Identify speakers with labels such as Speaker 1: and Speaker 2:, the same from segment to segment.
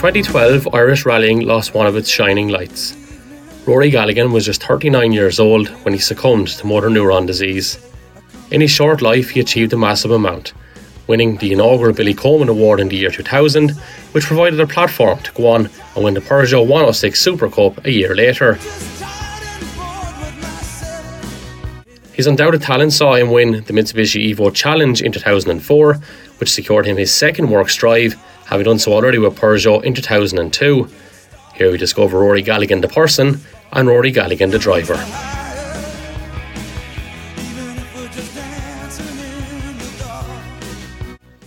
Speaker 1: 2012, Irish rallying lost one of its shining lights. Rory Galligan was just 39 years old when he succumbed to motor neuron disease. In his short life, he achieved a massive amount, winning the inaugural Billy Coleman Award in the year 2000, which provided a platform to go on and win the Peugeot 106 Super Cup a year later. His undoubted talent saw him win the Mitsubishi Evo Challenge in 2004, which secured him his second Works Drive, having done so already with Peugeot in 2002. Here we discover Rory Galligan the person and Rory Galligan the driver.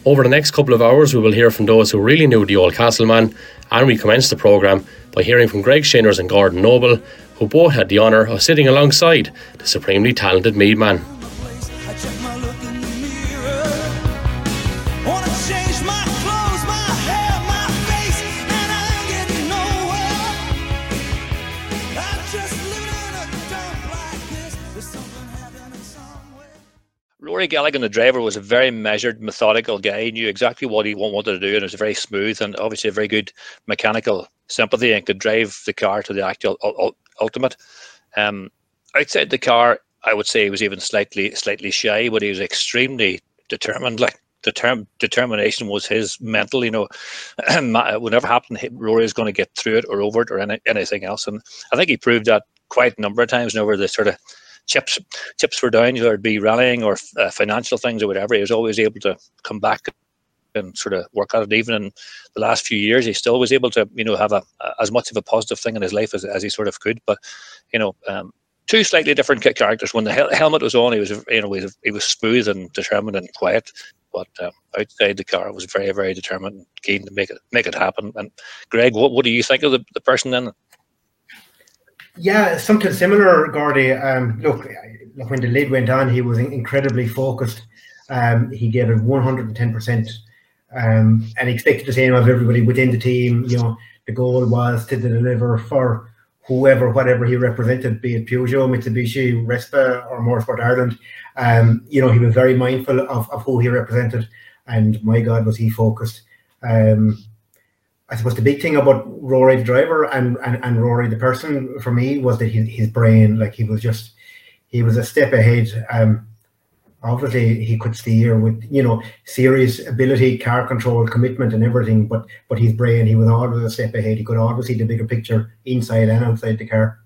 Speaker 1: Over the next couple of hours, we will hear from those who really knew the old Castleman, and we commence the programme by hearing from Greg Shinnors and Gordon Noble, who both had the honour of sitting alongside the supremely talented Meath
Speaker 2: Rory Galligan, the driver, was a very measured, methodical guy. He knew exactly what he wanted to do, and it was very smooth and obviously a very good mechanical sympathy and could drive the car to the actual ultimate. Um, outside the car, I would say he was even slightly slightly shy, but he was extremely determined. Like determ- determination was his mental. You know, whatever happened, Rory is going to get through it or over it or any, anything else. And I think he proved that quite a number of times and over the sort of chips chips were down, whether it be rallying or uh, financial things or whatever. He was always able to come back and sort of work at it. Even in the last few years, he still was able to, you know, have a, as much of a positive thing in his life as, as he sort of could. But, you know, um, two slightly different characters. When the hel- helmet was on, he was, you know, he was, he was smooth and determined and quiet. But um, outside the car, was very, very determined and keen to make it make it happen. And Greg, what, what do you think of the, the person then?
Speaker 3: Yeah, something similar, Gordy. Um, look, when the lid went on, he was incredibly focused. Um, he gave it 110%, um, and expected the same of everybody within the team. You know, the goal was to deliver for whoever, whatever he represented, be it Peugeot, Mitsubishi, Respa, or Motorsport Ireland. Um, you know, he was very mindful of, of who he represented, and my God, was he focused. Um, I suppose the big thing about Rory the driver and, and, and Rory the person for me was that his, his brain, like he was just, he was a step ahead. Um, obviously he could steer with you know serious ability, car control, commitment, and everything. But but his brain, he was always a step ahead. He could always see the bigger picture inside and outside the car.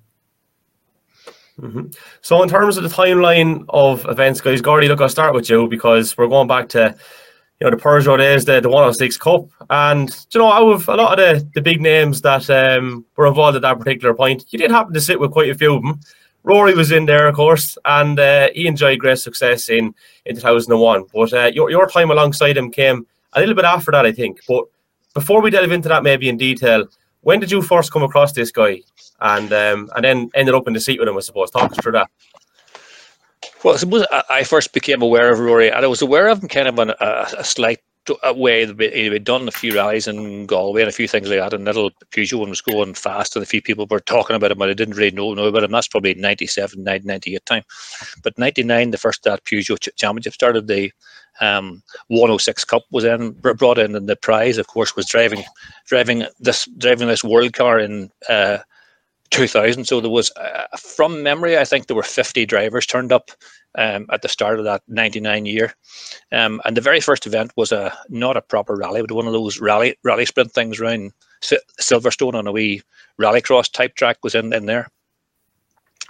Speaker 1: Mm-hmm. So, in terms of the timeline of events, guys, Gordy, look, I'll start with you because we're going back to you know, the Peugeot is the, the 106 Cup. And, you know, out of a lot of the, the big names that um, were involved at that particular point, you did happen to sit with quite a few of them. Rory was in there, of course, and uh, he enjoyed great success in, in 2001. But uh, your, your time alongside him came a little bit after that, I think. But before we delve into that maybe in detail, when did you first come across this guy and um, and then ended up in the seat with him, I suppose? Talk us through that.
Speaker 2: Well, I suppose I first became aware of Rory, and I was aware of him kind of in a, a slight way. He'd done a few rallies in Galway and a few things like that, and little Peugeot one was going fast, and a few people were talking about him, but I didn't really know, know about him. That's probably 97, 98 time. But 99, the first that Peugeot Championship started, the um, 106 Cup was in brought in, and the prize, of course, was driving driving this driving this world car in. Uh, 2000. So there was, uh, from memory, I think there were 50 drivers turned up um, at the start of that 99 year. Um, and the very first event was a not a proper rally, but one of those rally rally sprint things around Silverstone on a wee rallycross type track was in, in there.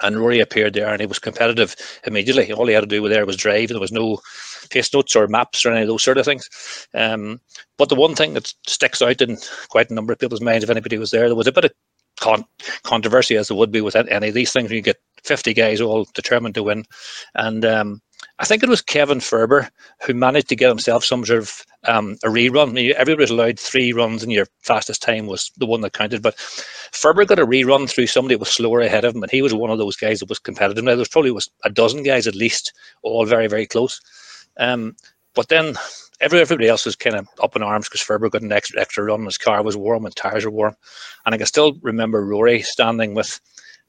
Speaker 2: And Rory appeared there and he was competitive immediately. All he had to do there was drive. There was no pace notes or maps or any of those sort of things. Um, but the one thing that sticks out in quite a number of people's minds, if anybody was there, there was a bit of con- controversy as there would be with any of these things. You get 50 guys all determined to win. And um, I think it was Kevin Ferber who managed to get himself some sort of um, a rerun. Everybody was allowed three runs, and your fastest time was the one that counted. But Ferber got a rerun through somebody that was slower ahead of him, and he was one of those guys that was competitive. Now, there was probably was a dozen guys at least, all very, very close. Um, but then everybody else was kind of up in arms because Ferber got an extra extra run. His car was warm and tires were warm, and I can still remember Rory standing with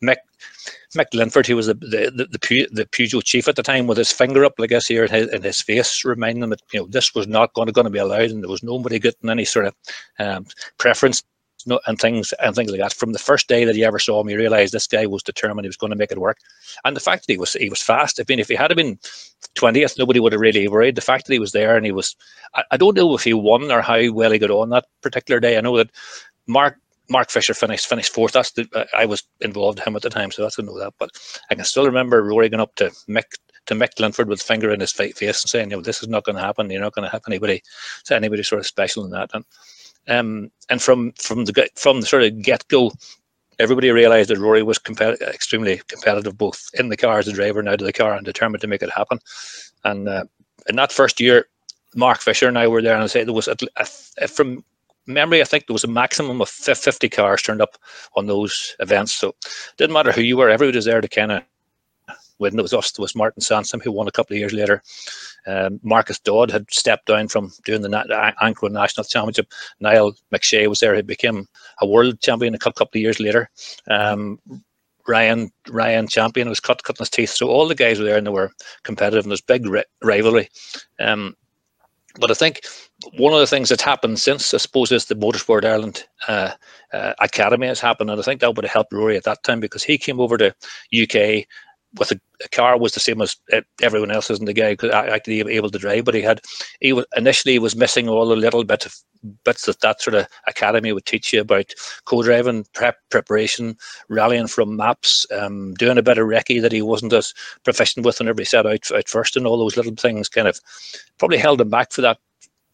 Speaker 2: Mick Mick Linford, who was the the, the, the, the Peugeot chief at the time, with his finger up, I guess, here in his, in his face, reminding him that you know this was not going to, going to be allowed, and there was nobody getting any sort of um, preference no, and things and things like that. From the first day that he ever saw me, you realised this guy was determined he was going to make it work. And the fact that he was he was fast. I mean, if he had been twentieth, nobody would have really worried. The fact that he was there and he was, I, I, don't know if he won or how well he got on that particular day. I know that Mark Mark Fisher finished finished fourth. That's the, I was involved with him at the time, so that's to know that. But I can still remember Rory going up to Mick to Mick Linford with finger in his face and saying, "You know, this is not going to happen. You're not going to have anybody, anybody sort of special in that." And um, and from from the from the sort of get go, everybody realised that Rory was compet- extremely competitive, both in the car as a driver and out of the car, and determined to make it happen. And uh, in that first year, Mark Fisher and I were there, and I say there was from memory, I think there was a maximum of 50 cars turned up on those events. So it didn't matter who you were, everybody was there to kind of when it was us, there was Martin Sansom who won a couple of years later. Um, Marcus Dodd had stepped down from doing the, the Ankro National Championship. Niall McShea was there, who became a world champion a couple of years later. Um, Ryan Ryan Champion was cut cutting his teeth. So all the guys were there and they were competitive and there's big ri- rivalry. Um, but I think one of the things that's happened since, I suppose, is the Motorsport Ireland uh, uh, Academy has happened, and I think that would have helped Rory at that time because he came over to UK with a, a, car was the same as everyone else isn't the guy could actually able to drive but he had he was initially he was missing all the little bit of bits that that sort of academy would teach you about co-driving prep preparation rallying from maps um, doing a bit of recce that he wasn't as proficient with whenever he set out at first and all those little things kind of probably held him back for that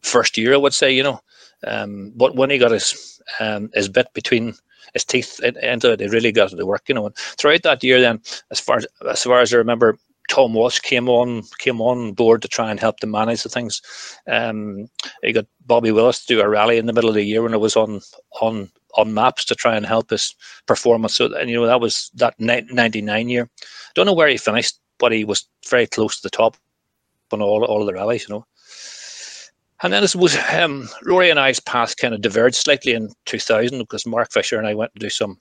Speaker 2: first year i would say you know. Um, but when he got his um, his bit between his teeth into it. He really got to work, you know. And throughout that year, then, as far as, as far as I remember, Tom Walsh came on came on board to try and help them manage the things. Um, he got Bobby Willis to do a rally in the middle of the year when it was on on on maps to try and help his performance. So and you know that was that ninety nine year. Don't know where he finished, but he was very close to the top on all all of the rallies. You know. And then I suppose um, Rory and I's path kind of diverged slightly in 2000 because Mark Fisher and I went to do some.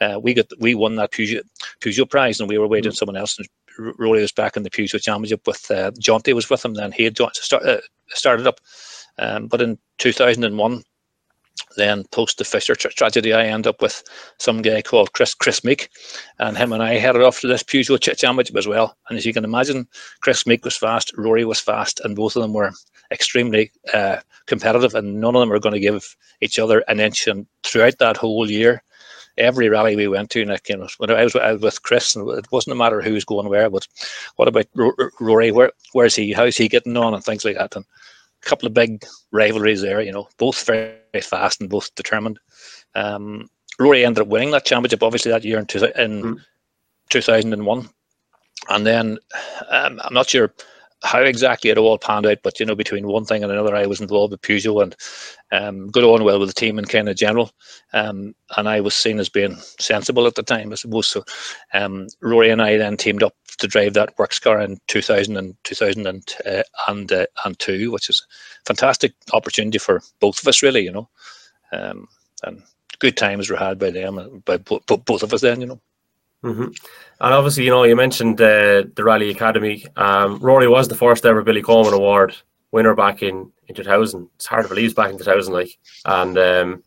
Speaker 2: Uh, we got we won that Peugeot, Peugeot prize and we were waiting mm-hmm. someone else. And Rory was back in the Peugeot Championship with uh, Jonty was with him. Then he had start, uh, started up. Um, but in 2001, then post the Fisher tra- tragedy, I end up with some guy called Kris Kris Meeke, and him and I headed off to this Peugeot Championship as well. And as you can imagine, Kris Meeke was fast, Rory was fast, and both of them were extremely uh, competitive, and none of them are going to give each other an inch. And throughout that whole year, every rally we went to, like, you know, when I was, I was with Chris, and it wasn't a matter who was going where, but what about Rory? Where, where's he? How's he getting on? And things like that. And a couple of big rivalries there, you know, both very, very fast and both determined. Um, Rory ended up winning that championship, obviously, that year in, two, in mm. 2001. And then um, I'm not sure how exactly it all panned out, but you know, between one thing and another, I was involved with Peugeot and um, got on well with the team in kind of general. Um, and I was seen as being sensible at the time, I suppose. So um, Rory and I then teamed up to drive that works car in 2000 and 2000 and, uh, and, uh, and two, which is a fantastic opportunity for both of us, really, you know. Um, and good times were had by them, by both of us then, you know.
Speaker 1: Mm-hmm. And obviously, you know, you mentioned uh, the Rally Academy. Um, Rory was the first ever Billy Coleman Award winner back in, in 2000. It's hard to believe back in 2000, like. And, um,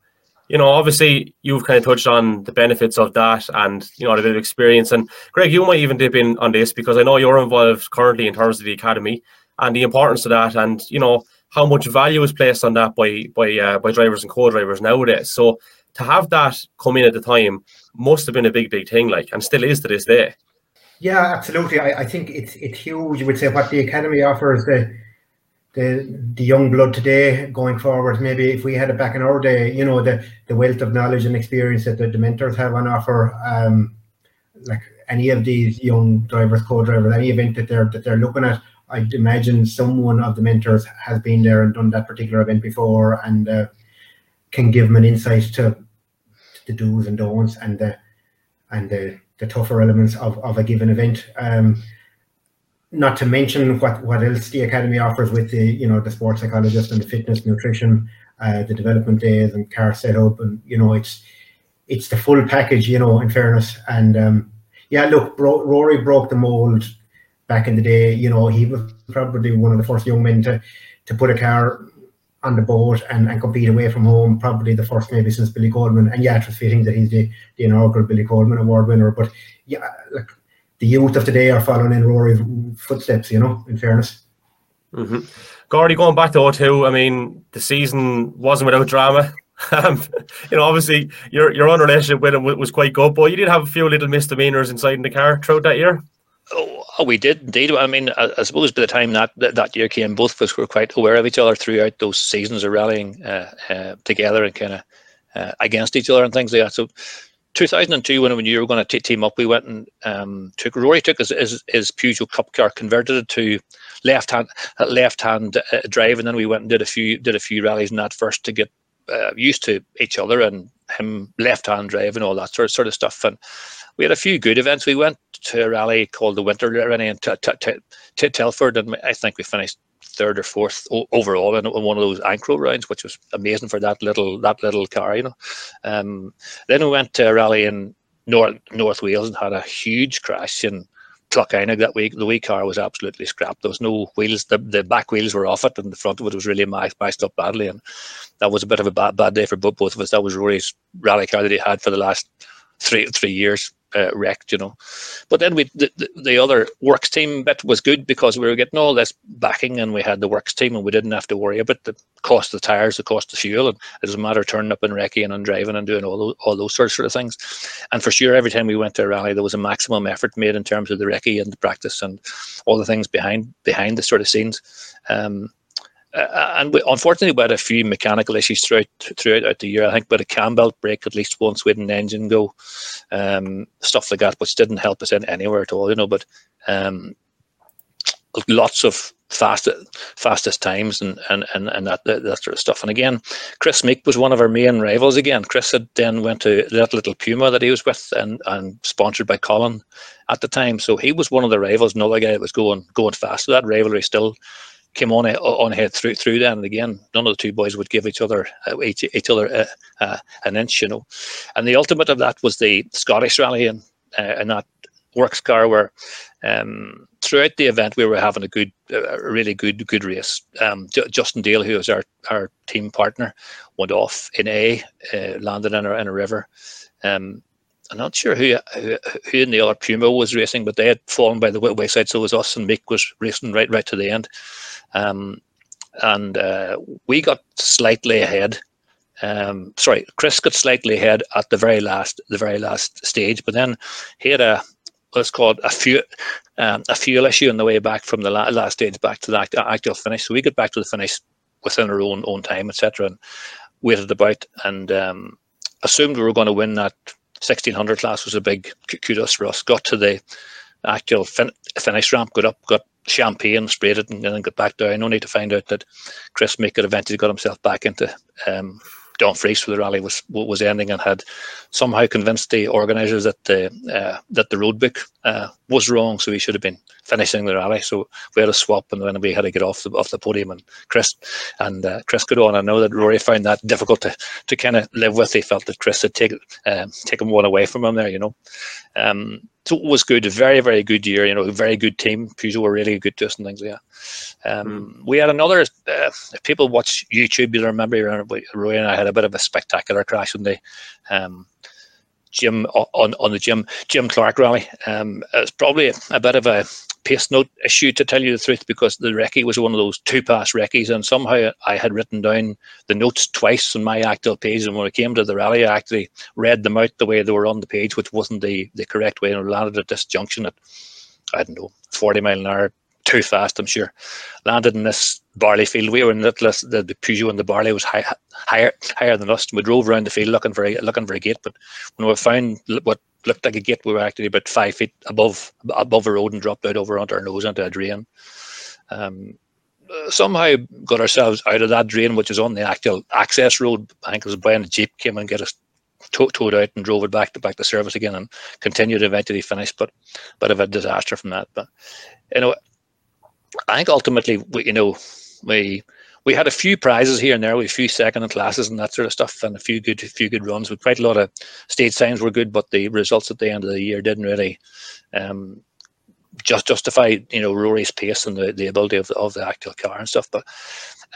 Speaker 1: you know, obviously, you've kind of touched on the benefits of that and, you know, a bit of experience. And, Greg, you might even dip in on this because I know you're involved currently in terms of the Academy and the importance of that and, you know, how much value is placed on that by by uh, by drivers and co-drivers nowadays. So to have that come in at the time must have been a big, big thing, like, and still is to this day.
Speaker 3: Yeah, absolutely. I, I think it's it's huge. You would say what the academy offers the the the young blood today going forward. Maybe if we had it back in our day, you know, the the wealth of knowledge and experience that the, the mentors have on offer. Um, like any of these young drivers, co-drivers, any event that they're that they're looking at, I'd imagine someone of the mentors has been there and done that particular event before, and uh, can give them an insight to the do's and don'ts and the and the, the tougher elements of, of a given event. Um, not to mention what, what else the academy offers with the you know the sports psychologist and the fitness nutrition, uh, the development days and car setup and you know it's it's the full package you know in fairness and um, yeah look Bro- Rory broke the mold back in the day you know he was probably one of the first young men to to put a car on the boat and, and compete away from home. Probably the first maybe since Billy Coleman. And yeah, it was fitting that he's the, the inaugural Billy Coleman Award winner. But yeah, like the youth of today are following in Rory's footsteps. You know, in fairness.
Speaker 1: Mm-hmm. Gordy, going back to 02, I mean, the season wasn't without drama. Um, you know, obviously, your your own relationship with him was quite good, but you did have a few little misdemeanors inside in the car throughout that year.
Speaker 2: Oh, we did indeed. I mean, I, I, suppose by the time that, that, that year came, both of us were quite aware of each other throughout those seasons of rallying uh, uh, together and kind of uh, against each other and things like that. So, 2002, when, when you were going to team up, we went and um, took Rory took his, his, his Peugeot Cup car, converted it to left hand left hand uh, drive, and then we went and did a few did a few rallies in that first to get uh, used to each other and him left hand drive and all that sort of sort of stuff. And we had a few good events. We went to a rally called the Winter Rally in Telford, and I think we finished third or fourth overall in, one of those Ankro rounds, which was amazing for that little that little car, you know. Um, then we went to a rally in North North Wales and had a huge crash in Clocaenog that week. The wee car was absolutely scrapped. There was no wheels. The, the back wheels were off it, and the front of it was really mashed up badly. And that was a bit of a bad bad day for both of us. That was Rory's rally car that he had for the last three three years uh, wrecked, you know. But then we the, the, the, other works team bit was good because we were getting all this backing and we had the works team and we didn't have to worry about the cost of the tires, the cost of fuel, and it doesn't matter turning up and wrecking and driving and doing all those, all those sorts of things. And for sure, every time we went to a rally, there was a maximum effort made in terms of the recce and the practice and all the things behind behind the sort of scenes. Um, uh, and we, unfortunately, we had a few mechanical issues throughout throughout the year. I think we had a cam belt break at least once, with an engine go, um, stuff like that, which didn't help us in anywhere at all, you know. But um, lots of fast fastest times and and and, and that, that, that sort of stuff. And again, Kris Meeke was one of our main rivals. Again, Chris had then went to that little Puma that he was with and and sponsored by Colin at the time. So he was one of the rivals. Another guy that was going going fast. So that rivalry still came on on head through through that, and again, none of the two boys would give each other uh, each, each other uh, uh, an inch, you know. And the ultimate of that was the Scottish Rally, and uh, and that works car where um, throughout the event we were having a good, a really good good race. Um, J- Justin Dale, who was our our team partner, went off in A, uh, landed in a, in a river. Um, I'm not sure who, who, who in the other Puma was racing, but they had fallen by the wayside. So it was us and Mick was racing right right to the end. Um, and uh, we got slightly ahead. Um, sorry, Chris got slightly ahead at the very last, the very last stage, but then he had a what's called a fuel, um, a fuel issue on the way back from the la- last stage back to the actual finish. So we got back to the finish within our own own time, etc., and waited about and um, assumed we were going to win that 1600 class was a big kudos for us. Got to the actual fin- finish ramp, got up, got champagne, sprayed it, and then got back down. Only to find out that Chris had eventually got himself back into um, Dumfries for the rally was was ending and had somehow convinced the organisers that the uh, that the road book uh, was wrong, so he should have been finishing the rally. So we had a swap, and then we had to get off the off the podium. And Chris and uh, Chris could on. I know that Rory found that difficult to, to kind of live with. He felt that Chris had taken um, taken one away from him there, you know. Um, so it was good, a very, very good year. You know, a very good team. Peugeot were really good to us and things like that. Um, mm. We had another. Uh, if people watch YouTube, you'll remember Roy and I had a bit of a spectacular crash on the um, Jim on on the Jim Jim Clark rally. Um, it's probably a, a, bit of a pace note issue to tell you the truth because the recce was one of those two pass recce's and somehow I had written down the notes twice on my actual page and when it came to the rally I actually read them out the way they were on the page which wasn't the the correct way and landed at this junction at I don't know 40 mile an hour too fast, I'm sure. Landed in this barley field. We were in the, the, the Peugeot and the barley was high, higher higher than us. We drove around the field looking for a, looking for a gate, but when we found what looked like a gate, we were actually about five feet above above a road and dropped out over onto our nose onto a drain. Um, somehow got ourselves out of that drain, which is on the actual access road. I think it was when a jeep came and get us towed out and drove it back to back to service again and continued eventually finish. But bit of a disaster from that. But you know, I think ultimately, we, you know, we we had a few prizes here and there, a few second classes and that sort of stuff, and a few good few good runs. With quite a lot of stage times were good, but the results at the end of the year didn't really um, just justify you know Rory's pace and the, the ability of the, of the actual car and stuff. But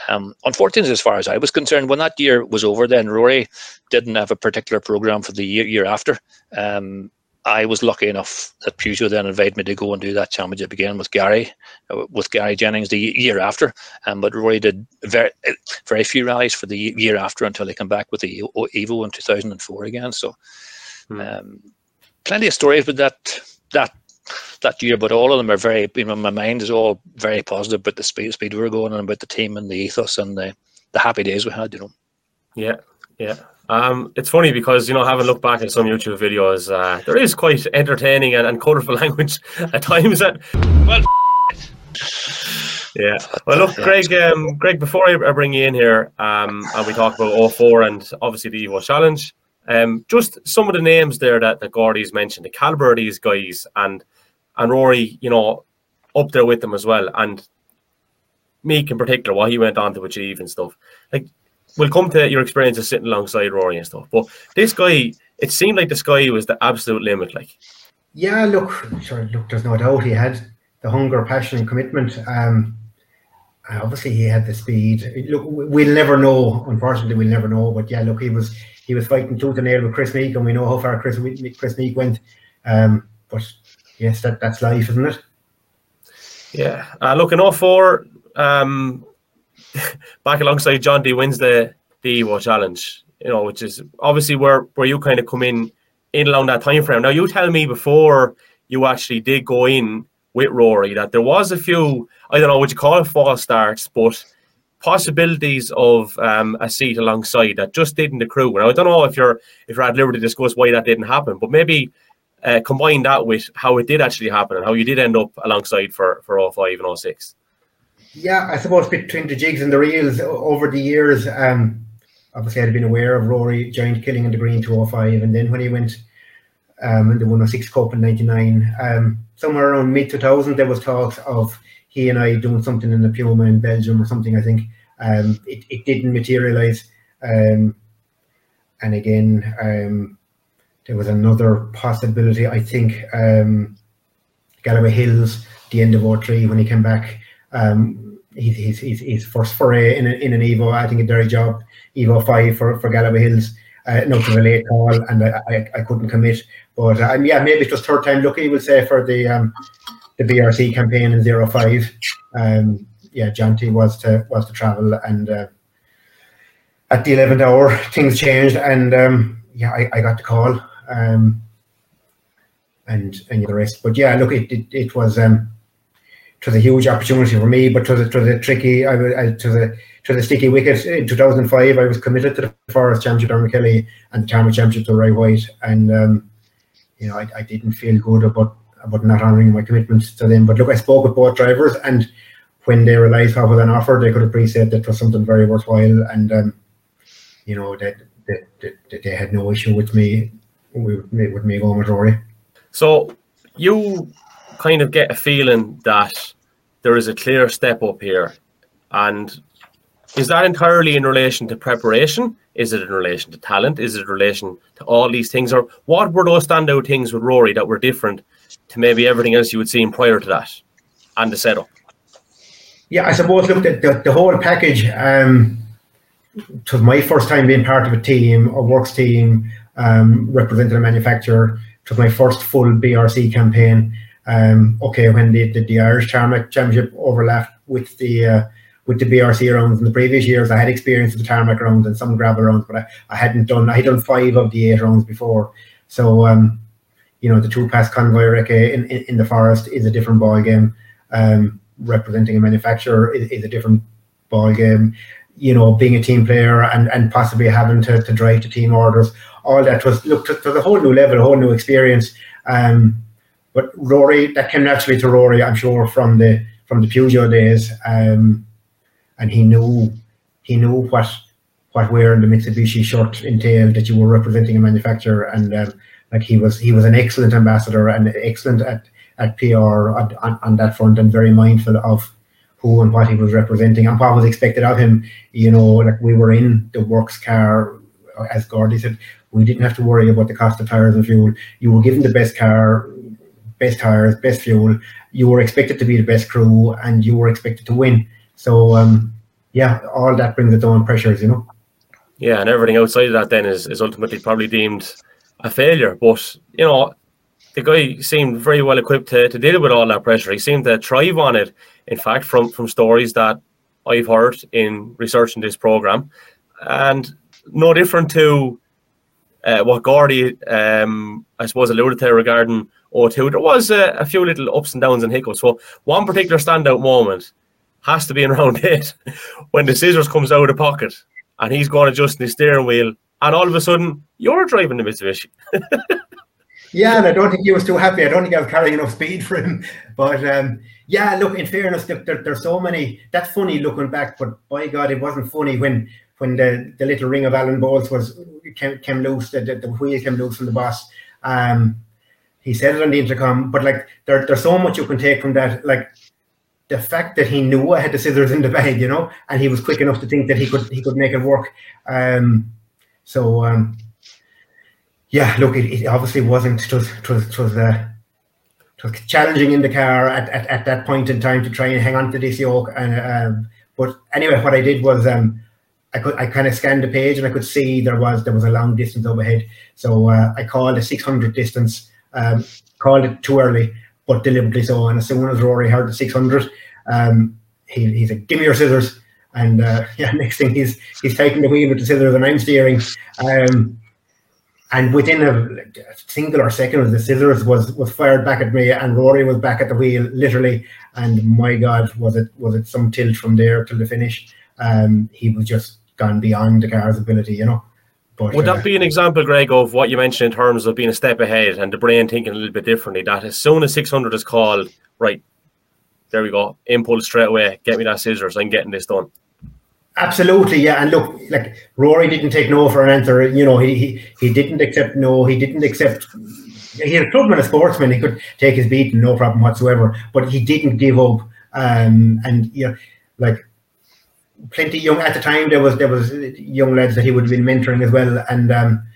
Speaker 2: um, unfortunately, as far as I was concerned, when that year was over, then Rory didn't have a particular program for the year, year after. Um, I was lucky enough that Peugeot then invited me to go and do that championship again with Gary, uh, with Gary Jennings the year after. Um, but Rory did very very few rallies for the year after until he came back with the Evo in 2004 again. So, hmm. um, plenty of stories with that that that year, but all of them are very. You know, my mind is all very positive about the speed speed we were going and about the team and the ethos and the the happy days we had. You know.
Speaker 1: Yeah, yeah. Um, it's funny because you know, having looked back at some YouTube videos, uh, there is quite entertaining and, and colourful language at times. That well, yeah. Well, look, Greg. Um, Greg, before I bring you in here, um, and we talk about 04 and obviously the Evo Challenge, um, just some of the names there that that Gordy's mentioned, the caliber of these guys, and and Rory, you know, up there with them as well, and Meeke in particular, what he went on to achieve and stuff. Like we'll come to your experience of sitting alongside Rory and stuff. But this guy, it seemed like the sky was the absolute limit. Like,
Speaker 3: yeah, look, sure, look, there's no doubt he had the hunger, passion, and commitment. Um, obviously he had the speed. Look, we'll never know. Unfortunately, we'll never know. But yeah, look, he was he was fighting tooth and nail with Kris Meeke, and we know how far Chris Kris Meeke went. Um, but yes, that that's life, isn't it?
Speaker 1: Yeah. Uh, look, in 04, um, back alongside John D wins the the Evo Challenge, you know, which is obviously where where you kind of come in in along that time frame. Now you tell me before you actually did go in with Rory that there was a few I don't know what you call it false starts, but possibilities of um, a seat alongside that just didn't accrue. Now I don't know if you're if you're at liberty to discuss why that didn't happen, but maybe uh, combine that with how it did actually happen and how you did end up alongside for for all 05 and all 06.
Speaker 3: Yeah, I suppose between the jigs and the reels over the years, um, obviously I'd been aware of Rory giant killing in the Green 205, and then when he went um, in the 106 Cup in 99, um, somewhere around mid 2000, there was talks of he and I doing something in the Puma in Belgium or something. I think um, it, it didn't materialize. Um, and again, um, there was another possibility. I think um, Galloway Hills, the end of 03, when he came back, um, he's, he's, he's, first foray in, a, in an Evo. I think a dirty job, Evo 5 for, for Galloway Hills. Uh, no not a late call, and I, I, I couldn't commit. But um, yeah, maybe it was third time lucky, we'll say, for the um, the BRC campaign in 05. Um, yeah, Jonty was to was to travel, and uh, at the 11th hour, things changed, and um, yeah, I, I got the call, um, and and the rest. But yeah, look, it it, it was um, it was a huge opportunity for me, but to the to the tricky, I, I to the to the sticky wicket in 2005. I was committed to the Forest Championship, Dermot Kelly, and the Tarmac Championship to Ray White, and um, you know I, I didn't feel good about about not honouring my commitments to them. But look, I spoke with both drivers, and when they realised what was an offer, they could appreciate that it was something very worthwhile, and um, you know that, that, that, they had no issue with me with me, with me going with Rory.
Speaker 1: So you kind of get a feeling that there is a clear step up here. And is that entirely in relation to preparation? Is it in relation to talent? Is it in relation to all these things? Or what were those standout things with Rory that were different to maybe everything else you would see prior to that and the setup?
Speaker 3: Yeah, I suppose look the, the, the whole package. Um, was my first time being part of a team, a works team, um, representing a manufacturer. Was my first full BRC campaign. Um, okay, when the, the, the Irish Tarmac Championship overlapped with the uh, with the BRC rounds in the previous years, I had experience with the tarmac rounds and some gravel rounds, but I, I hadn't done I had done five of the eight rounds before. So um, you know, the two pass convoy recce in, in, in, the forest is a different ball game. Um, representing a manufacturer is, is, a different ball game. You know, being a team player and, and possibly having to, to drive to team orders, all that was looked to, to the whole new level, a whole new experience. Um, but Rory, that came naturally to Rory, I'm sure, from the from the Peugeot days, um, and he knew he knew what what wearing the Mitsubishi shirt entailed that you were representing a manufacturer, and um, like he was he was an excellent ambassador and excellent at at PR on, on, on, that front, and very mindful of who and what he was representing and what was expected of him. You know, like we were in the works car, as Gordy said, we didn't have to worry about the cost of tires and fuel. You were given the best car best tires, best fuel. You were expected to be the best crew, and you were expected to win. So um, yeah, all that brings its own pressures, you know.
Speaker 1: Yeah, and everything outside of that then is, is ultimately probably deemed a failure. But you know, the guy seemed very well equipped to, to deal with all that pressure. He seemed to thrive on it. In fact, from from stories that I've heard in researching this program, and no different to uh, what Gordy, um, I suppose, alluded to regarding O2. There was a, a, few little ups and downs and hiccups. So one particular standout moment has to be in round eight when the scissors comes out of the pocket and he's going adjusting the steering wheel, and all of a sudden you're driving the Mitsubishi.
Speaker 3: yeah, and I don't think he was too happy. I don't think I was carrying enough speed for him. But um, yeah, look, in fairness, there, there, there's so many. That's funny looking back, but by God, it wasn't funny when when the, the little ring of Allen bolts was came, came loose, the, the, the wheel came loose from the boss. Um, he said it on the intercom, but like there, there's so much you can take from that. Like the fact that he knew I had the scissors in the bag, you know, and he was quick enough to think that he could he could make it work. Um, so um, yeah, look, it, it, obviously wasn't. It was it was, it was, uh, it was challenging in the car at, at, at, that point in time to try and hang on to this yoke. And um, but anyway, what I did was um, I could I kind of scanned the page and I could see there was there was a long distance overhead. So uh, I called a 600 distance. Um, called it too early, but deliberately so. And as soon as Rory heard the 600, um, he, he said, "Give me your scissors." And uh, yeah, next thing he's he's taking the wheel with the scissors, and I'm steering. Um, and within a, single or second, the scissors was was fired back at me, and Rory was back at the wheel, literally. And my God, was it was it some tilt from there till the finish? Um, he was just gone beyond the car's ability, you know.
Speaker 1: But, Would that uh, be an example, Greg, of what you mentioned in terms of being a step ahead and the brain thinking a little bit differently? That as soon as 600 is called, right, there we go, impulse straight away, get me that scissors, I'm getting this done.
Speaker 3: Absolutely, yeah. And look, like Rory didn't take no for an answer. You know, he he, he didn't accept no. He didn't accept. He's a clubman, a sportsman. He could take his beating, no problem whatsoever. But he didn't give up. Um, and you know, like plenty young at the time. There was there was young lads that he would have been mentoring as well. And um,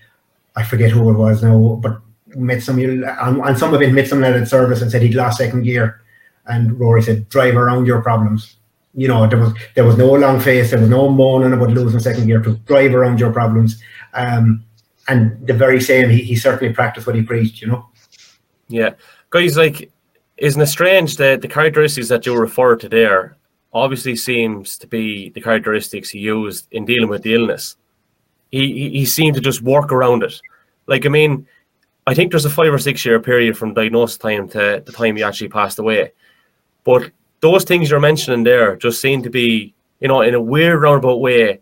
Speaker 3: I forget who it was now, but met some on, on some of it met some lad at service and said he'd lost second gear. And Rory said, "Drive around your problems." you know, there was there was no long face, there was no moaning about losing second gear to drive around your problems. Um, and the very same, he, he certainly practiced what he preached, you know.
Speaker 1: Yeah, guys, like, isn't it strange that the characteristics that you refer to there obviously seems to be the characteristics he used in dealing with the illness. He, he, seemed to just work around it. Like, I mean, I think there's a five or six year period from diagnosis time to the time he actually passed away. But those things you're mentioning there just seem to be, you know, in a weird roundabout way,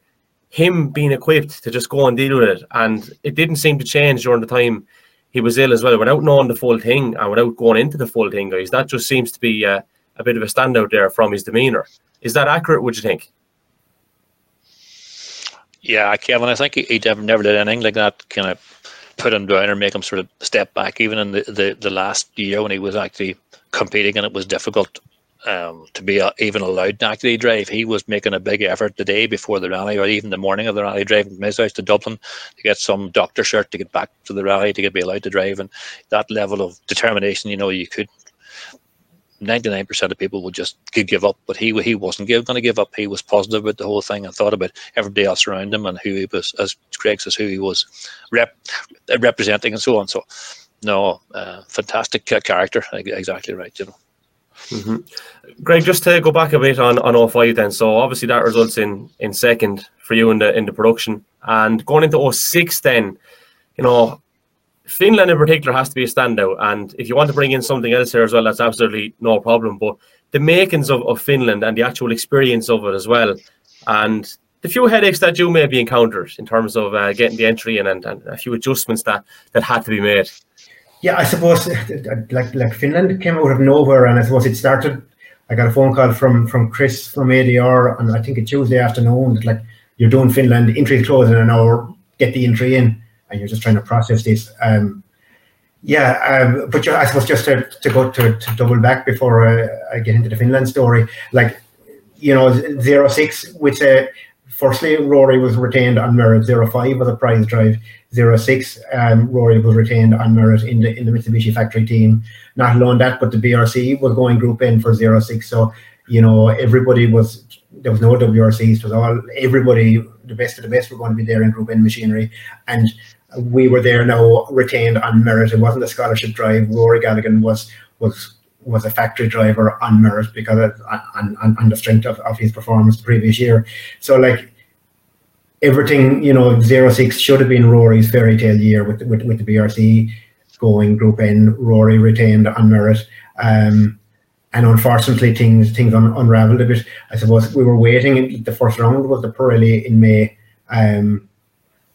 Speaker 1: him being equipped to just go and deal with it. And it didn't seem to change during the time he was ill as well, without knowing the full thing and without going into the full thing, guys. That just seems to be uh, a bit of a standout there from his demeanour. Is that accurate, would you think?
Speaker 2: Yeah, Kevin, I think he, he never, did anything like that kind of put him down or make him sort of step back, even in the, the, the last year when he was actually competing and it was difficult um, to be uh, even allowed to actually drive. He was making a big effort the day before the rally, or even the morning of the rally, driving from his house to Dublin to get some doctor shirt to get back to the rally to get be allowed to drive. And that level of determination, you know, you could. 99% of people would just give up, but he he wasn't going to give up. He was positive about the whole thing and thought about everybody else around him and who he was, as Craig says, who he was rep, representing and so on. So, no, uh, fantastic character, exactly right, you know.
Speaker 1: Mm-hmm. Greg, just to go back a bit on on 05 then. So obviously that results in in second for you in the in the production, and going into 06 then, you know, Finland in particular has to be a standout. And if you want to bring in something else here as well, that's absolutely no problem. But the makings of, of Finland and the actual experience of it as well, and the few headaches that you maybe encountered in terms of uh, getting the entry in and, and a few adjustments that that had to be made
Speaker 3: yeah, I suppose like like Finland came out of nowhere, and I suppose it started. I got a phone call from from Chris from ADR, and I think a Tuesday afternoon that like you're doing Finland entry close in an hour, get the entry in, and you're just trying to process this. Um, yeah, um, but I suppose just to, to go to, to double back before I, I get into the Finland story, like you know, zero six, which uh, firstly Rory was retained on merit, zero five was a prize drive, 06, um, Rory was retained on merit in the in the Mitsubishi factory team. Not alone that, but the BRC was going Group N for 06. So you know everybody was there was no WRCs. It was all everybody the best of the best were going to be there in Group N machinery, and we were there now retained on merit. It wasn't a scholarship drive. Rory Galligan was was was a factory driver on merit because of, on, on, on the strength of, of his performance the previous year. So like everything, you know, zero six should have been Rory's fairy tale year with with, with the BRC going Group N. Rory retained on merit. Um, and unfortunately, things things un- unraveled a bit. I suppose we were waiting. In the first round was the Pirelli in May, um,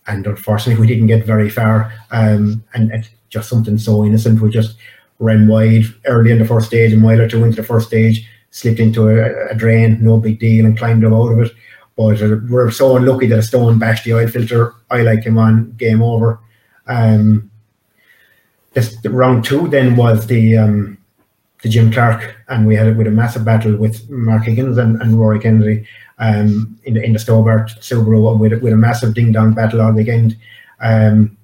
Speaker 3: and unfortunately, we didn't get very far. Um, and it's just something so innocent. We just ran wide early in the first stage, a mile or two into the first stage, slipped into a, a drain, no big deal, and climbed up out of it. But uh, we're so unlucky that a stone bashed the oil filter. I like him on game over. Um, this round two then was the um, the Jim Clark, and we had it with a massive battle with Mark Higgins and, and Rory Kennedy um, in the in the Stobart Subaru with with a massive ding dong battle all weekend. Um,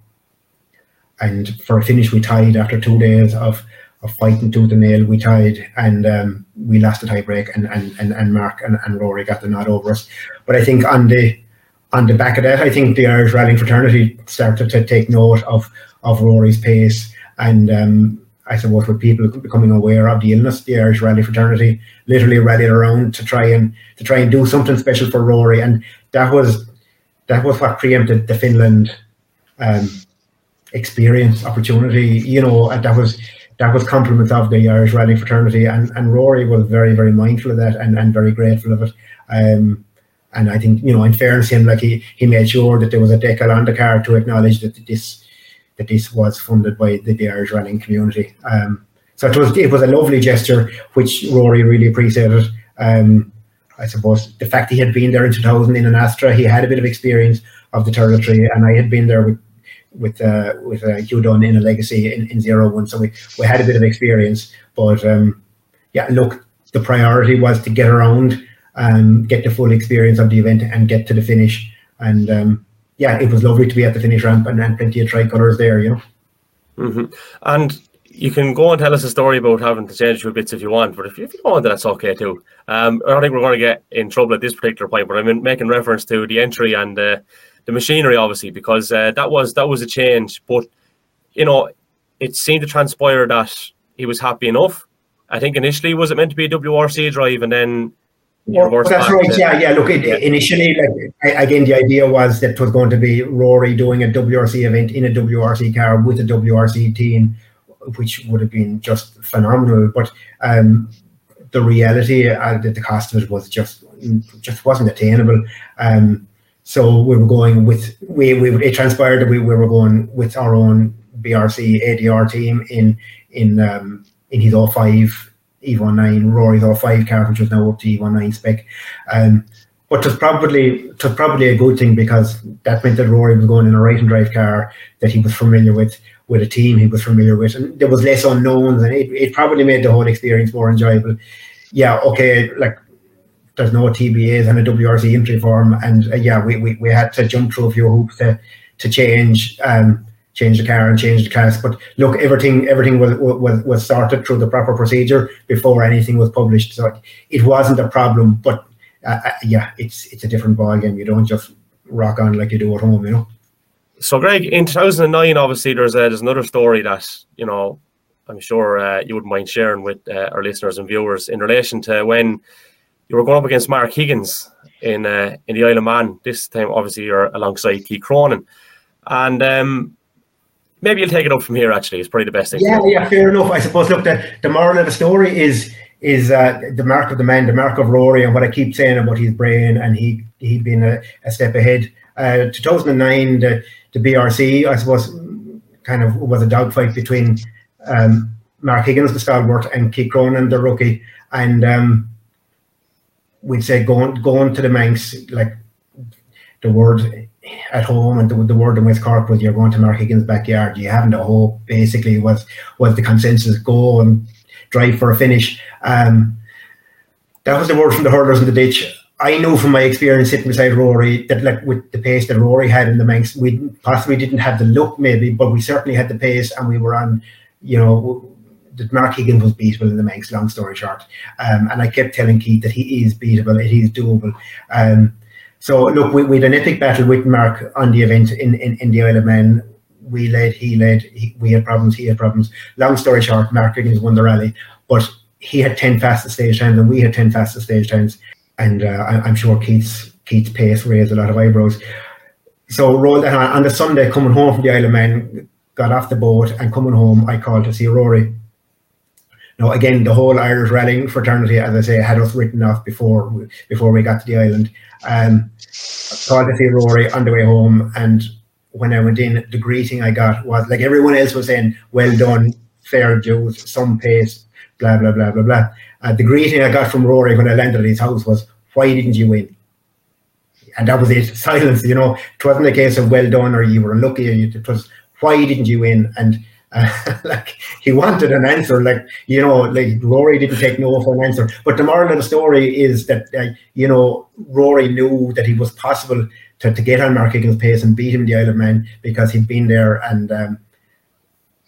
Speaker 3: and for a finish, we tied after two days of of fighting tooth and nail. We tied and um, we lost the tie break, and and and, and Mark and, and Rory got the nod over us. But I think on the on the back of that, I think the Irish rallying fraternity started to take note of of Rory's pace, and um, I suppose with people becoming aware of the illness, the Irish rally fraternity literally rallied around to try and to try and do something special for Rory, and that was that was what preempted the Finland um, experience opportunity. You know, and that was that was compliments of the Irish rallying fraternity, and, and Rory was very very mindful of that and, and very grateful of it. Um, and I think you know, in fairness him, like he he made sure that there was a decal on the car to acknowledge that this that this was funded by the, the Irish rallying community. Um, so it was it was a lovely gesture, which Rory really appreciated. Um, I suppose the fact he had been there in 2000 in an Astra, he had a bit of experience of the territory, and I had been there with with uh, with uh, Hugh Dunn in a legacy in, in zero one. So we, we had a bit of experience, but um, yeah, look, the priority was to get around and get the full experience of the event and get to the finish. And um, yeah, it was lovely to be at the finish ramp and, and plenty of tricolours there, you know.
Speaker 1: Mm-hmm. And you can go and tell us a story about having to change few bits if you want, but if you, if you want, that's okay too. Um, I don't think we're going to get in trouble at this particular point, but I'm making reference to the entry and uh, the machinery, obviously, because uh, that was that was a change. But you know, it seemed to transpire that he was happy enough. I think initially was it meant to be a WRC drive, and then
Speaker 3: well, that's right. To, yeah, yeah. Look, it, yeah. initially, like, again, the idea was that it was going to be Rory doing a WRC event in a WRC car with a WRC team, which would have been just phenomenal. But um, the reality uh, that the cost of it was just just wasn't attainable. Um, so we were going with we, we it transpired that we, we were going with our own BRC ADR team in in um, in his 05 E19 Rory's 05 car, which was now up to E19 spec. Um, but it was probably it was probably a good thing because that meant that Rory was going in a right and drive car that he was familiar with, with a team he was familiar with, and there was less unknowns, and it, it probably made the whole experience more enjoyable. Yeah, okay, like there's no TBAs and a WRC entry form, and uh, yeah, we, we, we had to jump through a few hoops to to change um, change the car and change the class. But look, everything everything was was was sorted through the proper procedure before anything was published, so it wasn't a problem. But uh, uh yeah, it's it's a different ball game. You don't just rock on like you do at home, you know.
Speaker 1: So, Greg, in 2009, obviously, there's a, there's another story that you know I'm sure uh, you wouldn't mind sharing with uh, our listeners and viewers in relation to when you were going up against Mark Higgins in uh, in the Isle of Man. This time, obviously, you're alongside Keith Cronin, and um, maybe you'll take it up from here. Actually, it's probably the best thing.
Speaker 3: Yeah, yeah, fair enough. I suppose. Look, the, the moral of the story is is uh, the mark of the man, the mark of Rory, and what I keep saying about his brain, and he he'd been a, a step ahead. Uh, 2009, the, the BRC, I suppose, kind of was a dogfight between um, Mark Higgins, the stalwart, and Keith Cronin, the rookie, and um, we'd say going going to the Manx, like the word at home and the, the word in West Cork was you're going to Mark Higgins' backyard. You haven't a hope. Basically, was was the consensus. Go and drive for a finish. Um, that was the word from the hurlers in the ditch. I know from my experience sitting beside Rory that like with the pace that Rory had in the Manx, we possibly didn't have the look maybe, but we certainly had the pace and we were on, you know, that Mark Higgins was beatable in the Manx, long story short. Um, and I kept telling Keith that he is beatable, it is doable. Um, so look, we, we had an epic battle with Mark on the event in, in, in the Isle of Man. We led, he led, he, we had problems, he had problems. Long story short, Mark Higgins won the rally, but he had 10 fastest stage times and we had 10 fastest stage times and uh, I, am sure Keith's Keith's pace raised a lot of eyebrows. So rolled on, on the Sunday coming home from the Isle of Man, got off the boat and coming home, I called to see Rory. Now again, the whole Irish rallying fraternity, as I say, had us written off before before we got to the island. Um, called to see Rory on the way home, and when I went in, the greeting I got was like everyone else was saying, "Well done, fair dues, some pace, blah blah blah blah blah." Uh, the greeting I got from Rory when I landed at his house was, "Why didn't you win?" And that was it. Silence. You know, it wasn't a case of "Well done" or "You were unlucky." It was, "Why didn't you win?" And uh, like he wanted an answer. Like you know, like Rory didn't take no for an answer. But the moral of the story is that uh, you know Rory knew that he was possible to, to get on Mark Higgins' pace and beat him in the Isle of Man because he'd been there and um,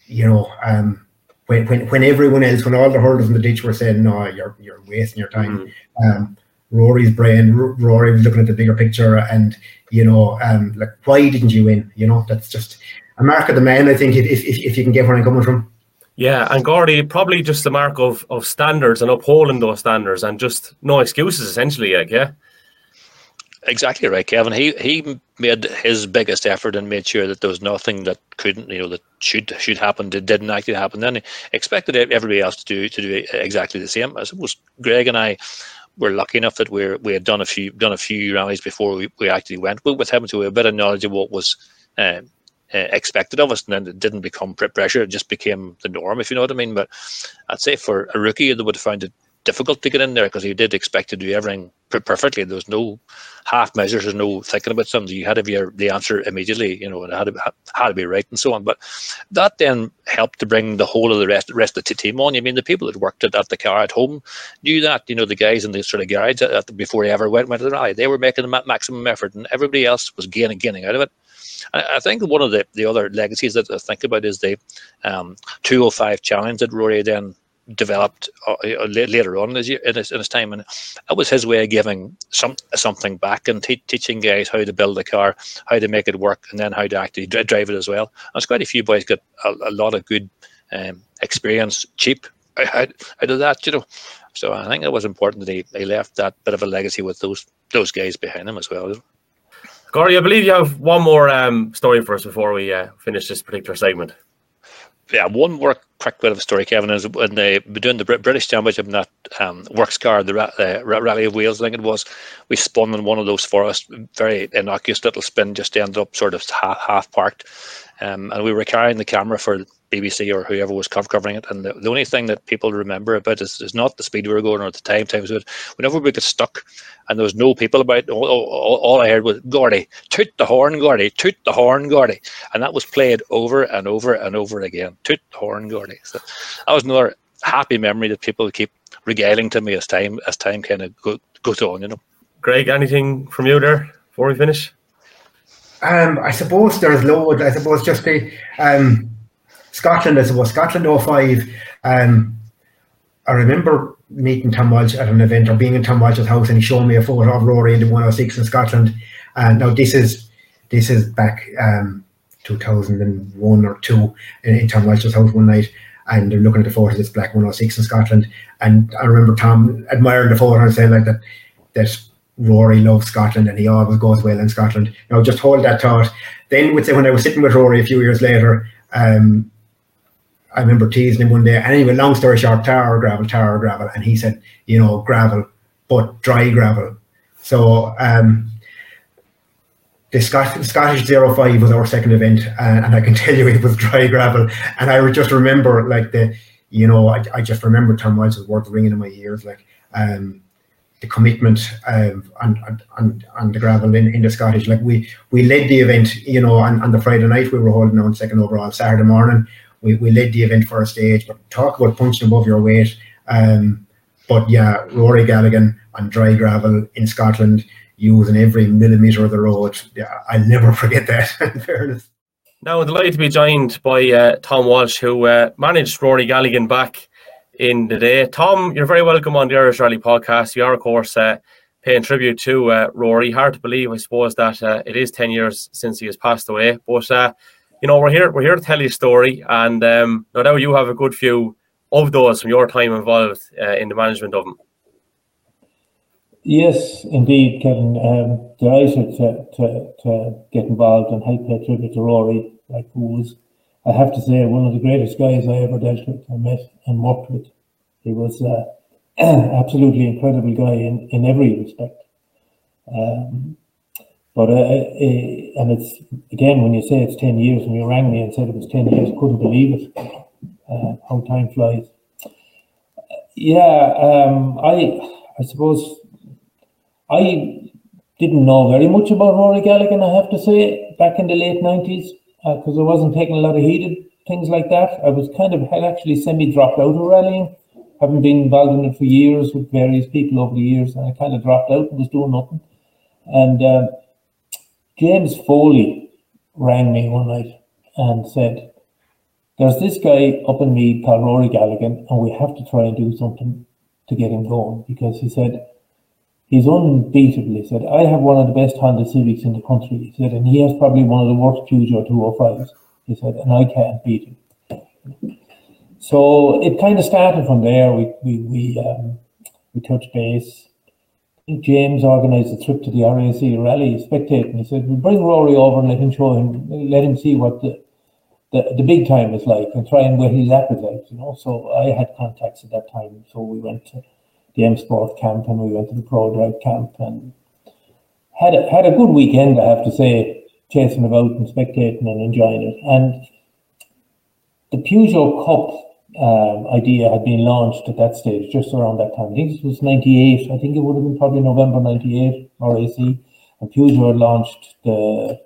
Speaker 3: you know. Um, when, when, when everyone else, when all the hurdles in the ditch were saying, no, you're you're wasting your time. Mm-hmm. Um, Rory's brain, R- Rory was looking at the bigger picture, and you know, um, like why didn't you win? You know, that's just a mark of the man. I think if if, if you can get where I'm coming from.
Speaker 1: Yeah, and Gordy probably just a mark of of standards and upholding those standards and just no excuses essentially. Like, yeah.
Speaker 2: Exactly right, Kevin. He he made his biggest effort and made sure that there was nothing that couldn't, you know, that should should happen that didn't actually happen. Then he expected everybody else to do to do exactly the same. I suppose Greg and I were lucky enough that we we had done a few done a few rallies before we, we actually went with, with him, so we had a bit of knowledge of what was. Uh, uh, expected of us, and then it didn't become pressure; it just became the norm, if you know what I mean. But I'd say for a rookie, they would have found it difficult to get in there because you did expect to do everything perfectly. There was no half measures, there's no thinking about something. You had to be the answer immediately, you know, and it had to, had to be right and so on. But that then helped to bring the whole of the rest, rest of the team on. I mean, the people that worked at, at the car at home knew that, you know, the guys in the sort of garage at, at the, before they ever went, went to the rally, they were making the maximum effort and everybody else was gaining, gaining out of it. I think one of the, the other legacies that I think about is the um, 205 challenge that Rory then developed uh, uh later on in his, in his, time, and that was his way of giving some something back and te- teaching guys how to build a car, how to make it work, and then how to actually drive it as well. And quite a few boys got a, a lot of good um, experience cheap out, out of that, you know. So I think it was important that he, he left that bit of a legacy with those those guys behind him as well.
Speaker 1: Gordy, I believe you have one more um, story for us before we uh, finish this particular segment
Speaker 2: yeah, one more quick bit of a story, Kevin, is when they were doing the British Championship in that um, works car, the uh, Rally of Wales, I think it was, we spun in one of those for us, very innocuous little spin, just ended up sort of half, half parked. Um, and we were carrying the camera for BBC or whoever was covering it. And the, the only thing that people remember about is, is not the speed we were going or the time times. But whenever we got stuck and there was no people about, all, all, all I heard was Gordy, toot the horn, Gordy, toot the horn, Gordy, and that was played over and over and over again. Toot the horn, Gordy. So that was another happy memory that people keep regaling to me as time as time kind of go, goes on. You know.
Speaker 1: Greg, anything from you there before we finish?
Speaker 3: Um, I suppose there's loads. I suppose just the um, Scotland, I suppose Scotland 05. Um, I remember meeting Tom Walsh at an event or being in Tom Walsh's house and he showed me a photo of Rory in the 106 in Scotland. And now this is this is back um, 2001 or two in, in Tom Walsh's house one night. And they're looking at the photo of this black 106 in Scotland. And I remember Tom admiring the photo and saying like that that Rory loves Scotland and he always goes well in Scotland. Now just hold that thought. Then would say when I was sitting with Rory a few years later, um, I remember teasing him one day. And anyway, long story short, tower gravel, tower gravel, and he said, you know, gravel, but dry gravel. So um, the, Scot- Scottish 05 was our second event, and, and, I can tell you it was dry gravel. And I just remember, like the, you know, I, I just remember Tom Walsh's words ringing in my ears, like um, the commitment um, on, on, on the gravel in, in the Scottish. Like we we led the event, you know, on, on the Friday night we were holding on second overall. Saturday morning we, we led the event for a stage, but talk about punching above your weight. Um, but yeah, Rory Galligan on dry gravel in Scotland, using every millimetre of the road. Yeah, I'll never forget that. In fairness.
Speaker 1: Now, I'm delighted to be joined by uh, Tom Walsh, who uh, managed Rory Galligan back in the day. Tom, you're very welcome on the Irish Rally podcast. You are, of course, uh, paying tribute to uh, Rory. Hard to believe, I suppose, that uh, it is 10 years since he has passed away. But, uh, you know, we're here we're here to tell you a story. And um, no doubt you have a good few of those from your time involved in the management of them.
Speaker 4: Yes, indeed, Kevin. Um, delighted to, to, to get involved and help pay tribute to Rory, like who was, I have to say, one of the greatest guys I ever dealt with and met and worked with. He was uh, absolutely incredible guy in, in every respect. Um, but uh, uh, and it's again when you say it's ten years, and you rang me and said it was ten years, couldn't believe it. Uh, how time flies. Yeah, um, I I suppose I didn't know very much about Rory Galligan, I have to say, back in the late 90s, because uh, I wasn't taking a lot of heated things like that. I was kind of had actually semi dropped out of rallying haven't been involved in it for years with various people over the years, and I kind of dropped out and was doing nothing. And uh, James Foley rang me one night and said, There's this guy up in me called Rory Galligan, and we have to try and do something to get him going because he said, He's unbeatable. He said, I have one of the best Honda Civics in the country. He said, and he has probably one of the worst Peugeot 205s. He said, and I can't beat him. So it kind of started from there. We we we um, we touched base. James organised a trip to the RAC rally spectating. He said, "We bring Rory over and let him show him, let him see what the, the, the big time is like, and try and whet his appetite." You know. So I had contacts at that time, so we went to the M Sport camp and we went to the Prodrive camp and had a, had a good weekend, I have to say, chasing about and spectating and enjoying it. And the Peugeot Cup um, idea had been launched at that stage, just around that time. I think it was 98. I think it would have been probably November 98, RAC. And Peugeot launched the,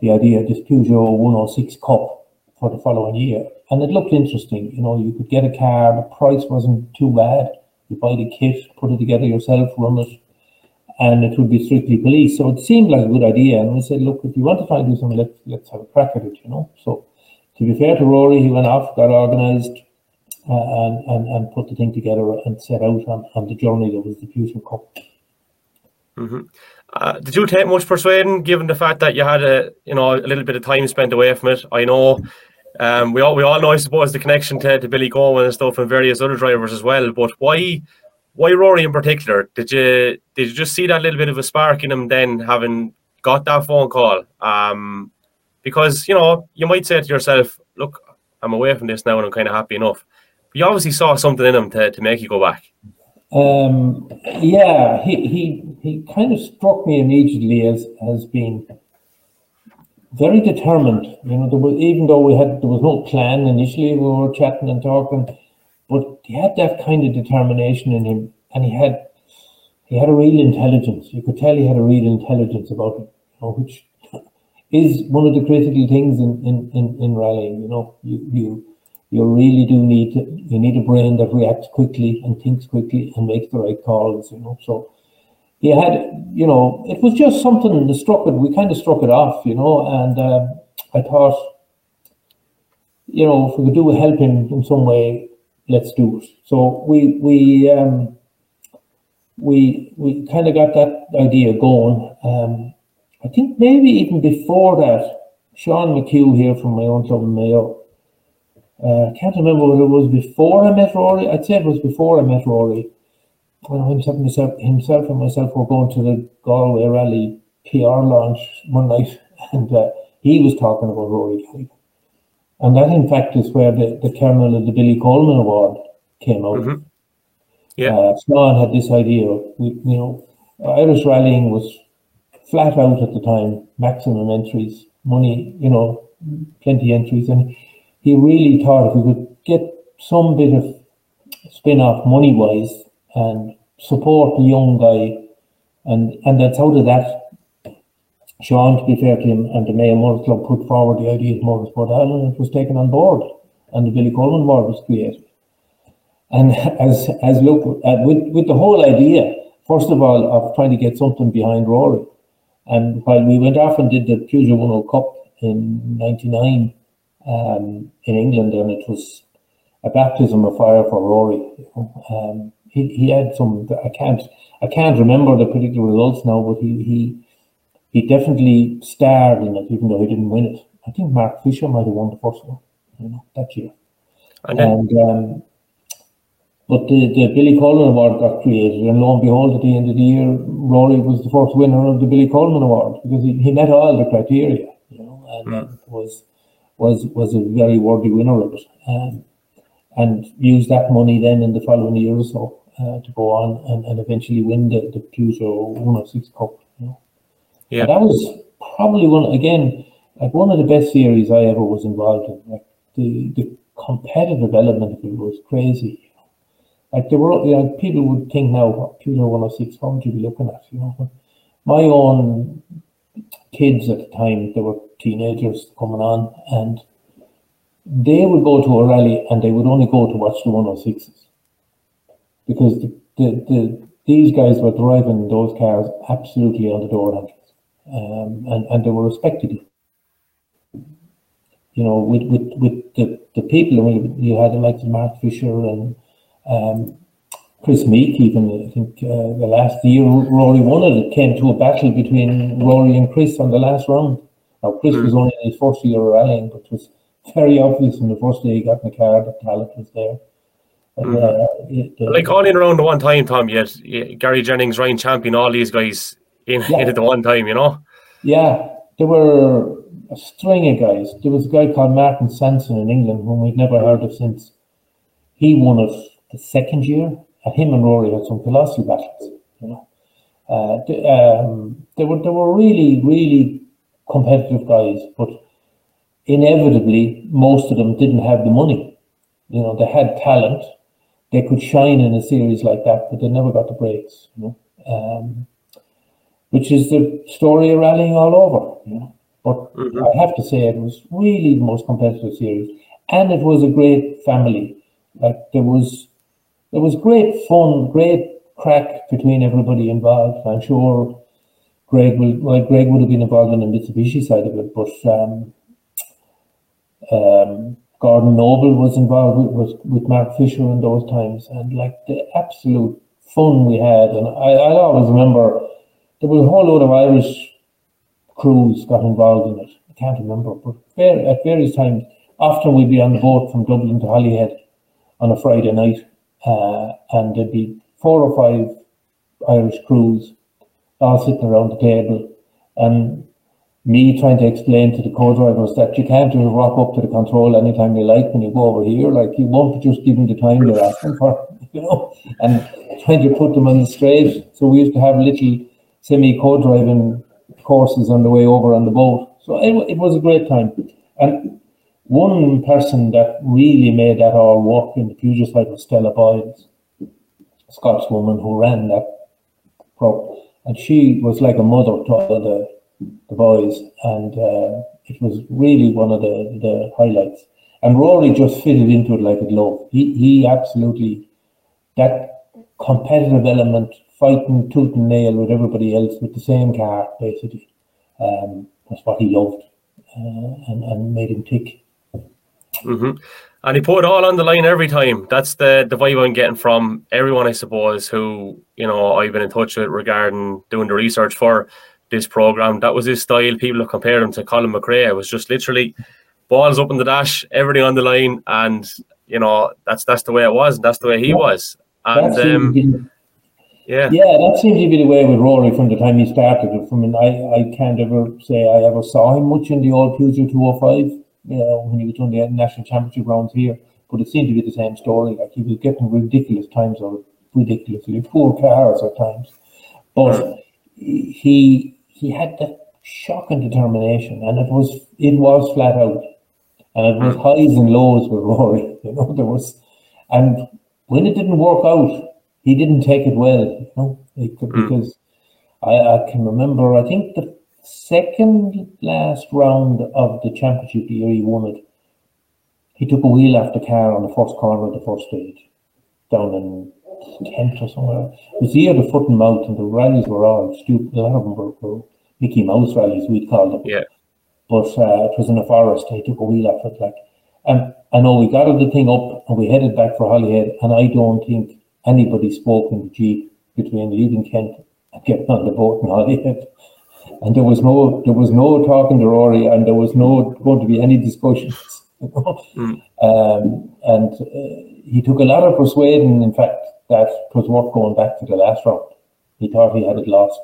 Speaker 4: the idea this Peugeot 106 Cup for the following year. And it looked interesting. You know, you could get a car, the price wasn't too bad you buy the kit, put it together yourself, run it, and it would be strictly police. So it seemed like a good idea. And we said, look, if you want to try do something, let's let's have a crack at it, you know. So to be fair to Rory, he went off, got organised, uh, and, and and put the thing together and set out on, on the journey that was the Peugeot Cup.
Speaker 1: Mm-hmm. Uh, did you take much persuading, given the fact that you had a you know a little bit of time spent away from it? I know um, we all we all know, I suppose, the connection to, to Billy Coleman and stuff, and various other drivers as well. But why why Rory in particular? Did you did you just see that little bit of a spark in him then, having got that phone call? Um, because you know you might say to yourself, "Look, I'm away from this now, and I'm kind of happy enough." You obviously saw something in him to, to make you go back.
Speaker 4: Um, yeah, he, he he kind of struck me immediately as as being very determined. You know, was even though we had there was no plan initially, we were chatting and talking, but he had that kind of determination in him, and he had he had a real intelligence. You could tell he had a real intelligence about him, you know, which is one of the critical things in in in, in rallying. You know, you you you really do need to, you need a brain that reacts quickly and thinks quickly and makes the right calls. You know, so he had, you know, it was just something that struck it. We kind of struck it off, you know, and uh, I thought, you know, if we could do help him in some way, let's do it. So we we um, we we kind of got that idea going. Um, I think maybe even before that, Sean McHugh here from my own club in Mayo. Uh, I can't remember whether it was before I met Rory. I'd say it was before I met Rory well, himself, himself, himself and myself were going to the Galway Rally PR launch one night, and uh, he was talking about Rory Galligan. And that, in fact, is where the, the kernel of the Billy Coleman Award came out. Mm-hmm.
Speaker 1: Yeah. Uh,
Speaker 4: had this idea, we, you know, Irish rallying was flat out at the time, maximum entries, money, you know, plenty entries. And he really thought if he could get some bit of spin off money wise, and support the young guy. And and that's out of that. Sean, to be fair to him, and the Mayo Motor Club put forward the idea of Motorsport Ireland. It was taken on board, and the Billy Coleman Award was created. And as as look uh, with with the whole idea, first of all, of trying to get something behind Rory. And while we went off and did the Peugeot 10 Cup in '99 um, in England, and it was a baptism of fire for Rory. You know? um, he, he had some. I can't I can't remember the particular results now, but he he he definitely starred in it, even though he didn't win it. I think Mark Fisher might have won the first one, you know, that year. And, and um, but the, the Billy Coleman Award got created, and lo and behold, at the end of the year, Rory was the first winner of the Billy Coleman Award because he, he met all the criteria, you know, and mm. was was was a very worthy winner of it, um, and used that money then in the following year or so uh, to go on and, and eventually win the the Peugeot 106 Cup. You know, yeah, and that was probably one again like one of the best series I ever was involved in. Like the the competitive element of it was crazy. Like there were, you know, people would think now, what Peugeot 106, what would you be looking at? You know, my own kids at the time, they were teenagers coming on, and they would go to a rally and they would only go to watch the 106s because the, the, the these guys were driving those cars absolutely on the door handles, um, and and they were respected. You know, with with with the, the people, I mean, you had of Mark Fisher and um, Kris Meeke, even I think uh, the last year Rory won it, it came to a battle between Rory and Kris on the last round. Now Kris mm. was only in his first year of rallying, but it was very obvious from the first day he got in the car that talent was there.
Speaker 1: And, mm. uh, it, uh, like all in around the one time, Tom. Yet Gary Jennings, Ryan Champion, all these guys in, yeah. in at the one time, you know.
Speaker 4: Yeah, there were a string of guys. There was a guy called Martin Sanson in England, whom we've never heard of since. He won it the second year, and him and Rory had some colossal battles. You know, uh, the, um, they were they were really really competitive guys, but inevitably most of them didn't have the money. You know, they had talent, they could shine in a series like that, but they never got the breaks. You know, um, which is the story of rallying all over. You know, but mm-hmm. I have to say it was really the most competitive series, and it was a great family. Like there was it was great fun, great crack between everybody involved. I'm sure Greg will, well, Greg would have been involved in the Mitsubishi side of it, but um, um, Gordon Noble was involved with, with, Mark Fisher in those times, and like the absolute fun we had. And I, I always remember there was a whole load of Irish crews got involved in it. I can't remember, but at various times, often we'd be on the boat from Dublin to Holyhead on a Friday night uh, and there'd be four or five Irish crews all sitting around the table, and me trying to explain to the co-drivers that you can't just rock up to the control anytime you like when you go over here. Like you won't just give them the time they're asking for, you know, and trying to put them on the straight. So we used to have little semi co-driving courses on the way over on the boat. So it, it was a great time. And one person that really made that all work in the Peugeot side was Stella Boyles, a Scots woman who ran that prop. And she was like a mother to all the, the boys. And uh, it was really one of the, the highlights. And Rory just fitted into it like a glove. He, he absolutely, that competitive element, fighting tooth and nail with everybody else with the same car, basically, um, was what he loved uh, and, and made him tick.
Speaker 1: Mm-hmm. And he put it all on the line every time. That's the the vibe I'm getting from everyone, I suppose, who you know I've been in touch with regarding doing the research for this program. That was his style. People have compared him to Colin McRae. It was just literally balls up in the dash, everything on the line, and you know that's that's the way it was, and that's the way he was. And um, yeah,
Speaker 4: yeah, that seems to be the way with Rory from the time he started. From I, I can't ever say I ever saw him much in the old Peugeot 205 you know, when he was doing the national championship rounds here. But it seemed to be the same story. Like he was getting ridiculous times or ridiculously poor cars at times. But he he had that shocking determination and it was it was flat out. And it was highs and lows with Rory. You know, there was and when it didn't work out, he didn't take it well, you know, hmm. because I, I can remember I think the second last round of the championship year he won it, he took a wheel off the car on the first corner of the first stage. down in Kent or somewhere. It was the year the foot and mouth, and the rallies were all stupid. A lot of them were, were Mickey Mouse rallies, we'd call them.
Speaker 1: Yeah.
Speaker 4: But uh, it was in the forest. He took a wheel off it, like. And I know we got the thing up, and we headed back for Holyhead. And I don't think anybody spoke in the jeep between leaving Kent and getting on the boat in Holyhead. And there was no, there was no talking to Rory, and there was no going to be any discussions.
Speaker 1: Mm.
Speaker 4: Um, and uh, he took a lot of persuading, in fact, that was worth going back to the last round. He thought he had it lost.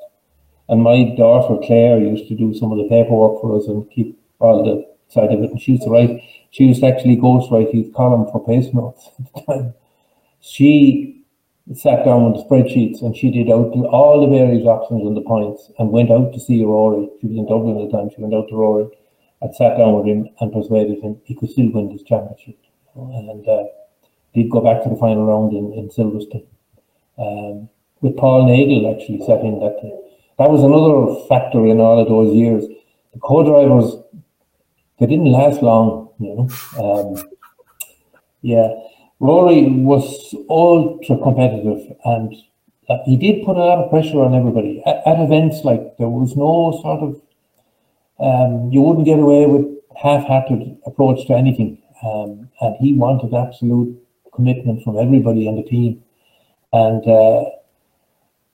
Speaker 4: And my daughter Claire used to do some of the paperwork for us and keep all the side of it. And she used to write, she used to actually ghostwrite his column for Pace Notes at the time. She sat down with the spreadsheets and she did out all the various options and the points and went out to see Rory. She was in Dublin at the time. She went out to Rory and sat down with him and persuaded him he could still win this championship. And uh, he'd go back to the final round in, in Silverstone. Um, with Paul Nagle actually sat in that day. That was another factor in all of those years. The co-drivers, they didn't last long, you know. Um, yeah, Rory was ultra competitive and he did put a lot of pressure on everybody. At, at events like there was no sort of, um, you wouldn't get away with half-hearted approach to anything. Um, and he wanted absolute commitment from everybody on the team. And uh,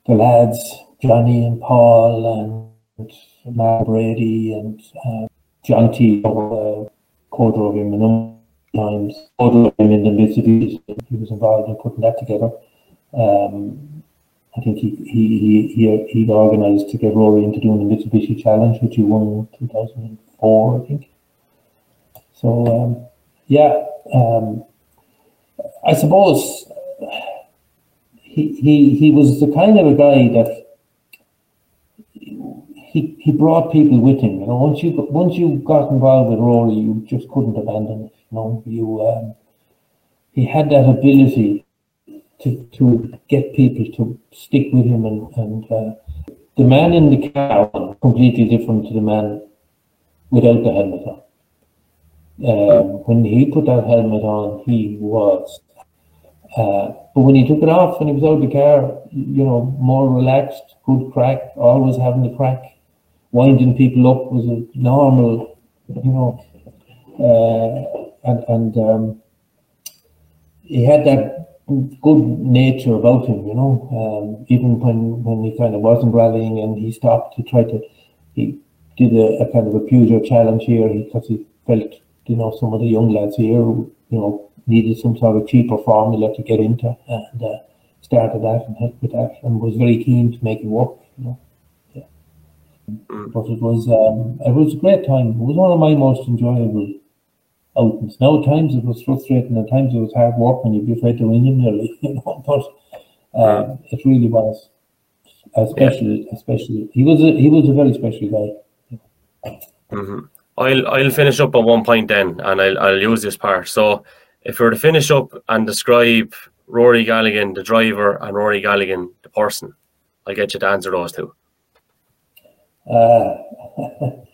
Speaker 4: the lads, Johnny and Paul and Mark Brady and uh, John T. Uh, him times, co-drove him in the Mitsubishi. He was involved in putting that together. Um, I think he he he he he'd organised to get Rory into doing the Mitsubishi Challenge, which he won in 2004, I think. So um, yeah, um, I suppose he, he he was the kind of a guy that he brought people with him. You know, once you got, once you got involved with Rory, you just couldn't abandon it. You know, you um, he had that ability to to get people to stick with him, and and uh, the man in the car completely different to the man without the helmet on. Um, when he put that helmet on, he was. Uh, but when he took it off, when he was out of the car, you know, more relaxed, good crack, always having the crack, winding people up was a normal, you know, uh, and and um, he had that good nature about him, you know. Um, even when when he kind of wasn't rallying and he stopped, he tried to, he did a, a kind of a Peugeot challenge here because he felt you know, some of the young lads here, you know, needed some sort of cheaper formula to get into and uh, started that and helped with that and was very keen to make it work, you know. Yeah.
Speaker 1: Mm.
Speaker 4: But it was um, it was a great time. It was one of my most enjoyable outings. Now at times it was frustrating, at times it was hard work and you'd be afraid to ring him nearly, you know, but um, it really was. Especially especially he was a he was a very special guy.
Speaker 1: hmm I'll I'll finish up on one point then, and I'll I'll use this part. So, if we were to finish up and describe Rory Galligan, the driver, and Rory Galligan, the person, I'll get you to answer those two.
Speaker 4: Uh,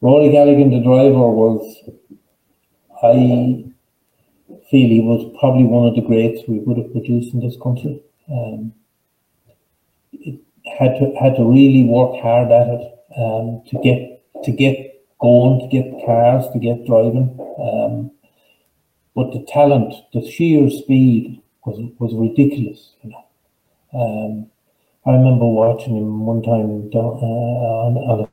Speaker 4: Rory Galligan, the driver, was, I feel he was probably one of the greats we would have produced in this country. Um, it had to had to really work hard at it um, to get to get going, to get cars, to get driving. Um, but the talent, the sheer speed was was ridiculous. You know. Um, I remember watching him one time down, uh, on,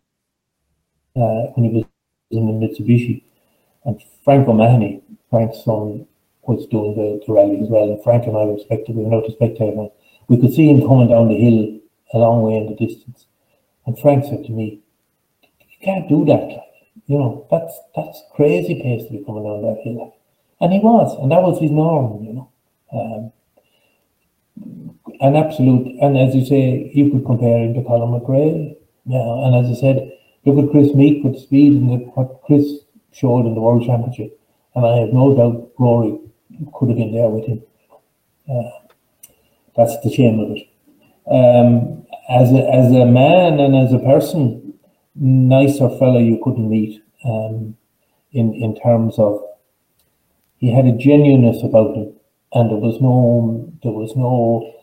Speaker 4: uh, when he was in the Mitsubishi, and Frank O'Mahony, Frank's son, was doing the, the rally as well. And Frank and I were spectators, we were out to. We could see him coming down the hill a long way in the distance. And Frank said to me, "You can't do that. You know, that's that's crazy pace to be coming down that hill." And he was, and that was his norm. You know. Um, an absolute, and as you say, you could compare him to Colin McRae. Yeah, and as I said, look at Kris Meeke with speed and what Kris showed in the World Championship, and I have no doubt Rory could have been there with him. Uh, that's the shame of it. Um, as a, as a man and as a person, nicer fellow you couldn't meet. Um, in in terms of he had a genuineness about him and there was no there was no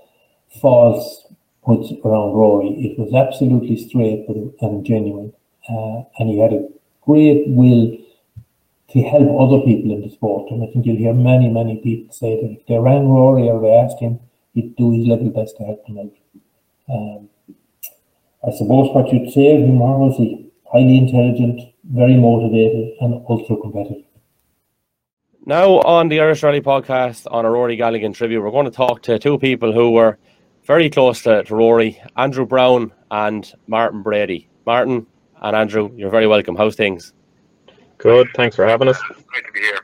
Speaker 4: false puts around Rory. It was absolutely straight and, genuine, uh, and he had a great will to help other people in the sport. And I think you'll hear many, many people say that if they rang Rory or they asked him, he'd do his level best to help them out. Um, I suppose what you'd say of him was he highly intelligent, very motivated, and ultra competitive.
Speaker 1: Now, on the Irish Rally podcast on a Rory Galligan tribute, we're going to talk to two people who were very close to, to Rory Andrew Browne, and Martin Brady. Martin and Andrew, you're very welcome. How's things?
Speaker 5: Good. Thanks for having us.
Speaker 2: Great to be here.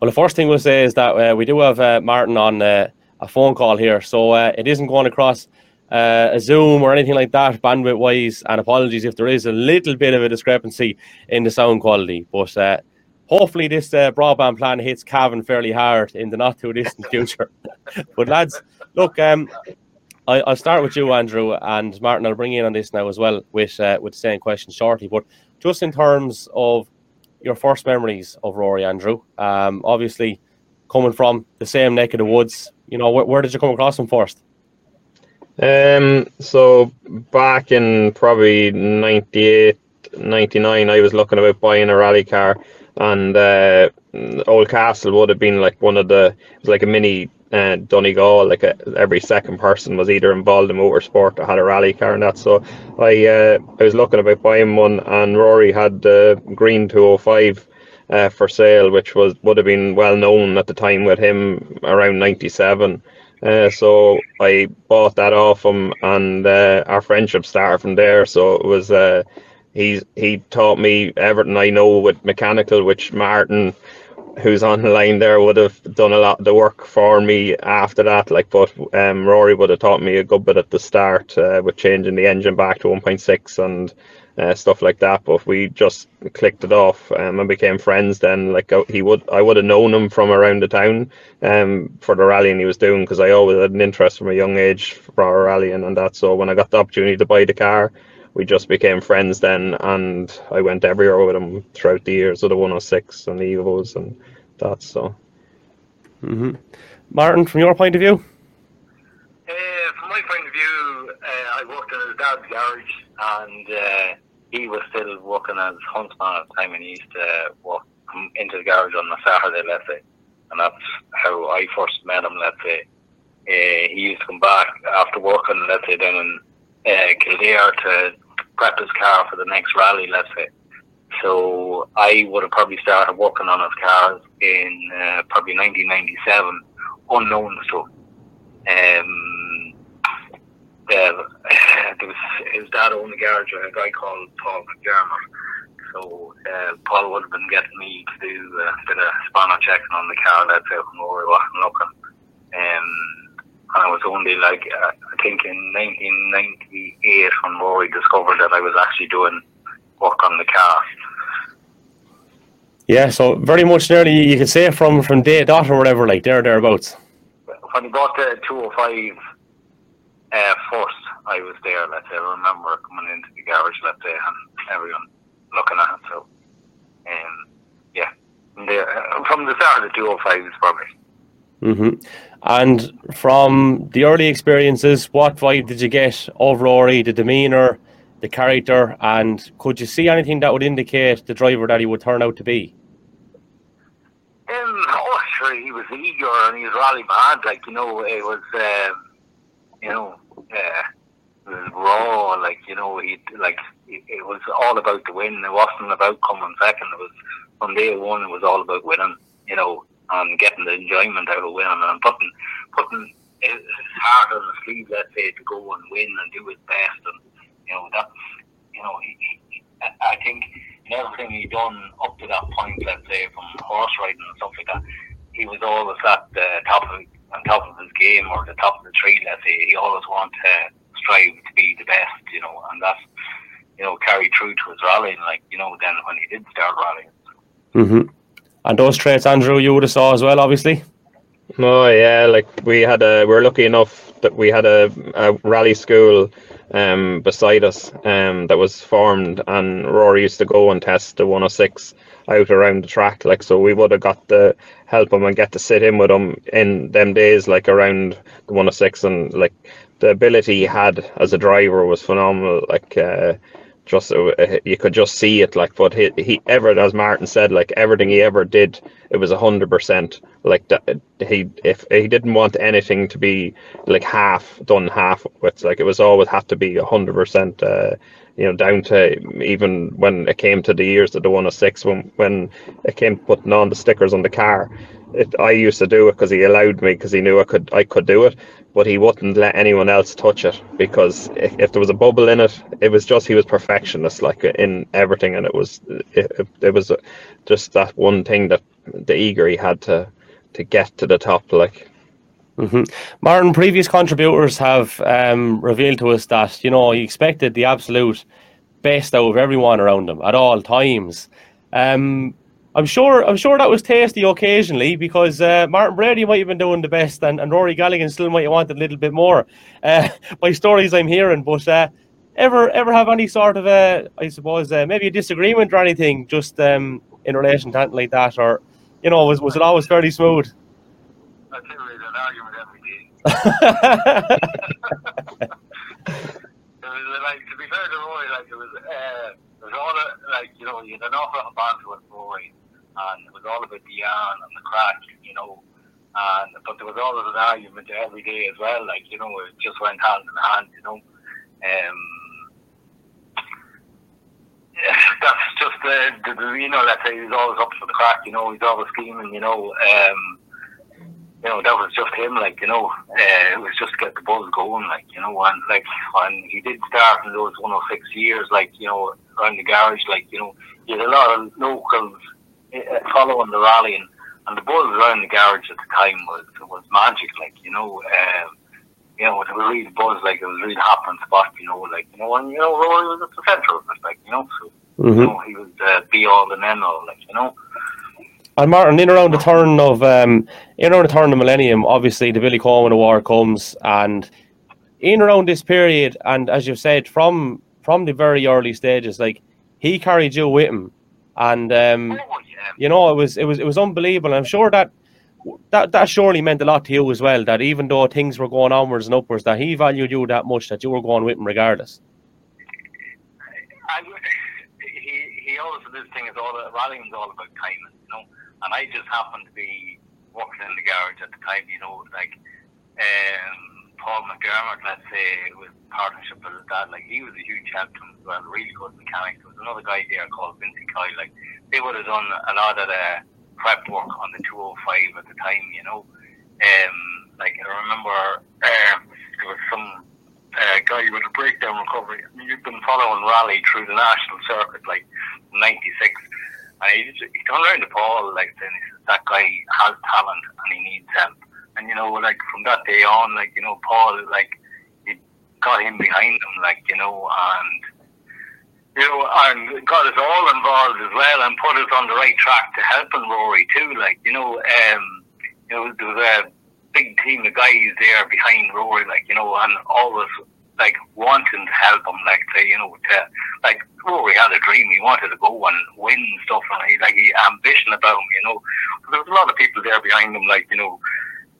Speaker 1: Well, the first thing we'll say is that uh, we do have uh, Martin on uh, a phone call here, so uh, it isn't going across uh, a Zoom or anything like that, bandwidth wise. And apologies if there is a little bit of a discrepancy in the sound quality, but uh, hopefully this uh, broadband plan hits Cavan fairly hard in the not too distant future. but lads, look, um, I, will start with you, Andrew, and Martin. I'll bring you in on this now as well with uh, with the same question shortly. But just in terms of your first memories of Rory, Andrew, um, obviously coming from the same neck of the woods, you know, where, where did you come across him first?
Speaker 5: Um, so back in probably 98, 99, I was looking about buying a rally car and uh, Oldcastle would have been like one of the it was like a mini uh, Donegal. Like a, every second person was either involved in motorsport or had a rally car and that. So I uh, I was looking about buying one, and Rory had the green 205 uh, for sale, which was would have been well known at the time with him around '97. Uh, so I bought that off him, and uh, our friendship started from there. So it was uh, he taught me everything I know with mechanical, which Martin, who's on the line there, would have done a lot of the work for me after that. Like, but um, Rory would have taught me a good bit at the start uh, with changing the engine back to 1.6 and uh, stuff like that. But we just clicked it off um, and became friends. Then, like uh, he would, I would have known him from around the town um, for the rallying he was doing because I always had an interest from a young age for rallying and that. So when I got the opportunity to buy the car we just became friends then, and I went everywhere with him throughout the years of the 106 and the Evos and that. So,
Speaker 1: mm-hmm. Martin, from your point of view,
Speaker 6: uh, from my point of view, uh, I worked in his dad's garage, and uh, he was still working as huntsman at the time, and he used to walk into the garage on a Saturday, let's say, and that's how I first met him. Let's say uh, he used to come back after working, let's say, down in uh, Kildare to prep his car for the next rally, let's say. So I would have probably started working on his cars in uh, probably 1997, unknown to um, there, there was his dad owned a garage, a guy called Paul McDermott. So uh, Paul would have been getting me to do a bit of spanner checking on the car, let's say, where we wasn't looking. Um, I was only like, uh, I think in 1998 when Rory discovered that I was actually doing work on the car.
Speaker 1: Yeah, so very much nearly you could say from from day dot or whatever, like there thereabouts.
Speaker 6: When he bought the 205 uh, first, I was there. Let's say I remember coming into the garage, let's say, and everyone looking at it. So, um, yeah, there, uh, from the start of the 205 probably.
Speaker 1: Mm-hmm. And from the early experiences, what vibe did you get of Rory, the demeanour, the character, and could you see anything that would indicate the driver that he would turn out to be?
Speaker 6: Um, oh, sure, he was eager and he was rally mad. Like you know, it was, um, you know, uh, it was raw. Like you know, he like it, it was all about the win. It wasn't about coming second. It was from day one. It was all about winning. You know, and getting the enjoyment out of winning and putting putting his heart on the sleeve, let's say, to go and win and do his best. And you know that's you know he, he, I think in everything he done up to that point, let's say, from horse riding and stuff like that, he was always at the top of on top of his game or the top of the tree. Let's say he always wanted to strive to be the best, you know, and that's you know carried through to his rallying. Like you know, then when he did start rallying.
Speaker 1: Mm-hmm. And those traits, Andrew, you would have saw as well, obviously.
Speaker 5: Oh yeah, like we had a we are lucky enough that we had a, a rally school um beside us um that was formed and Rory used to go and test the 106 out around the track like so we would have got to help him and get to sit in with him in them days like around the 106 and like the ability he had as a driver was phenomenal like uh just uh, you could just see it like but he, he ever as martin said like everything he ever did it was a hundred percent like that he if he didn't want anything to be like half done half with like it was always had to be a hundred percent uh you know down to even when it came to the years of the 106 when when it came putting on the stickers on the car. It, I used to do it because he allowed me because he knew I could I could do it but he wouldn't let anyone else touch it because if, there was a bubble in it, it was just he was perfectionist like in everything, and it was it, it was just that one thing that the eager he had to to get to the top like.
Speaker 1: Mm-hmm. Martin, previous contributors have um, revealed to us that you know he expected the absolute best out of everyone around him at all times. Um, I'm sure I'm sure that was tasty occasionally because uh, Martin Brady might have been doing the best and, and Rory Galligan still might have wanted a little bit more uh, by stories I'm hearing. But uh, ever ever have any sort of a I suppose uh, maybe a disagreement or anything just um, in relation to anything like that or you know was was it always fairly smooth?
Speaker 6: I think we had an argument every day. was like to be fair to Rory, like it was uh, it was all like you know you had an awful lot of banter with Rory and it was all about the yarn and the crack, you know. And but there was always an argument every day as well, like you know, it just went hand in hand, you know. Um, yeah, that's just uh, the, the, you know, let's say he's always up for the crack, you know, he's always scheming, you know. Um, you know, that was just him, like, you know, uh, it was just to get the buzz going, like, you know, and like when he did start in those 106 years, like, you know, around the garage, like, you know, he had a lot of locals following the rally and, and the buzz around the garage at the time was was magic. Like you know, um, you know, it was really buzz. Like it was really happening spot. You know, like you know, and you know, Rory was at the centre of it. Like you know, so
Speaker 1: mm-hmm.
Speaker 6: you know, he was uh, be all and end all. Like you know.
Speaker 1: And Martin, in around the turn of um, in around the turn of the millennium, obviously the Billy Coleman Award comes, and in around this period, and as you've said, from from the very early stages, like he carried you with him, and um,
Speaker 6: Oh.
Speaker 1: You know it was it was it was unbelievable. I'm sure that that that surely meant a lot to you as well. That even though things were going onwards and upwards, that he valued you that much that you were going with him regardless.
Speaker 6: I, he he always this thing is all rallying is all about timing, you know. And I just happened to be working in the garage at the time, you know, like um, Paul McDermott, let's say, with partnership with his dad, like he was a huge help to him as well, really good mechanic. There was another guy there called Vincent Kyle, like they would have done a lot of the prep work on the 205 at the time, you know. Um, like I remember um, there was some uh, guy with a breakdown recovery. I mean, you've been following rally through the national circuit, like '96, and he, just, he turned around to Paul like saying, he says, "That guy has talent and he needs help." And you know, like from that day on, like you know, Paul like he got him behind him, like you know, and you know, and got us all involved as well, and put us on the right track to helping Rory too. Like you know, um, you know, there was a big team of guys there behind Rory, like you know, and always like wanting to help him, like say, you know, to like Rory had a dream, he wanted to go and win stuff, and he like he ambition about him, you know. There was a lot of people there behind him, like you know,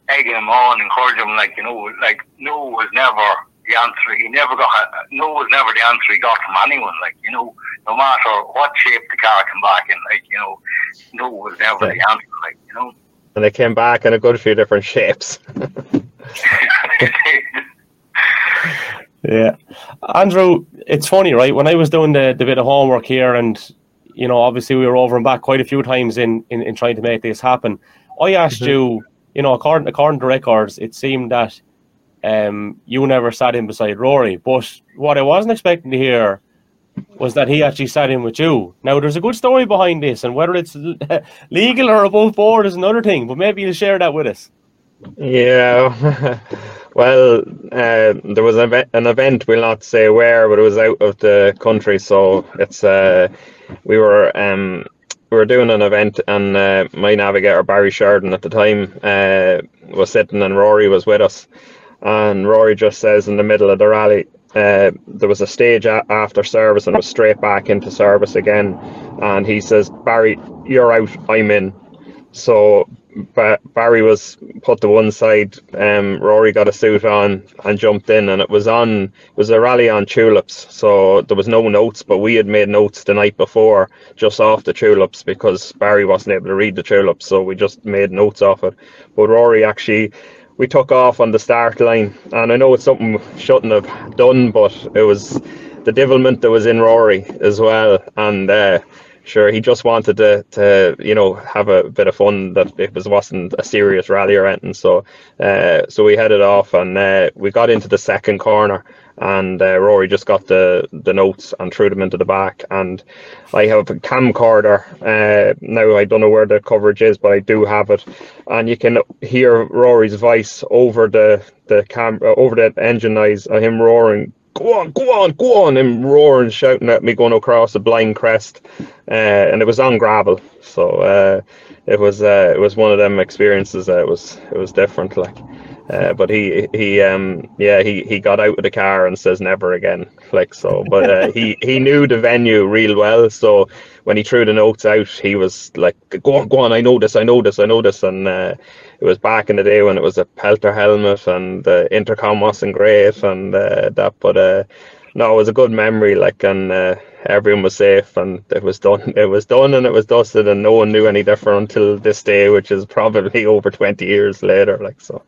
Speaker 6: egging him on, encouraging him, like you know, like no was never the answer. He never got no was never the answer he got from anyone, like you know, no matter what shape the car came back in, like you know, no was never the answer, like you know.
Speaker 5: And they came back in a good few different shapes.
Speaker 1: Yeah, Andrew, it's funny, right? When I was doing the, the bit of homework here, and you know, obviously we were over and back quite a few times in in, in trying to make this happen. I asked
Speaker 5: Mhm.
Speaker 1: you, you know, according according to records, it seemed that um you never sat in beside Rory, but what I wasn't expecting to hear was that he actually sat in with you. Now, there's a good story behind this, and whether it's legal or above board is another thing. But maybe you'll share that with us.
Speaker 5: Yeah, well, uh, there was an event, we'll not say where, but it was out of the country. So it's uh, we were um, we were doing an event, and uh, my navigator Barry Sheridan at the time uh, was sitting, and Rory was with us, and Rory just says in the middle of the rally, uh, there was a stage a- after service and was straight back into service again. And he says, Barry, you're out, I'm in. So ba- Barry was put to one side. Um, Rory got a suit on and jumped in, and it was on. It was a rally on tulips, so there was no notes, but we had made notes the night before just off the tulips because Barry wasn't able to read the tulips, so we just made notes off it. But Rory actually we took off on the start line, and I know it's something we shouldn't have done, but it was the devilment that was in Rory as well, and uh, sure he just wanted to, to you know have a bit of fun that it was wasn't a serious rally or anything. So uh, so we headed off, and uh, we got into the second corner, and uh, Rory just got the the notes and threw them into the back. And I have a camcorder uh, now. I don't know where the coverage is, but I do have it, and you can hear Rory's voice over the the cam over the engine noise of him roaring. Go on, go on, go on! Him roaring, shouting at me, going across a blind crest, uh, and it was on gravel. So uh, it was uh, it was one of them experiences. it was it was different, like. Uh, but he he um yeah he he got out of the car and says never again like so but uh, he he knew the venue real well so when he threw the notes out he was like go on go on I know this I know this I know this and uh, it was back in the day when it was a Peltor helmet and the intercom wasn't great and uh, that but uh no it was a good memory like and uh, everyone was safe and it was done it was done and it was dusted and no one knew any different until this day which is probably over 20 years later like so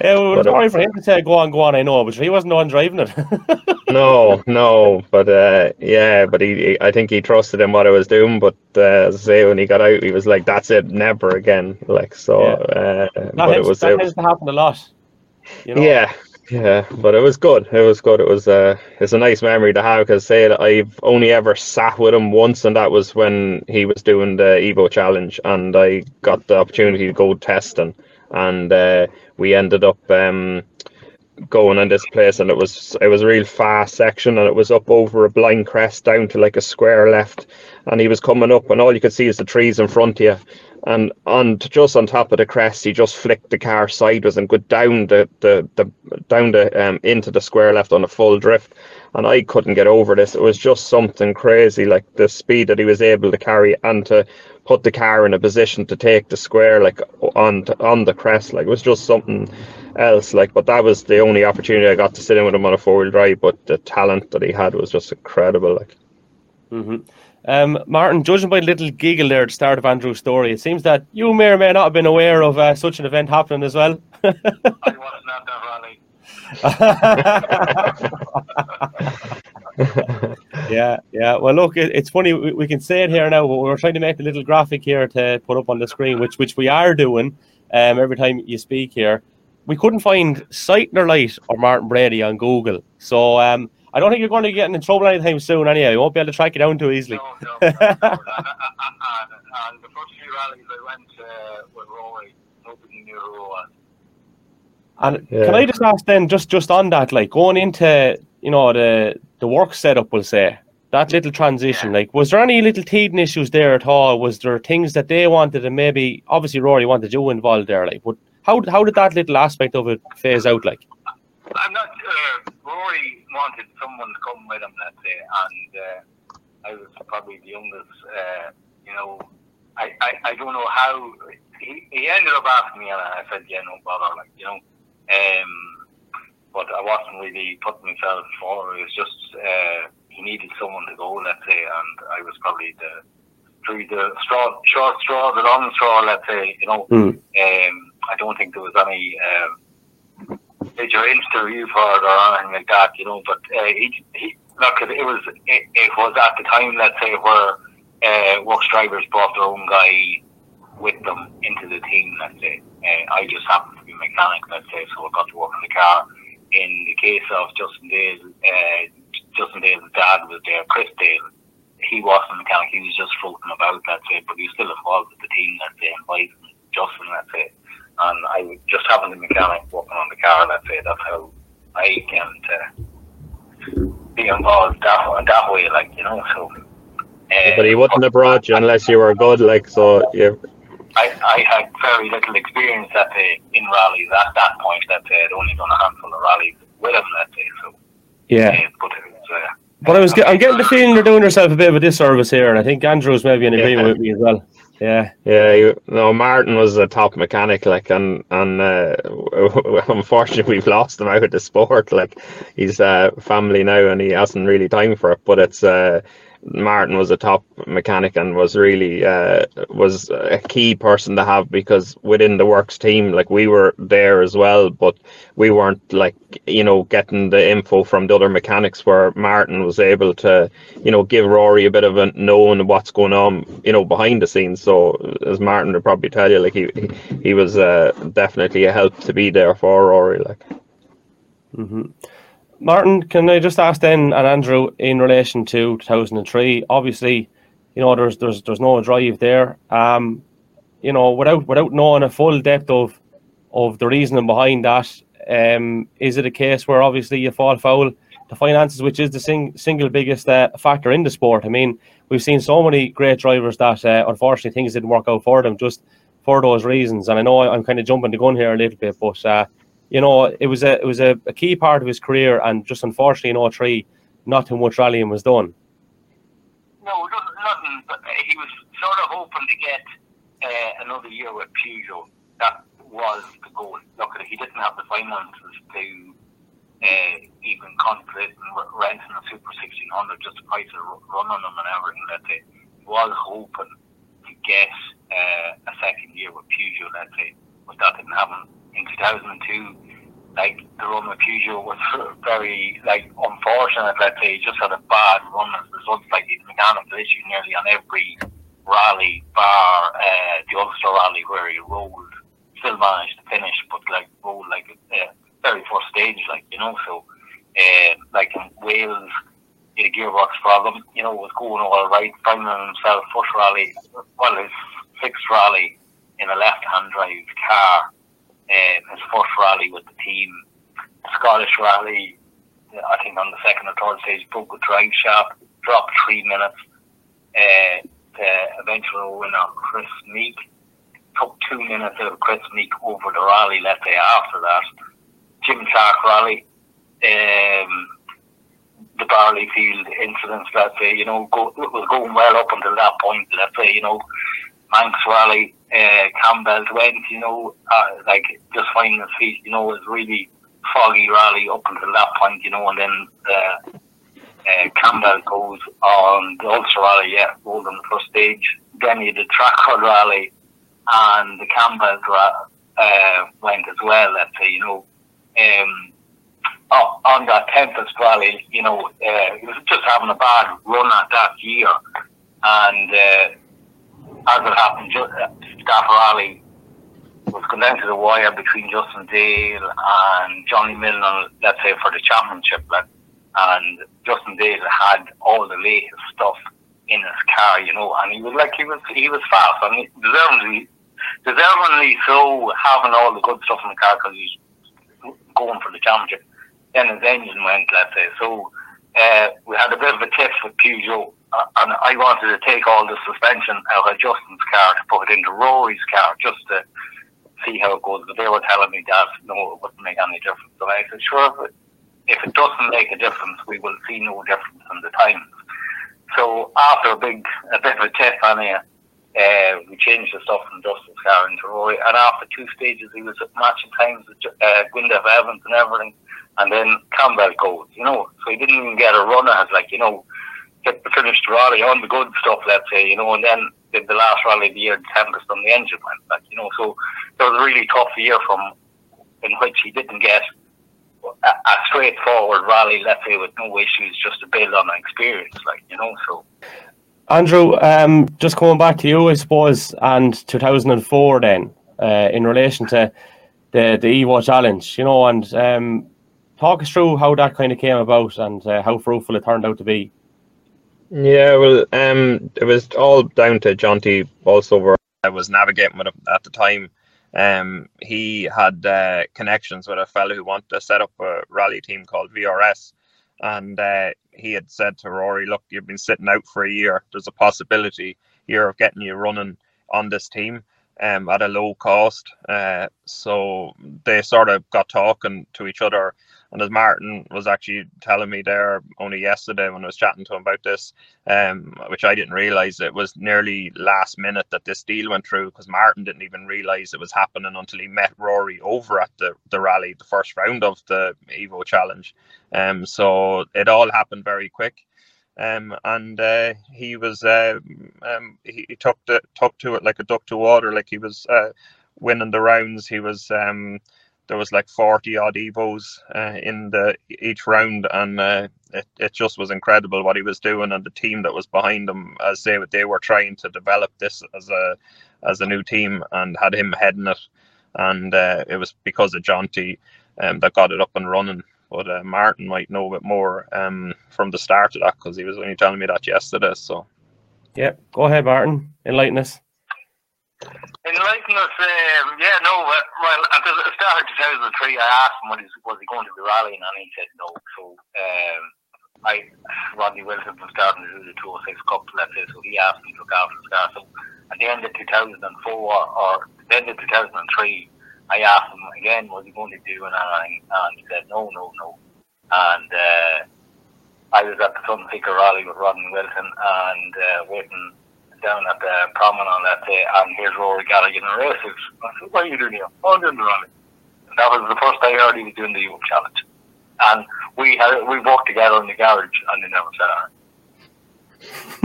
Speaker 1: Yeah, well,
Speaker 5: But, uh,
Speaker 1: sorry for him to say go on, go on. I know, but he wasn't the one driving it.
Speaker 5: no, no, but uh, yeah, but he, he, I think he trusted in what I was doing. But uh, as I say, when he got out, he was like, "That's it, never again." Like so, uh,
Speaker 1: that
Speaker 5: but it was,
Speaker 1: that
Speaker 5: it
Speaker 1: tends to happen a lot. You know?
Speaker 5: yeah, yeah, but it was good. It was good. It was uh, it's a nice memory to have because say that I've only ever sat with him once, and that was when he was doing the Evo challenge, and I got the opportunity to go testing, and uh, we ended up um going in this place and it was it was a real fast section and it was up over a blind crest down to like a square left and he was coming up and all you could see is the trees in front of you and on just on top of the crest he just flicked the car sideways and go down the the, the down the um into the square left on a full drift and I couldn't get over this. It was just something crazy like the speed that he was able to carry and to put the car in a position to take the square like on on the crest like it was just something else like but that was the only opportunity I got to sit in with him on a four wheel drive but the talent that he had was just incredible like
Speaker 1: hmm Um, Martin, judging by the little giggle there at the start of Andrew's story, it seems that you may or may not have been aware of uh, such an event happening as well.
Speaker 6: I wasn't at that rally.
Speaker 1: yeah, yeah. Well, look, it, it's funny. We, we can say it here now, but we're trying to make a little graphic here to put up on the screen, which which we are doing um, every time you speak here. We couldn't find Sightner Light or Martin Brady on Google, so um, I don't think you're going to get getting in trouble anytime soon. Anyhow, you won't be able to track you down too easily.
Speaker 6: No, no. no, no. and, and, and the first few rallies I went uh, with Rory, nobody knew who it was.
Speaker 1: And
Speaker 5: Yeah.
Speaker 1: can I just ask then, just just on that, like going into you know the the work setup, we'll say that little transition, like was there any little teething issues there at all? Was there things that they wanted, and maybe obviously Rory wanted you involved there, like, but how how did that little aspect of it phase out, like?
Speaker 6: I'm not sure. Rory wanted someone to come with him, let's say, and uh, I was probably the youngest. Uh, you know, I, I, I don't know how. He, he ended up asking me, and I said, yeah, no bother, like, you know. Um, but I wasn't really putting myself forward. It was just uh, he needed someone to go, let's say, and I was probably the through the straw, short straw, the long straw, let's say, you know.
Speaker 1: Hmm.
Speaker 6: Um, I don't think there was any. Um, major interview for it or anything like that, you know. But uh, he, he look, it, it was it, it was at the time, let's say, where uh, works drivers brought their own guy with them into the team. Let's say uh, I just happened to be a mechanic, let's say, so I got to work in the car. In the case of Justin Dale, uh, Justin Dale's dad was there, Chris Dale. He wasn't a mechanic; he was just floating about, let's say, but he was still involved with the team, say, and Biden, Justin, let's say and I just happened to be a mechanic working on the car. Let's say that's how I came to be involved that that way, like you know. So Uh,
Speaker 5: But he wouldn't have brought you unless you were good, like so. Yeah,
Speaker 6: I, I had very little experience at the, in rallies at that point. That I'd only done a handful of rallies with him, let's say. So,
Speaker 1: Yeah.
Speaker 6: uh, but it was. Uh,
Speaker 1: But I was, get, I'm getting the feeling you're doing yourself a bit of a disservice here, and I think Andrew's maybe in agreement
Speaker 5: Yeah.
Speaker 1: with me as well. Yeah.
Speaker 5: yeah. You, no, Martin was a top mechanic, like, and and uh, unfortunately we've lost him out of the sport. Like, he's uh, family now, and he hasn't really time for it. But it's uh, Martin was a top mechanic and was really uh, was a key person to have because within the works team, like we were there as well, but we weren't like you know getting the info from the other mechanics. Where Martin was able to, you know, give Rory a bit of a knowing what's going on, you know, behind the scenes. So as Martin would probably tell you, like he he, was uh, definitely a help to be there for Rory, like.
Speaker 1: hmm Martin, can I just ask then, and Andrew, in relation to 2003, obviously, you know, there's there's there's no drive there. Um, you know, without without knowing a full depth of of the reasoning behind that, um, is it a case where obviously you fall foul the finances, which is the sing, single biggest uh, factor in the sport? I mean, we've seen so many great drivers that uh, unfortunately things didn't work out for them just for those reasons. And I know I'm kind of jumping the gun here a little bit, but uh, you know, it was a it was a, a key part of his career, and just unfortunately in 03, not too much rallying was done.
Speaker 6: no, nothing. But uh, he was sort of hoping to get uh, another year with Peugeot. That was the goal. Look, he didn't have the finances to uh, even contemplate renting a Super 1600 just the price of ru- running them and everything. Say he was hoping to get uh, a second year with Peugeot. Let's say, but that didn't happen in 2002. Like the run with Peugeot was very like unfortunate. Let's say he just had a bad run as a result. Like he had mechanical issue nearly on every rally, bar uh, the Ulster rally where he rolled, still managed to finish, but like rolled like uh, very first stage, like you know. So, uh, like in Wales, had a gearbox problem. You know, was going all right, finding himself first rally, well his sixth rally in a left-hand drive car. Um, his first rally with the team, Scottish rally, I think on the second or third stage, broke a drive shaft, dropped three minutes. Uh, the eventual winner, Kris Meeke, took two minutes out of Kris Meeke over the rally, let's say, after that. Jim Clark rally, um, the Barley Field incidents, let's say, you know, go, it was going well up until that point, let's say, you know, Manx rally, uh, cambelt went, you know, uh, like just finding his feet, you know, it was really foggy rally up until that point, you know, and then uh, uh, cambelt goes on the Ulster rally, yeah, goes on the first stage. Then he did track rod rally, and the cambelt uh, went as well. Let's say, you know, um, oh, on that Tempest rally, you know, uh, he was just having a bad run at that year, and uh, as it happened, uh, Staff was down to the wire between Justin Dale and Johnny Milner, let's say for the championship, like, and Justin Dale had all the latest stuff in his car, you know, and he was like he was he was fast and he deservedly deservedly so having all the good stuff in the car because he's going for the championship. Then his engine went, let's say. So uh, we had a bit of a tiff with Peugeot, and I wanted to take all the suspension out of Justin's car to put it into Rory's car just to see how it goes. But they were telling me that no, it wouldn't make any difference. So I said, sure, if it, doesn't make a difference, we will see no difference in the times. So after a big, a bit of a tiff on here, uh, we changed the stuff from Justin's car into Rory, and after two stages, he was at matching times with uh, Evans and everything, and then cambelt goes, you know, so he didn't even get a run at, like, you know, get the finished rally on the good stuff, let's say, you know, and then did the last rally of the year, in Tempest on the engine went, back, you know, so it was a really tough year from in which he didn't get a, a straightforward rally, let's say, with no issues, just to build on experience, like, you know, so.
Speaker 1: Andrew, um, just coming back to you, I suppose, and 2004 then, uh, in relation to the, the Evo Challenge, you know, and um, talk us through how that kind of came about and uh, how fruitful it turned out to be.
Speaker 5: Yeah, well, um, it was all down to John also Bolsover. I was navigating with him at the time. Um, he had uh, connections with a fellow who wanted to set up a rally team called VRS, and uh, he had said to Rory, "Look, you've been sitting out for a year. There's a possibility here of getting you running on this team." Um, at a low cost, uh, so they sort of got talking to each other and as Martin was actually telling me there only yesterday when I was chatting to him about this, um, which I didn't realize it was nearly last minute that this deal went through because Martin didn't even realize it was happening until he met Rory over at the, the rally, the first round of the Evo Challenge. Um, so it all happened very quick. Um, and uh, he was uh, um, he, he took the took to it like a duck to water, like he was uh, winning the rounds. He was um, there was like 40 odd evos uh, in the each round and uh, it, it just was incredible what he was doing and the team that was behind him as they they were trying to develop this as a as a new team and had him heading it. And uh, it was because of Jonty um, that got it up and running. But uh, Martin might know a bit more um, from the start of that because he was only telling me that yesterday so.
Speaker 1: Yeah go ahead Martin. Enlighten us
Speaker 6: Enlighten us, um, yeah, no, well, at the start of 2003, I asked him, was he, was he going to be rallying, and he said no. So, um, I, Rodney Wilson was starting to do the 206 Cup, let's say, so he asked me to look after the start. So, at the end of 2004, or the end of 2003, I asked him again, was he going to do anything, and he said no, no, no. And, uh, I was at the Sunseeker rally with Rodney Wilson and uh, waiting down at the promenade, let's say, and here's Rory Galligan in a race. I said, what are you doing here? Oh, I'm doing the rally. And that was the first I heard he was doing the Evo Challenge. And we had, we walked together in the garage and they never said anything.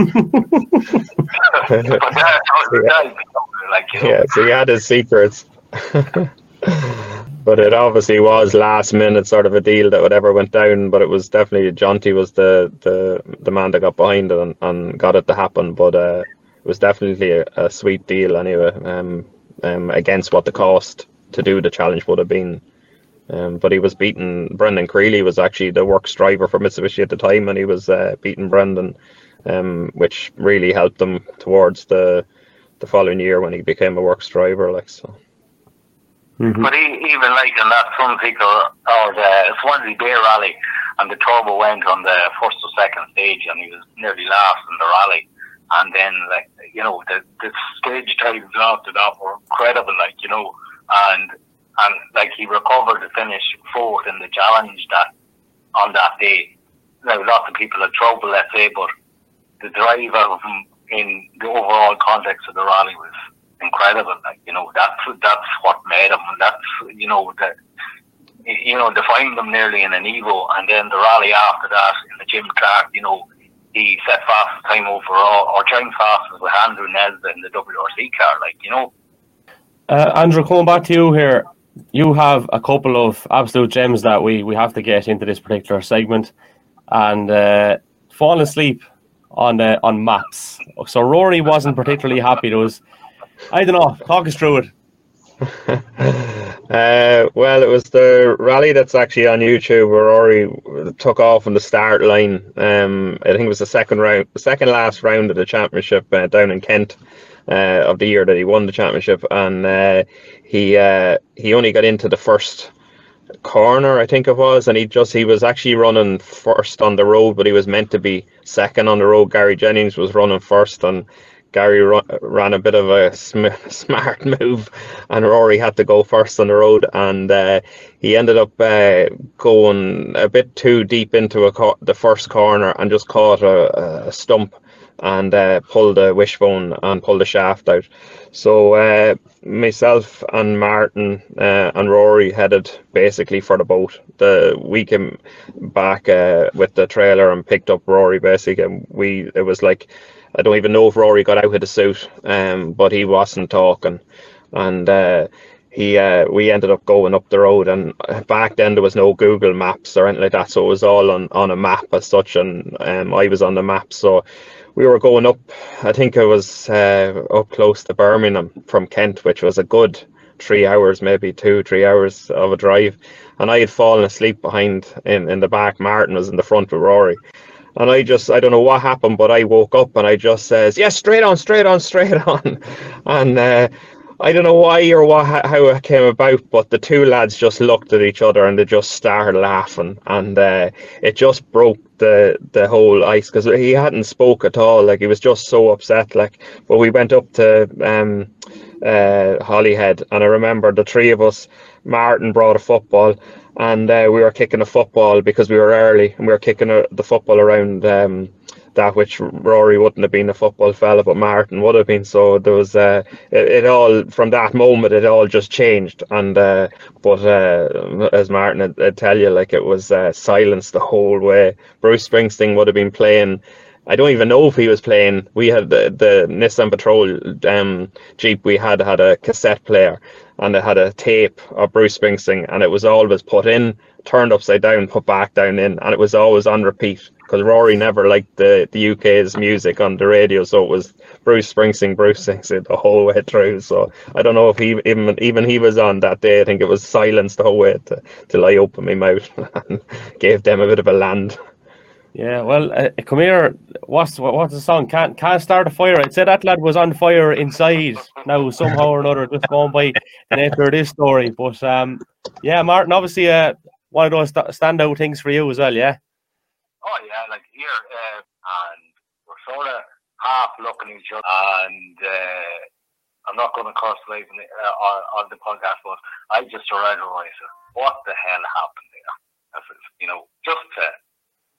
Speaker 6: but that,
Speaker 5: yeah. like, you know, yeah, so he had his secrets. but it obviously was last minute sort of a deal that whatever went down. But it was definitely Jonty was the the the man that got behind it and, and got it to happen. But uh, it was definitely a, a sweet deal anyway. Um, um, against what the cost to do the challenge would have been. Um, but he was beaten. Brendan Creeley was actually the works driver for Mitsubishi at the time, and he was uh, beating Brendan, um, which really helped him towards the the following year when he became a works driver. Like so.
Speaker 6: Mm-hmm. But he, even like in that Sunseeker or the Swansea Bay rally, and the turbo went on the first or second stage, and he was nearly last in the rally and then like you know the the stage times after that were incredible, like you know, and and like he recovered to finish fourth in the challenge that on that day. Now lots of people had trouble, let's say, but the drive of him in the overall context of the rally was incredible. Like you know, that's that's what made him. That's you know that you know defined him nearly in an Evo, and then the rally after that in the Jim Clark, you know he set fast time overall, or time fastest with Andrew Nesbitt in the WRC car, like, you know.
Speaker 1: Uh, Andrew, coming back to you here, you have a couple of absolute gems that we, we have to get into this particular segment. And uh, falling asleep on uh, on maps. So Rory wasn't particularly happy. There was, I don't know, talk us through
Speaker 5: it. Uh, well, it was the rally that's actually on YouTube where Rory took off on the start line. Um, I think it was the second round, the second last round of the championship uh, down in Kent uh, of the year that he won the championship, and uh, he uh, he only got into the first corner, I think it was, and he just he was actually running first on the road, but he was meant to be second on the road. Gary Jennings was running first, and Gary ran a bit of a sm- smart move, and Rory had to go first on the road, and uh, he ended up uh, going a bit too deep into co- the first corner and just caught a, a stump and uh, pulled the wishbone and pulled the shaft out. So uh, myself and Martin uh, and Rory headed basically for the boat. The we came back uh, with the trailer and picked up Rory basically, and we it was like I don't even know if Rory got out of the suit, um, but he wasn't talking, and uh, he uh, we ended up going up the road. And back then there was no Google Maps or anything like that, so it was all on, on a map as such. And um, I was on the map, so we were going up. I think it was uh, up close to Birmingham from Kent, which was a good three hours, maybe two, three hours of a drive. And I had fallen asleep behind in, in the back. Martin was in the front with Rory. And I just, I don't know what happened, but I woke up and I just says, yes, yeah, straight on, straight on, straight on. And uh, I don't know why or what how it came about, but the two lads just looked at each other and they just started laughing, and uh, it just broke the the whole ice because he hadn't spoke at all. Like he was just so upset. Like, but we went up to um, uh, Holyhead, and I remember the three of us. Martin brought a football, and uh, we were kicking a football because we were early, and we were kicking a, the football around. Um, that which Rory wouldn't have been a football fella, but Martin would have been. So there was uh, it, it all from that moment. It all just changed, and uh, but uh, as Martin would, would tell you, like it was uh, silence the whole way. Bruce Springsteen would have been playing. I don't even know if he was playing. We had the, the Nissan Patrol um, Jeep. We had had a cassette player, and it had a tape of Bruce Springsteen, and it was always put in, turned upside down, put back down in, and it was always on repeat because Rory never liked the, the UK's music on the radio, so it was Bruce Springsteen, Bruce Springsteen the whole way through. So I don't know if he even even he was on that day. I think it was silence the whole way to, till I opened my mouth and gave them a bit of a land.
Speaker 1: Yeah, well, uh, come here. What's what, what's the song? Can't can't start a fire. I'd say that lad was on fire inside. Now somehow or another, just going by the nature of this story. But um, yeah, Martin, obviously, uh, one of those st- standout things for you as well. Yeah.
Speaker 6: Oh yeah, like here, uh, and we're sort of half looking at each other, and uh, I'm not going to curse live the, uh, on, on the podcast, but I just myself. What the hell happened there? I said, you know, just to,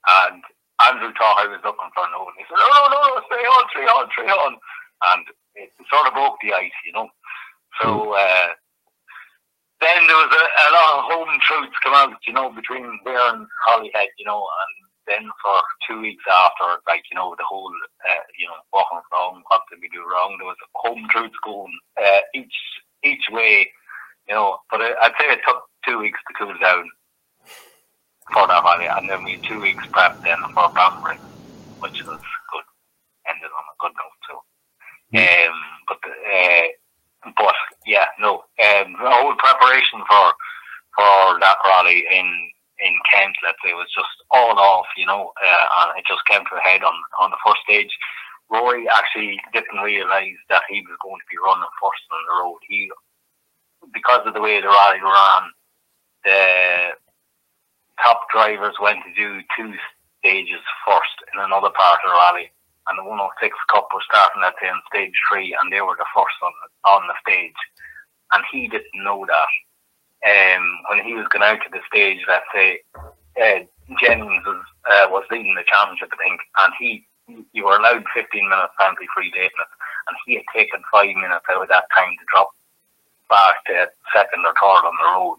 Speaker 6: and Andrew thought I was looking for no, and he said, no, no, no, no, stay on, stay on, stay on, and it sort of broke the ice, you know. So. Uh, then there was a, a lot of home truths come out, you know, between there and Holyhead, you know, and then for two weeks after, like, you know, the whole, uh, you know, what went wrong, what did we do wrong, there was home truths going uh, each each way, you know, but I, I'd say it took two weeks to cool down for that Holly, and then we two weeks prep then for Banbury, which was good, ended on a good note too. Um, but, uh, but yeah, no, um, the whole preparation for for that rally in in Kent, let's say, was just all off, you know, uh, and it just came to a head on on the first stage. Rory actually didn't realise that he was going to be running first on the road. He, because of the way the rally ran, the top drivers went to do two stages first in another part of the rally, and the 106 Cup was starting at in stage three, and they were the first on on the stage, and he didn't know that. Um, when he was going out to the stage, let's say, uh, Jennings was, uh, was leading the championship, I think, and he, you were allowed 15 minutes penalty free date, and he had taken five minutes out of that time to drop back to second or third on the road,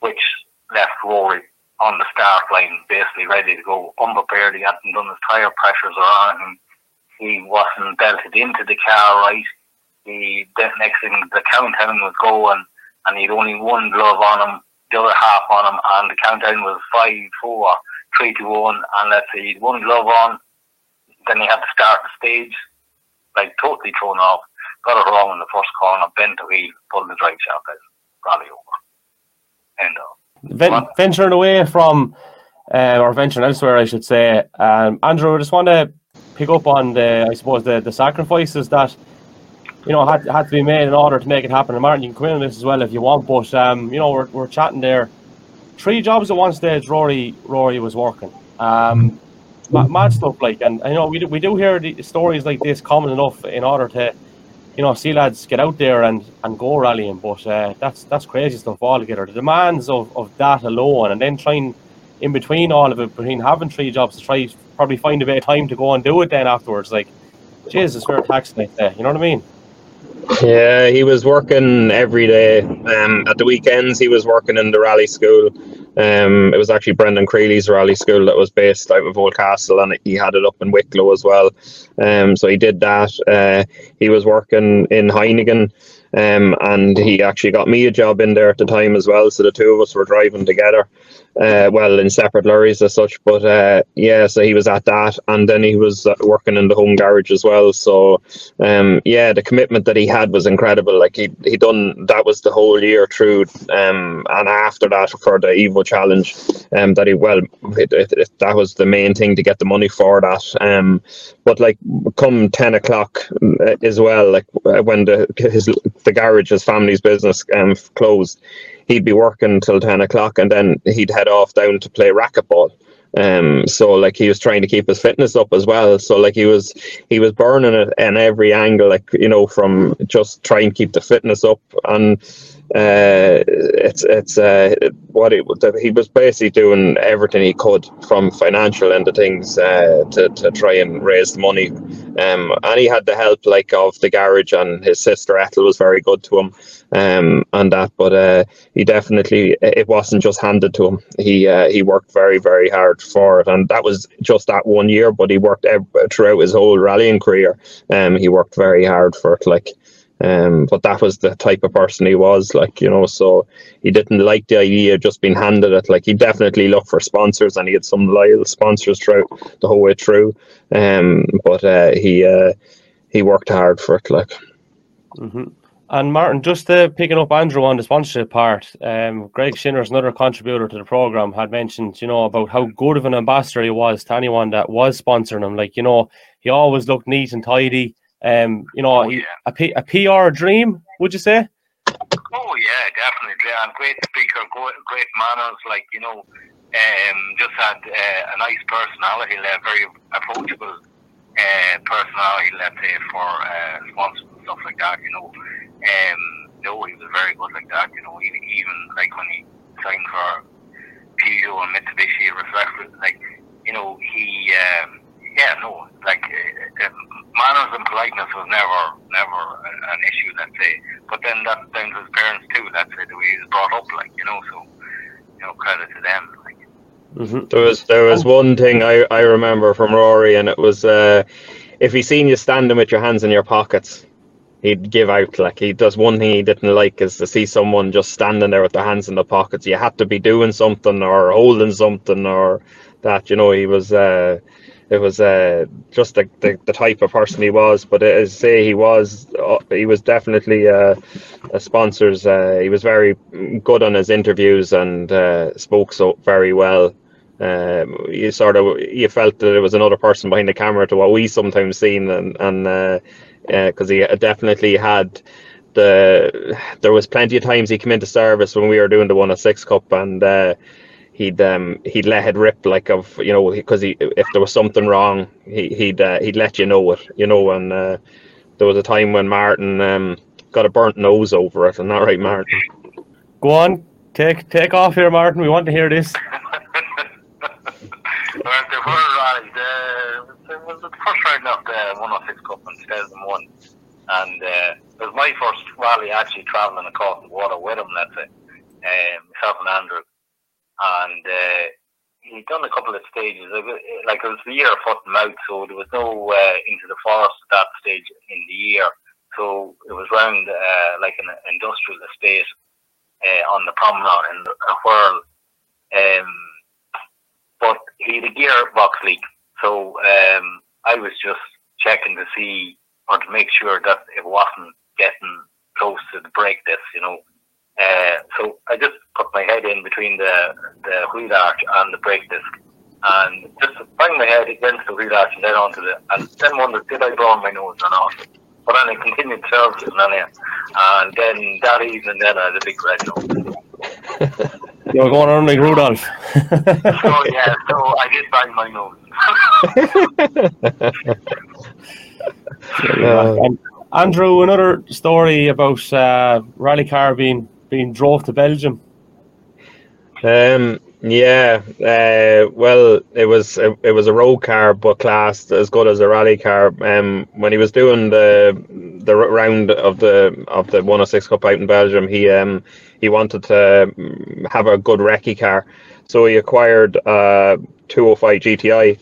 Speaker 6: which left Rory on the start line basically ready to go, unprepared. He hadn't done his tyre pressures or anything. He wasn't belted into the car right. He, the next thing, the countdown was going and he had only one glove on him, the other half on him, and the countdown was five, four, three, two, one, and let's say he had one glove on, then he had to start the stage, like totally thrown off, got it wrong in the first corner, bent the wheel, pulled the drive shaft out, rally over. End of.
Speaker 1: Ven- venturing away from, uh, or venturing elsewhere, I should say, um, Andrew, I just want to pick up on the, I suppose, the, the sacrifices that you know, had, had to be made in order to make it happen. And Martin, you can come in on this as well if you want, but um, you know, we're, we're chatting there. Three jobs at one stage. Rory Rory was working. Um, mad, mad stuff like, and you know, we do, we do hear the stories like this common enough in order to, you know, see lads get out there and, and go rallying. But uh, that's that's crazy stuff altogether. The demands of, of that alone, and then trying in between all of it, between having three jobs to try probably find a bit of time to go and do it then afterwards. Like, Jesus, we're taxing like that. You know what I mean?
Speaker 5: Yeah, he was working every day. Um, at the weekends, he was working in the rally school. Um, it was actually Brendan Creeley's rally school that was based out of Oldcastle, and he had it up in Wicklow as well. Um, so he did that. Uh, he was working in Heineken, um, and he actually got me a job in there at the time as well. So the two of us were driving together. Uh, well, in separate lorries as such. But uh, yeah, so he was at that, and then he was uh, working in the home garage as well. So um, yeah, the commitment that he had was incredible. Like he he done that was the whole year through, um, and after that for the Evo Challenge, um, that he well, it, it, it, that was the main thing to get the money for that. Um, but like come ten o'clock uh, as well, like uh, when the his the garage, his family's business, um, closed he'd be working till 10 o'clock and then he'd head off down to play racquetball. Um, so like he was trying to keep his fitness up as well. So like he was he was burning it in every angle, like you know, from just trying to keep the fitness up and uh, it's it's uh, what it he was basically doing everything he could from financial end of things uh, to, to try and raise the money. Um, and he had the help like of the garage and his sister Ethel was very good to him um, and that. But uh, he definitely it wasn't just handed to him. He uh, he worked very very hard for it. And that was just that one year but he worked every, throughout his whole rallying career. Um, he worked very hard for it like um, but that was the type of person he was, like, you know, so he didn't like the idea of just being handed it. Like, he definitely looked for sponsors and he had some loyal sponsors throughout the whole way through. Um, but uh, he uh, he worked hard for it, like.
Speaker 1: Mm-hmm. And Martin, just uh, picking up Andrew on the sponsorship part, um, Greg Shinnors another contributor to the program had mentioned, you know, about how good of an ambassador he was to anyone that was sponsoring him. Like, you know, he always looked neat and tidy. Um, you know, oh, yeah. a, P, a PR dream, would you say?
Speaker 6: Oh yeah, definitely. And great speaker, great manners. Like you know, um, just had uh, a nice personality, like, very approachable uh, personality. Let's say for uh, sponsors and stuff like that. You know, um, no, he was very good like that. You know, even, even like when he signed for Peugeot and Mitsubishi, respect, like you know, he. Um, yeah, no, like uh, manners and politeness was never, never an issue, let's say. But then down to his parents too. let's say, The way he was brought up, like you know. So, you know, credit to them. Like.
Speaker 5: Mm-hmm. There was there was one thing I, I remember from Rory, and it was uh, if he seen you standing with your hands in your pockets, he'd give out. Like he does one thing he didn't like is to see someone just standing there with their hands in the pockets. You had to be doing something or holding something or that. You know, he was. Uh, it was uh, just the, the, the, type of person he was. But as say, he was uh, he was definitely uh, a sponsors. Uh, he was very good on his interviews and uh, spoke so very well. Um, you sort of you felt that there was another person behind the camera to what we sometimes seen, and and because uh, he definitely had the there was plenty of times he came into service when we were doing the one of six cup and he'd um he'd let it rip like of you know because he if there was something wrong he, he'd uh, he'd let you know it you know and uh, there was a time when Martin um got a burnt nose over it and that right Martin?
Speaker 1: Go on take take off here Martin we want to hear this.
Speaker 6: Well, the rally, the, it was the first round of the 106 Cup in 2001 and uh, it was my first rally actually travelling across the water with him let's say um, myself and Andrew and uh, he'd done a couple of stages. Like it was the year of foot and mouth, so there was no uh, into the forest at that stage in the year. So it was round uh, like an industrial estate uh, on the promenade in a whirl. Um, but he had a gearbox leak, so um, I was just checking to see or to make sure that it wasn't getting close to the brake disc, you know. Uh, so I just put my head in between the, the wheel arch and the brake disc and just bang my head against the wheel arch and then onto the, and then wondered, did I blow my nose or not? But then I continued servicing and, and then that evening then I had a big red nose.
Speaker 1: You're going on like Rudolph.
Speaker 6: so yeah, so I did bang my nose.
Speaker 1: Andrew, another story about uh, rally car being drove to Belgium?
Speaker 5: Um, yeah, uh, well, it was it, it, was a road car, but classed as good as a rally car. Um, when he was doing the the round of the of the 106 Cup out in Belgium, he um he wanted to have a good recce car, so he acquired a 205 GTI,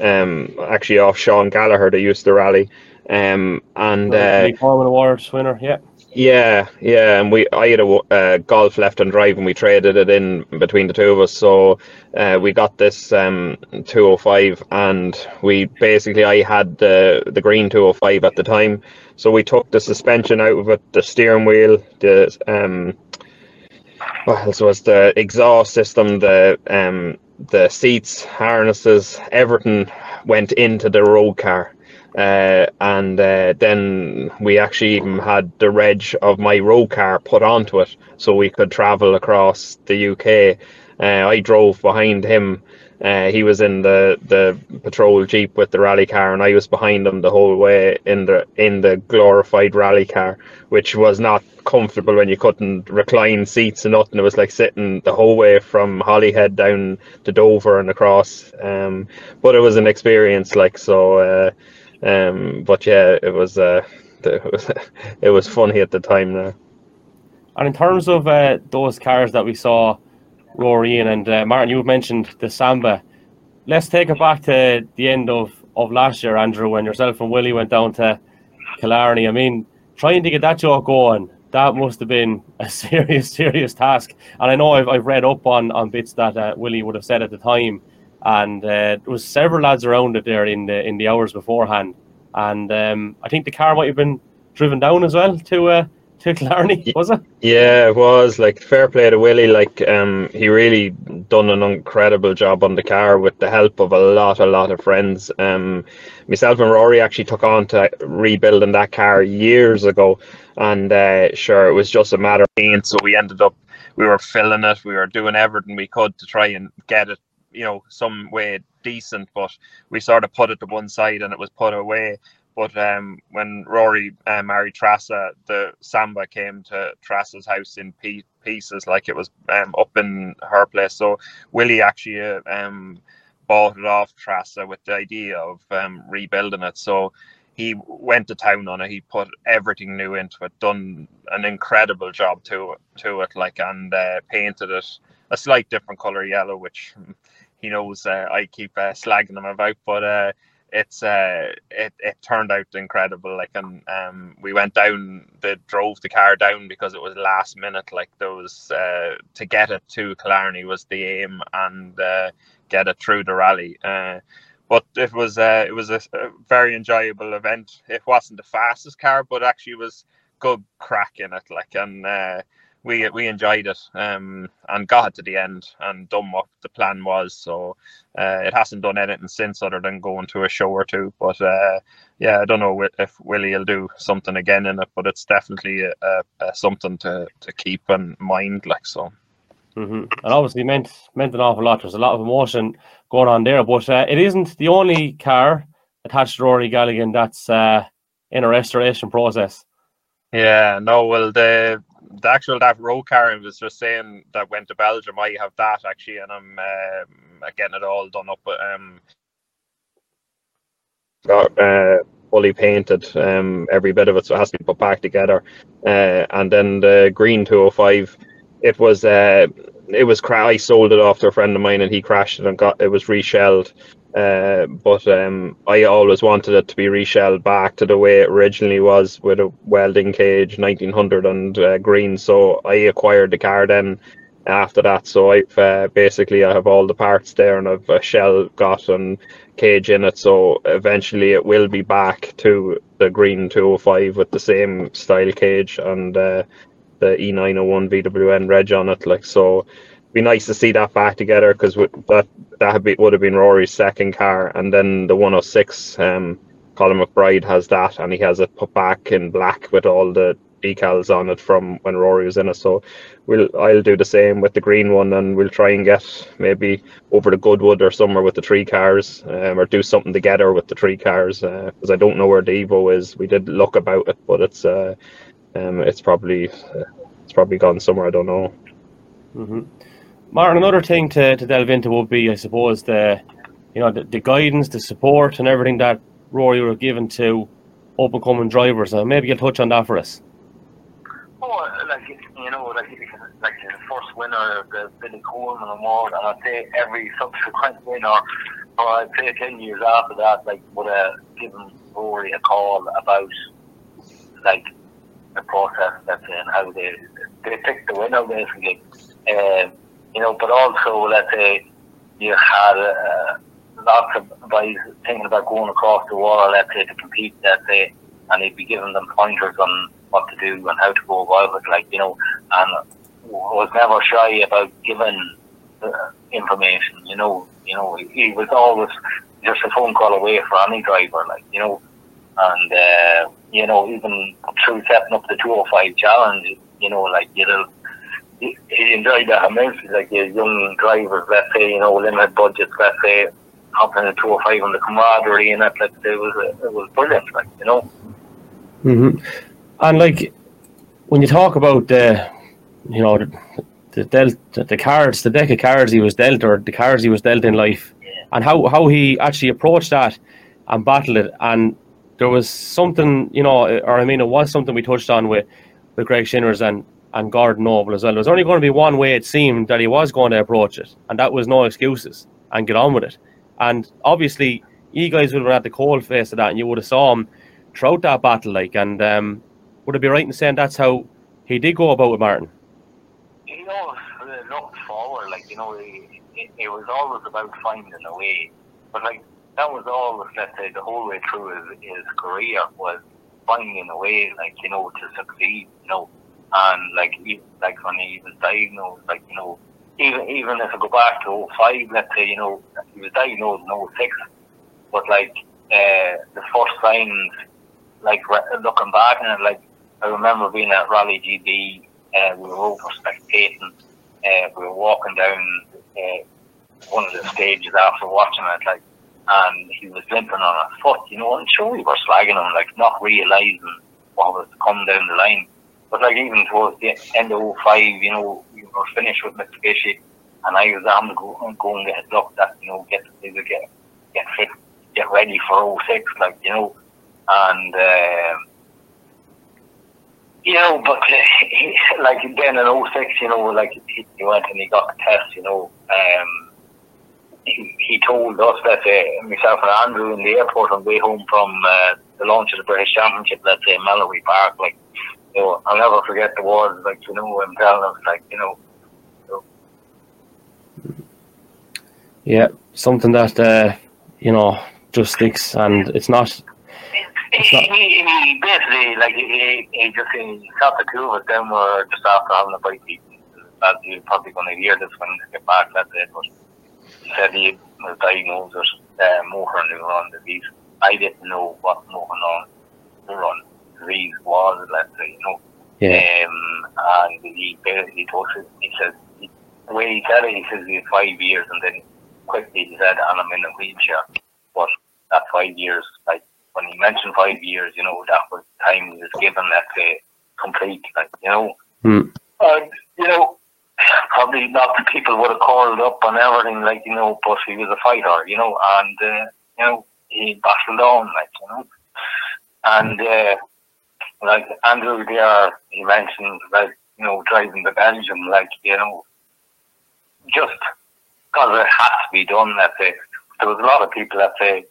Speaker 5: um, actually off Sean Gallagher that used the rally, um, and uh,
Speaker 1: Coleman Awards winner, yeah
Speaker 5: Yeah, yeah, and we I had a uh, golf left and drive, and we traded it in between the two of us. So uh, we got this um, 205, and we basically I had the the green 205 at the time. So we took the suspension out of it, the steering wheel, the um, what else was the exhaust system, the um, the seats, harnesses, everything went into the road car. Uh, and uh, then we actually even had the reg of my road car put onto it so we could travel across the UK. Uh, I drove behind him. Uh, he was in the, the patrol jeep with the rally car, and I was behind him the whole way in the in the glorified rally car, which was not comfortable when you couldn't recline seats and nothing. It was like sitting the whole way from Holyhead down to Dover and across. Um, but it was an experience, like so. Um, but yeah, it was uh, it was it was funny at the time there.
Speaker 1: And in terms of uh, those cars that we saw, Rory and uh, Martin, you mentioned the Samba. Let's take it back to the end of, of last year, Andrew, when yourself and Willie went down to Killarney. I mean, trying to get that job going, that must have been a serious, serious task. And I know I've, I've read up on, on bits that uh, Willie would have said at the time and uh, there was several lads around it there in the in the hours beforehand, and um, I think the car might have been driven down as well to uh, to Killarney, was it?
Speaker 5: Yeah, it was. Like fair play to Willie. Like um, he really done an incredible job on the car with the help of a lot, a lot of friends. Um, myself and Rory actually took on to rebuilding that car years ago, and uh, sure, it was just a matter of paint. So we ended up, we were filling it, we were doing everything we could to try and get it you know some way decent, but we sort of put it to one side and it was put away. But um, when Rory uh, married Trassa, the Samba came to Trassa's house in pieces, like it was um, up in her place. So Willie actually uh, um, bought it off Trassa with the idea of um, rebuilding it. So he went to town on it. He put everything new into it, done an incredible job to to it, like and uh, painted it a slight different color yellow, which he knows uh, I keep uh, slagging him about, but uh, it's uh, it it turned out incredible. Like and um, we went down, the drove the car down because it was last minute. Like those uh, to get it to Killarney was the aim and uh, get it through the rally. Uh, but it was uh, it was a, a very enjoyable event. It wasn't the fastest car, but actually was good crack in it. Like and uh, we we enjoyed it um, and got to the end and done what the plan was. So uh, it hasn't done anything since other than going to a show or two. But uh, yeah, I don't know if Willie will do something again in it, but it's definitely a, a, a something to, to keep in mind. Like so.
Speaker 1: Mm-hmm. And obviously meant meant an awful lot. There's a lot of emotion going on there, but uh, it isn't the only car attached to Rory Galligan that's uh, in a restoration process.
Speaker 5: Yeah, no, well, the the actual that road car was just saying that went to Belgium. I have that actually, and I'm uh, getting it all done up. Um, got uh, fully painted, um, every bit of it, so it has to be put back together. Uh, and then the green 205, it was uh, it was cra- I sold it off to a friend of mine, and he crashed it and got it was reshelled. Uh, but um, I always wanted it to be reshelled back to the way it originally was with a welding cage 1900 and uh, green. So I acquired the car then after that. So I've uh, basically I have all the parts there and I've a shell got and cage in it. So eventually it will be back to the green 205 with the same style cage and uh, the E901 VWN reg on it. Like so be nice to see that back together because that that be, would have been Rory's second car, and then the 106. Um, Colin McBride has that, and he has it put back in black with all the decals on it from when Rory was in it. So we'll I'll do the same with the green one, and we'll try and get maybe over to Goodwood or somewhere with the three cars, um, or do something together with the three cars because uh, I don't know where the Evo is. We did look about it, but it's uh, um, it's probably uh, it's probably gone somewhere. I don't know.
Speaker 1: Mm-hmm. Martin, another thing to, to delve into would be, I suppose, the you know the, the guidance, the support, and everything that Rory have given to up and coming drivers. Uh, maybe you'll touch on that for us.
Speaker 6: Oh, like you know, like like the first winner of the Billy Coleman Award, and I'd say every subsequent winner, or I'd say ten years after that, like would have given Rory a call about like the process that's in how they they pick the winner basically. Um, you know, but also let's say you had uh, lots of guys thinking about going across the wall, let's say to compete, let's say, and he'd be giving them pointers on what to do and how to go about it, like you know, and was never shy about giving uh, information. You know, you know, he was always just a phone call away for any driver, like you know, and uh, you know, even through setting up the 205 challenge, you know, like you know, he, he enjoyed that immensely. Like young drivers, let's say, you know, limited budgets, let's say, hopping in 205 and the camaraderie and that, like it was it was brilliant, like you know.
Speaker 1: Mm-hmm. And like when you talk about the, you know, the, the dealt the cards, the deck of cards he was dealt, or the cards he was dealt in life,
Speaker 6: Yeah.
Speaker 1: and how how he actually approached that and battled it, and there was something, you know, or I mean, it was something we touched on with with Greg Shinnors and and Gordon Noble as well. There was only going to be one way it seemed that he was going to approach it, and that was no excuses and get on with it. And obviously, you guys would have been at the cold face of that, and you would have saw him throughout that battle, like, and um, would it be right in saying that's how he did go about with Martin?
Speaker 6: he always uh, looked forward, like you know, he, it, it was always about finding a way. But like that was always, let's say, the whole way through his, his career was finding a way, like you know, to succeed, you know, and like he, like when he was diagnosed, like you know, even even if I go back to 05, let's say, you know, he was diagnosed in 06, but like uh, the first signs, like re- looking back and like I remember being at Rally GB uh, we were over spectating. Uh, we were walking down uh, one of the stages after watching it, like, and he was limping on his foot, you know, and sure we were slagging him, like, not realising what was coming down the line. But, like, even towards the end of 05, you know, we were finished with Mitsubishi, and I was on to go, and get looked at, you know, get, get, get fit, get ready for 06, like, you know, and, uh, you know, but he, like then in 06, you know, like he, he went and he got the test, you know. Um, he, he told us that uh, myself and Andrew in the airport on the way home from uh, the launch of the British Championship, let's say Mallory Park, like, you know, I'll never forget the words, like, you know, him telling us, like, you know,
Speaker 1: Yeah, something that uh, you know just sticks, and it's not.
Speaker 6: he,
Speaker 1: not-
Speaker 6: he, he basically, like, he, he just he shot the two of us then were just after having a bite to. That you're probably going to hear this when they get back, that it. But he said he was diagnosed with uh, motor neuron disease. I didn't know what motor neuron disease was, let's say, you know.
Speaker 1: Yeah,
Speaker 6: Um, and he basically told us, he said, he, the he said it, he says he had five years, and then quickly he said, and I'm in a wheelchair. But that five years, like, when he mentioned five years, you know, that was time he was given, let's say, complete, like, you know.
Speaker 1: Hmm.
Speaker 6: And, you know, probably not the people would have called up and everything, like, you know, but he was a fighter, you know, and, uh, you know, he battled on, like, you know. And, uh, like Andrew there, he mentioned about you know driving to Belgium, like you know, just because it had to be done. That say there was a lot of people that say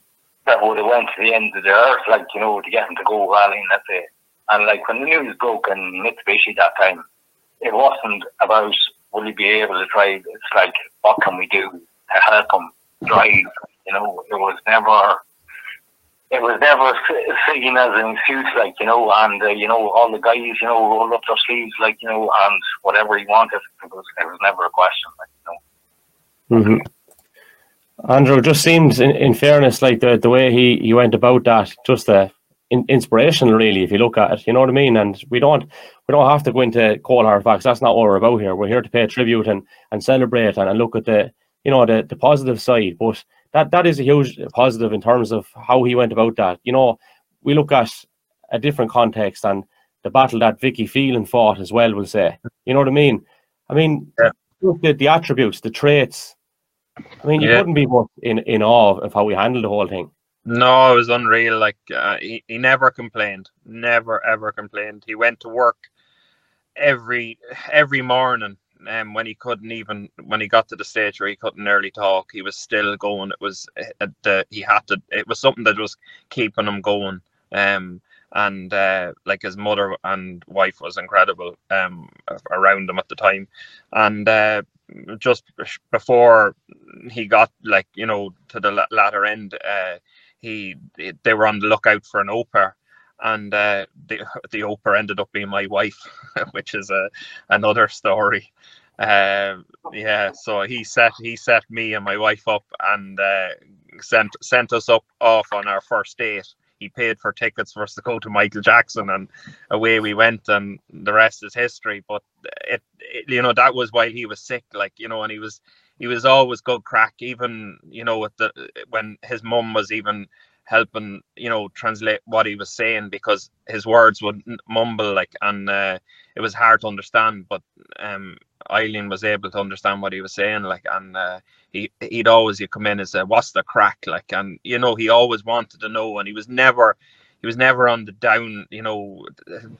Speaker 6: that would have went to the end of the earth, like you know, to get him to go rallying. That say, and like when the news broke in Mitsubishi that time, it wasn't about will he be able to drive. It's like what can we do to help him drive? You know, it was never it was never seen as an excuse, like, you know, and, uh, you know, all the guys, you know, rolled up their sleeves, like, you know, and whatever he wanted, it was, it was never a question, like, you know.
Speaker 1: hmm Andrew just seems, in, in fairness, like the the way he he went about that, just uh, in, inspirational, really. If you look at it, you know what I mean. And we don't we don't have to go into cold hard facts. That's not what we're about here. We're here to pay tribute and and celebrate and, and look at the you know the the positive side. But that that is a huge positive in terms of how he went about that. You know, we look at a different context and the battle that Vicky Phelan fought as well. We'll say, you know what I mean. I mean,
Speaker 5: Yeah.
Speaker 1: look at the attributes, the traits. I mean, you
Speaker 5: Yeah.
Speaker 1: couldn't be more in in awe of how we handled the whole thing.
Speaker 5: No, it was unreal. Like uh, he, he never complained, never ever complained. He went to work every every morning, and when he couldn't even when he got to the stage where he couldn't nearly talk, he was still going. It was uh, the he had to. It was something that was keeping him going. Um, and uh, like his mother and wife was incredible um, around him at the time, and uh, just before he got like you know to the latter end, uh, he they were on the lookout for an pair, and uh, the the pair ended up being my wife, which is a another story. Uh, yeah, so he set he set me and my wife up and uh, sent sent us up off on our first date he paid for tickets for us to go to Michael Jackson, and away we went, and the rest is history. But it, it, you know, that was while he was sick, like you know, and he was he was always good crack, even you know, with the when his mum was even helping, you know, translate what he was saying because his words would mumble like, and uh, it was hard to understand. But um, Eileen was able to understand what he was saying, like, and uh, he he'd always you come in and say, "What's the crack?" Like, and you know, he always wanted to know, and he was never he was never on the down, you know,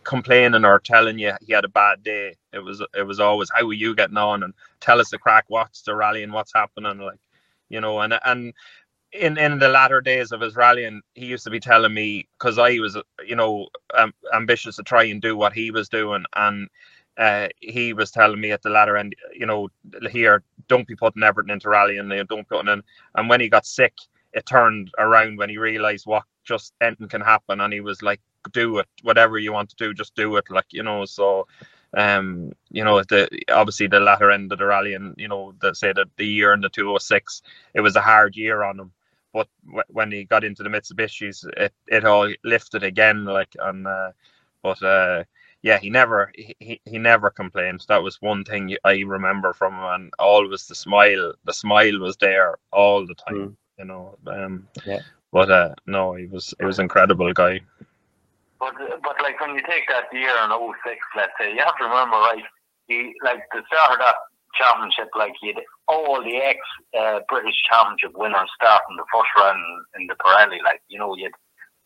Speaker 5: complaining or telling you he had a bad day. It was it was always, "How are you getting on?" and tell us the crack, what's the rally and what's happening, like, you know, and and in in the latter days of his rallying, he used to be telling me because I was, you know, um, ambitious to try and do what he was doing, and uh, he was telling me at the latter end, you know, here, don't be putting everything into rallying, know, don't put in. And when he got sick, it turned around when he realized what just anything can happen, and he was like, do it, whatever you want to do, just do it, like you know. So, um, you know, the obviously the latter end of the rally, and you know, the say that the year in the 206, it was a hard year on him. But w- when he got into the Mitsubishis, it it all lifted again, like and uh, but uh yeah, he never he, he never complained. That was one thing I remember from him, and always the smile. The smile was there all the time. Mm. You know. Um, yeah. But uh, no, he was he was incredible guy.
Speaker 6: But but like when you take that year in 06, let's say, you have to remember, right? He like the start of that championship, like you had all the ex uh, British Championship winners starting the first round in the Pirelli. Like you know, you had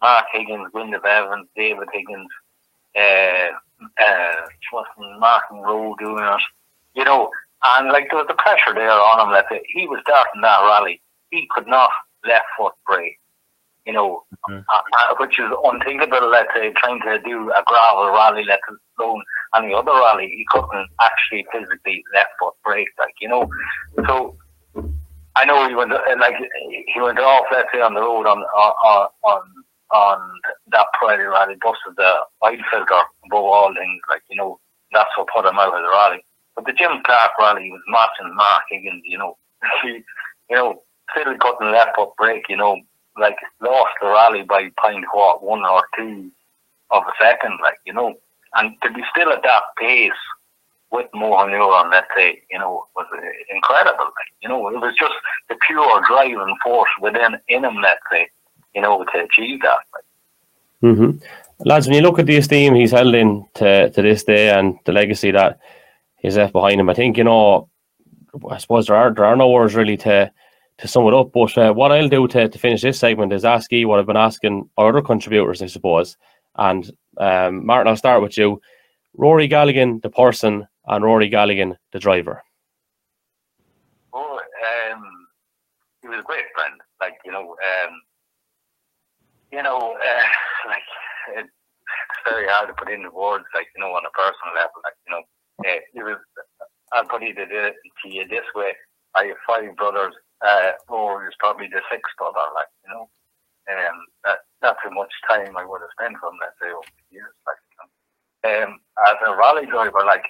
Speaker 6: Mark Higgins, Gwyndaf Evans, David Higgins, uh, uh, Martin Rowe doing it, you know, and like there was the pressure there on him. Let's he was starting that rally, he could not left foot brake, you know, mm-hmm. uh, uh, which is unthinkable. Let's say trying to do a gravel rally, let alone any other rally, he couldn't actually physically left foot brake, like you know, so. I know he went like he went off, let's say, on the road on on on on that Pirelli rally busted the oil filter above all things. Like, you know, that's what put him out of the rally. But the Jim Clark rally was matching Mark Higgins, you know. he, you know, still couldn't left foot brake, you know, like lost the rally by point what, one or two of a second, like, you know. And to be still at that pace with Mohan on, let's say, you know, was incredible. Like, you know, it was just the pure driving force within in him, let's say, you know, to achieve that.
Speaker 1: Mm-hmm. Lads, when you look at the esteem he's held in to, to this day and the legacy that he's left behind him, I think, you know, I suppose there are there are no words really to to sum it up. But uh, what I'll do to, to finish this segment is ask you what I've been asking our other contributors, I suppose. And um, Martin, I'll start with you. Rory Galligan, the person, and Rory Galligan, the driver.
Speaker 6: Oh, um, he was a great friend. Like you know, um, you know, uh, like it's very hard to put into words, like you know, on a personal level. Like you know, uh, it was. I'll put it to you this way: I have five brothers. Uh, Rory is probably the sixth brother. Like you know, um, that that's how much time I would have spent on that. Say, over years. Like you know. um, as a rally driver, like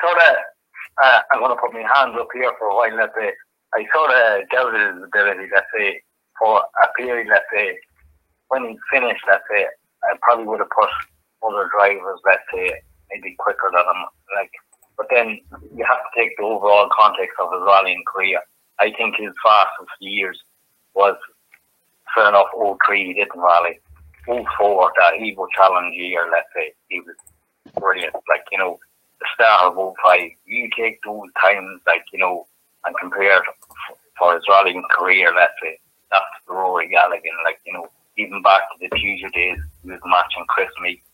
Speaker 6: sort of, uh, I'm going to put my hands up here for a while. Let's say I sort of doubted his ability. Let's say for a period. Let's say when he finished, let's say, I probably would have put other drivers, let's say, maybe quicker than him. Like, but then you have to take the overall context of his rallying career. I think his fastest years was fair enough. 03 he didn't rally. 04 that Evo Challenge year, let's say, he was brilliant. Like you know, the start of 05. You take those times, like you know, and compare for his rallying career, let's say, that's Rory Galligan. Like you know, even back to the future days, he was matching Kris Meeke.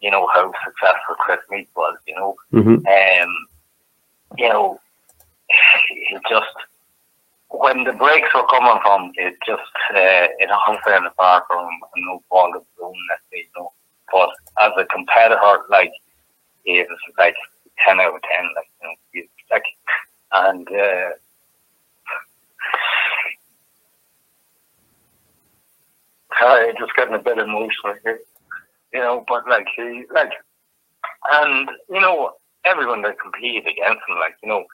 Speaker 6: You know how successful Kris Meeke was. You know,
Speaker 1: mm-hmm.
Speaker 6: um, you know, he just when the breaks were coming from, it just uh, it all fell apart from a no ball of let's say, you know. But as a competitor, like he was like ten out of ten, like you know, he's like, and uh, I just getting a bit emotional here, you know. But like he, like, and you know, everyone that competed against him, like you know,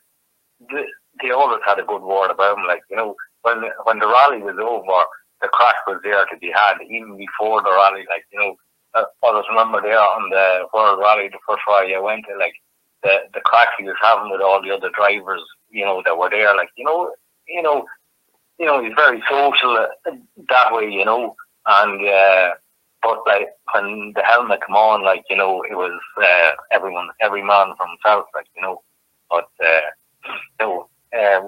Speaker 6: the, they always had a good word about him. Like you know, when when the rally was over, the crack was there to be had even before the rally. Like you know, uh, I just remember there on the World Rally, the first rally I went to, like the the crack he was having with all the other drivers, you know, that were there. Like you know, you know, you know, he's very social uh, that way, you know, and. uh but like when the helmet came on, like you know, it was uh, everyone, every man for himself, like you know. But uh, know, uh,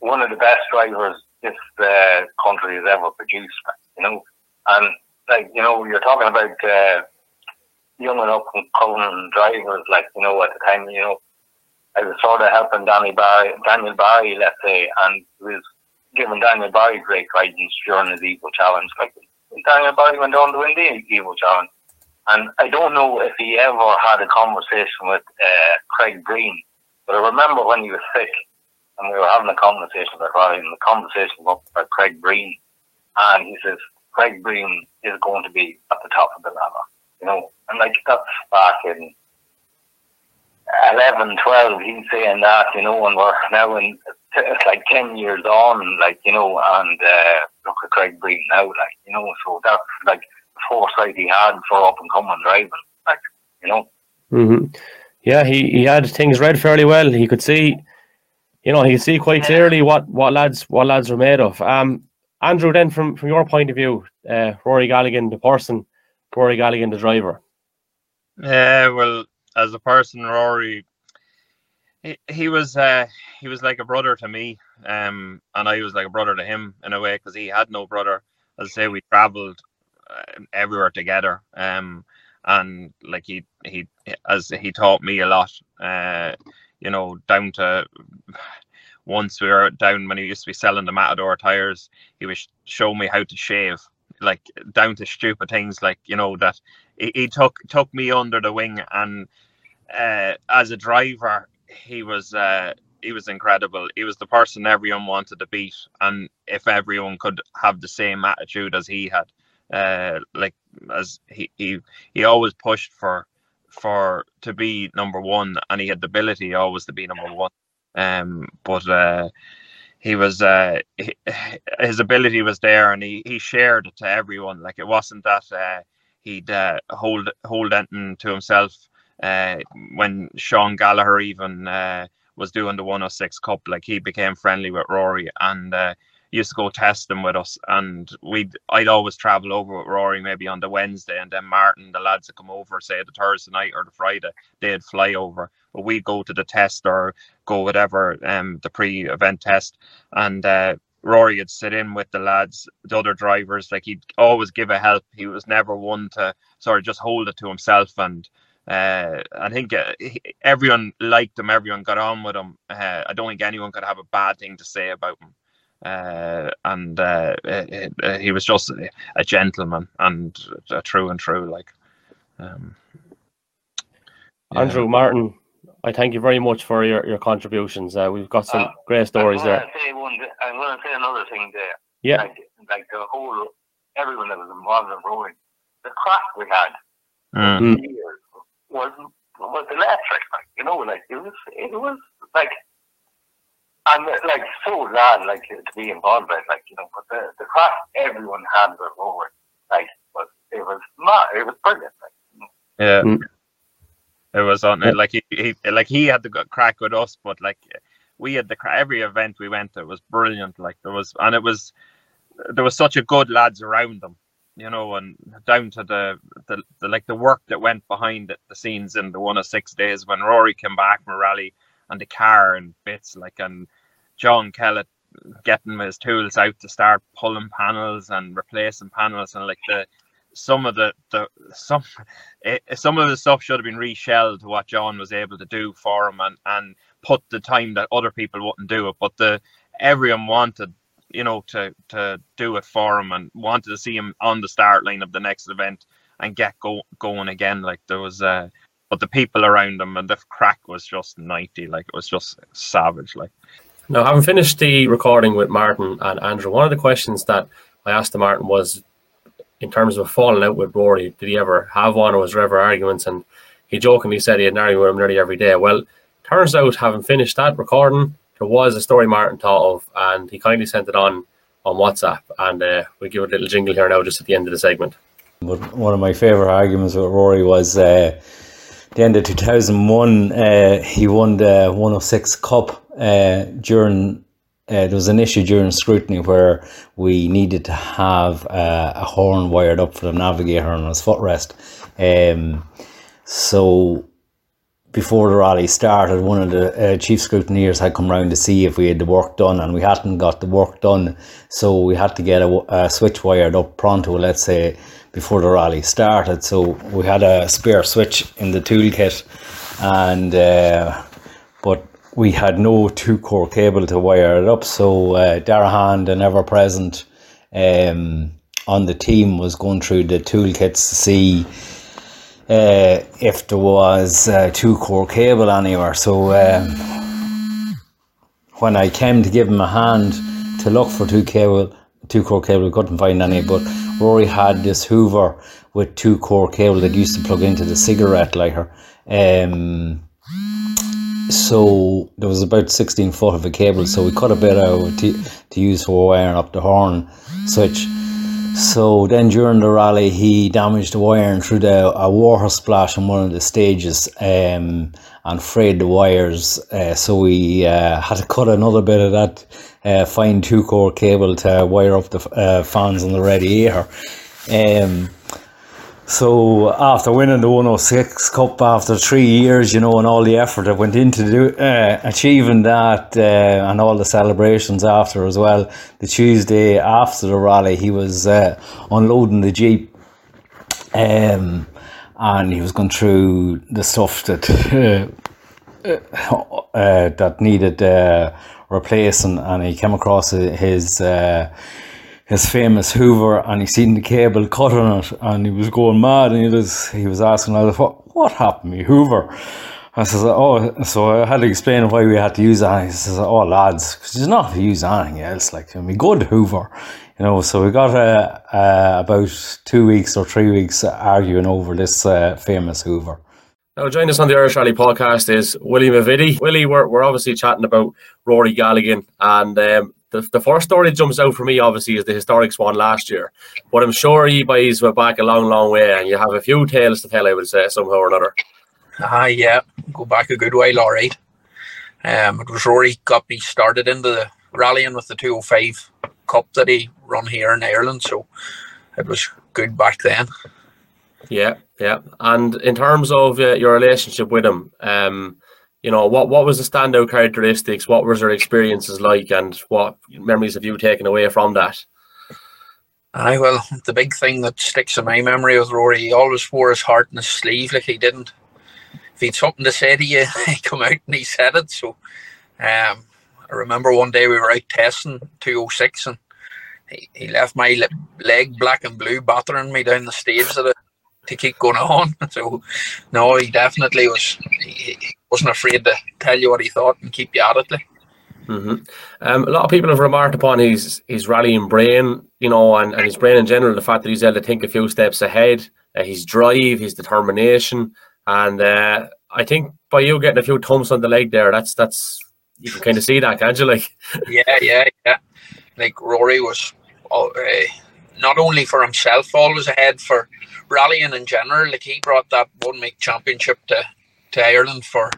Speaker 6: one, of the best drivers this uh, country has ever produced, you know. And like you know, you're talking about uh, young and up and coming drivers, like you know, at the time, you know, I was sort of helping Danny Barry, Daniel Barry, let's say, and was giving Daniel Barry great guidance during his Evo Challenge. Like Daniel Barry went on to win the Evo Challenge. And I don't know if he ever had a conversation with uh, Craig Breen, but I remember when he was sick and we were having a conversation about Ryan, and the conversation was about Craig Breen, and he says Craig Breen is going to be at the top of the ladder, you know, and like that's back in 11, 12, he's saying that, you know, and we're now in, it's like 10 years on, like, you know, and uh, look at Craig Breen now, like, you know, so that's like the foresight he had for up and coming driving, like, you know.
Speaker 1: Mm-hmm. Yeah, he, he had things read fairly well. He could see you know, can see quite clearly what what lads what lads are made of. Um, Andrew, then from from your point of view, uh, Rory Galligan, the person, Rory Galligan, the driver.
Speaker 5: Yeah, well, as a person, Rory, he, he was uh, he was like a brother to me, um, and I was like a brother to him in a way because he had no brother. As I say, we travelled uh, everywhere together, um, and like he he as he taught me a lot. Uh, you know, down to once we were down when he used to be selling the Matador tires, he was show me how to shave, like down to stupid things like you know that he, he took took me under the wing and uh, as a driver he was uh, he was incredible. He was the person everyone wanted to beat, and if everyone could have the same attitude as he had, uh, like as he he he always pushed for for to be number one, and he had the ability always to be number one. Um, but uh, he was uh, he, his ability was there, and he, he shared it to everyone. Like it wasn't that uh, he'd uh, hold hold anything to himself. Uh, when Sean Gallagher even uh, was doing the 106 Cup, like he became friendly with Rory, and uh, used to go test them with us, and we'd I'd always travel over with Rory maybe on the Wednesday, and then Martin, the lads that come over, say the Thursday night or the Friday, they'd fly over, but we go to the test or go whatever um the pre-event test, and uh, Rory would sit in with the lads, the other drivers, like he'd always give a help. He was never one to sort of just hold it to himself and. Uh, I think uh, he, everyone liked him. Everyone got on with him. Uh, I don't think anyone could have a bad thing to say about him uh, and uh, it, it, he was just a, gentleman and a true and true like um,
Speaker 1: yeah. Andrew Martin I thank you very much for your, your contributions. Uh, we've got some uh, great stories
Speaker 6: I'm
Speaker 1: there.
Speaker 6: one, I'm going to say another thing there.
Speaker 1: Yeah.
Speaker 6: Like, like the whole everyone that was involved in rowing the craft we had
Speaker 5: mm.
Speaker 6: was was electric like you know like it was it was like I'm like so glad like to be involved with like you know, but the the craft everyone had was over like but it was not it was brilliant. Like,
Speaker 5: yeah. Mm. It was on yeah. like he, he like he had the crack with us, but like we had the crack every event we went to was brilliant. Like there was and it was there was such a good lads around them, you know, and down to the the, the like the work that went behind it, the scenes in the one of six days when Rory came back from rally and the car and bits like and John Kellett getting his tools out to start pulling panels and replacing panels and like the some of the the some it, eh, some of the stuff should have been reshelled to what John was able to do for him and and put the time that other people wouldn't do it but the everyone wanted, you know, to to do it for him and wanted to see him on the start line of the next event and get go, going again. Like there was, uh, but the people around him and the crack was just ninety. Like it was just savage. Like
Speaker 1: Now, having finished the recording with Martin and Andrew, one of the questions that I asked to Martin was, in terms of falling out with Rory, did he ever have one, or was there ever arguments? And he jokingly said he had an argument with him nearly every day. Well, turns out, having finished that recording, there was a story Martin thought of, and he kindly sent it on on WhatsApp. And uh, we'll give a little jingle here now, just at the end of the segment.
Speaker 7: But one of my favourite arguments with Rory was uh, the end of 2001. Uh, he won the 106 Cup uh, during. Uh, there was an issue during scrutiny where we needed to have uh, a horn wired up for the navigator on his footrest. Um, so before the rally started, one of the uh, chief scrutineers had come round to see if we had the work done, and we hadn't got the work done. So we had to get a, a switch wired up pronto, let's say, before the rally started. So we had a spare switch in the toolkit, and uh, but we had no two core cable to wire it up. So uh, Darahan, the ever present um, on the team, was going through the toolkits to see uh, if there was a two core cable anywhere. So um, when I came to give him a hand to look for two cable, two core cable, we couldn't find any. But Rory had this Hoover with two core cable that used to plug into the cigarette lighter. Um, so there was about 16 foot of a cable, so we cut a bit out to, to use for wiring up the horn switch. So then during the rally, he damaged the wiring through the a water splash on one of the stages um, and frayed the wires. Uh, so we uh, had to cut another bit of that uh, fine two core cable to wire up the uh, fans on the radiator. Um, so after winning the 106 Cup after three years, you know, and all the effort that went into do, uh, achieving that uh, and all the celebrations after as well, the Tuesday after the rally, he was uh, unloading the Jeep um, and he was going through the stuff that uh, that needed uh, replacing and he came across his uh, his famous Hoover and he seen the cable cut on it and he was going mad and he was he was asking what what happened to me Hoover? I says oh so I had to explain why we had to use that. He says oh lads because there's not to use anything else like I mean good Hoover you know so we got uh, uh, about two weeks or three weeks arguing over this uh, famous Hoover.
Speaker 1: Now, joining us on the Irish Rally podcast is Willie Mavitty. Willie, we're, we're obviously chatting about Rory Galligan, and um, the, the first story that jumps out for me, obviously, is the historic one last year. But I'm sure you boys went back a long, long way, and you have a few tales to tell, I would say, somehow or another.
Speaker 8: Ah, uh, yeah, go back a good while, all right. Um, it was Rory got me started into the rallying with the 205 Cup that he run here in Ireland, so it was good back then.
Speaker 1: Yeah, yeah. And in terms of uh, your relationship with him, um, you know, what what was the standout characteristics? What was their experiences like, and what memories have you taken away from that?
Speaker 8: I well, the big thing that sticks in my memory with Rory, he always wore his heart in his sleeve. Like he didn't, if he'd something to say to you, he come out and he said it. So, um, I remember one day we were out testing 206 and he, he left my leg black and blue, battering me down the stage at it to keep going on. So, no, he definitely was. He, wasn't afraid to tell you what he thought and keep you at it. Like.
Speaker 1: Mm-hmm. Um, a lot of people have remarked upon his his rallying brain, you know, and, and his brain in general. The fact that he's able to think a few steps ahead, uh, his drive, his determination, and uh, I think by you getting a few thumps on the leg there, that's that's you can kind of see that, can't you? Like,
Speaker 8: yeah, yeah, yeah. Like Rory was uh, not only for himself always ahead for rallying in general. Like he brought that one week championship to to Ireland for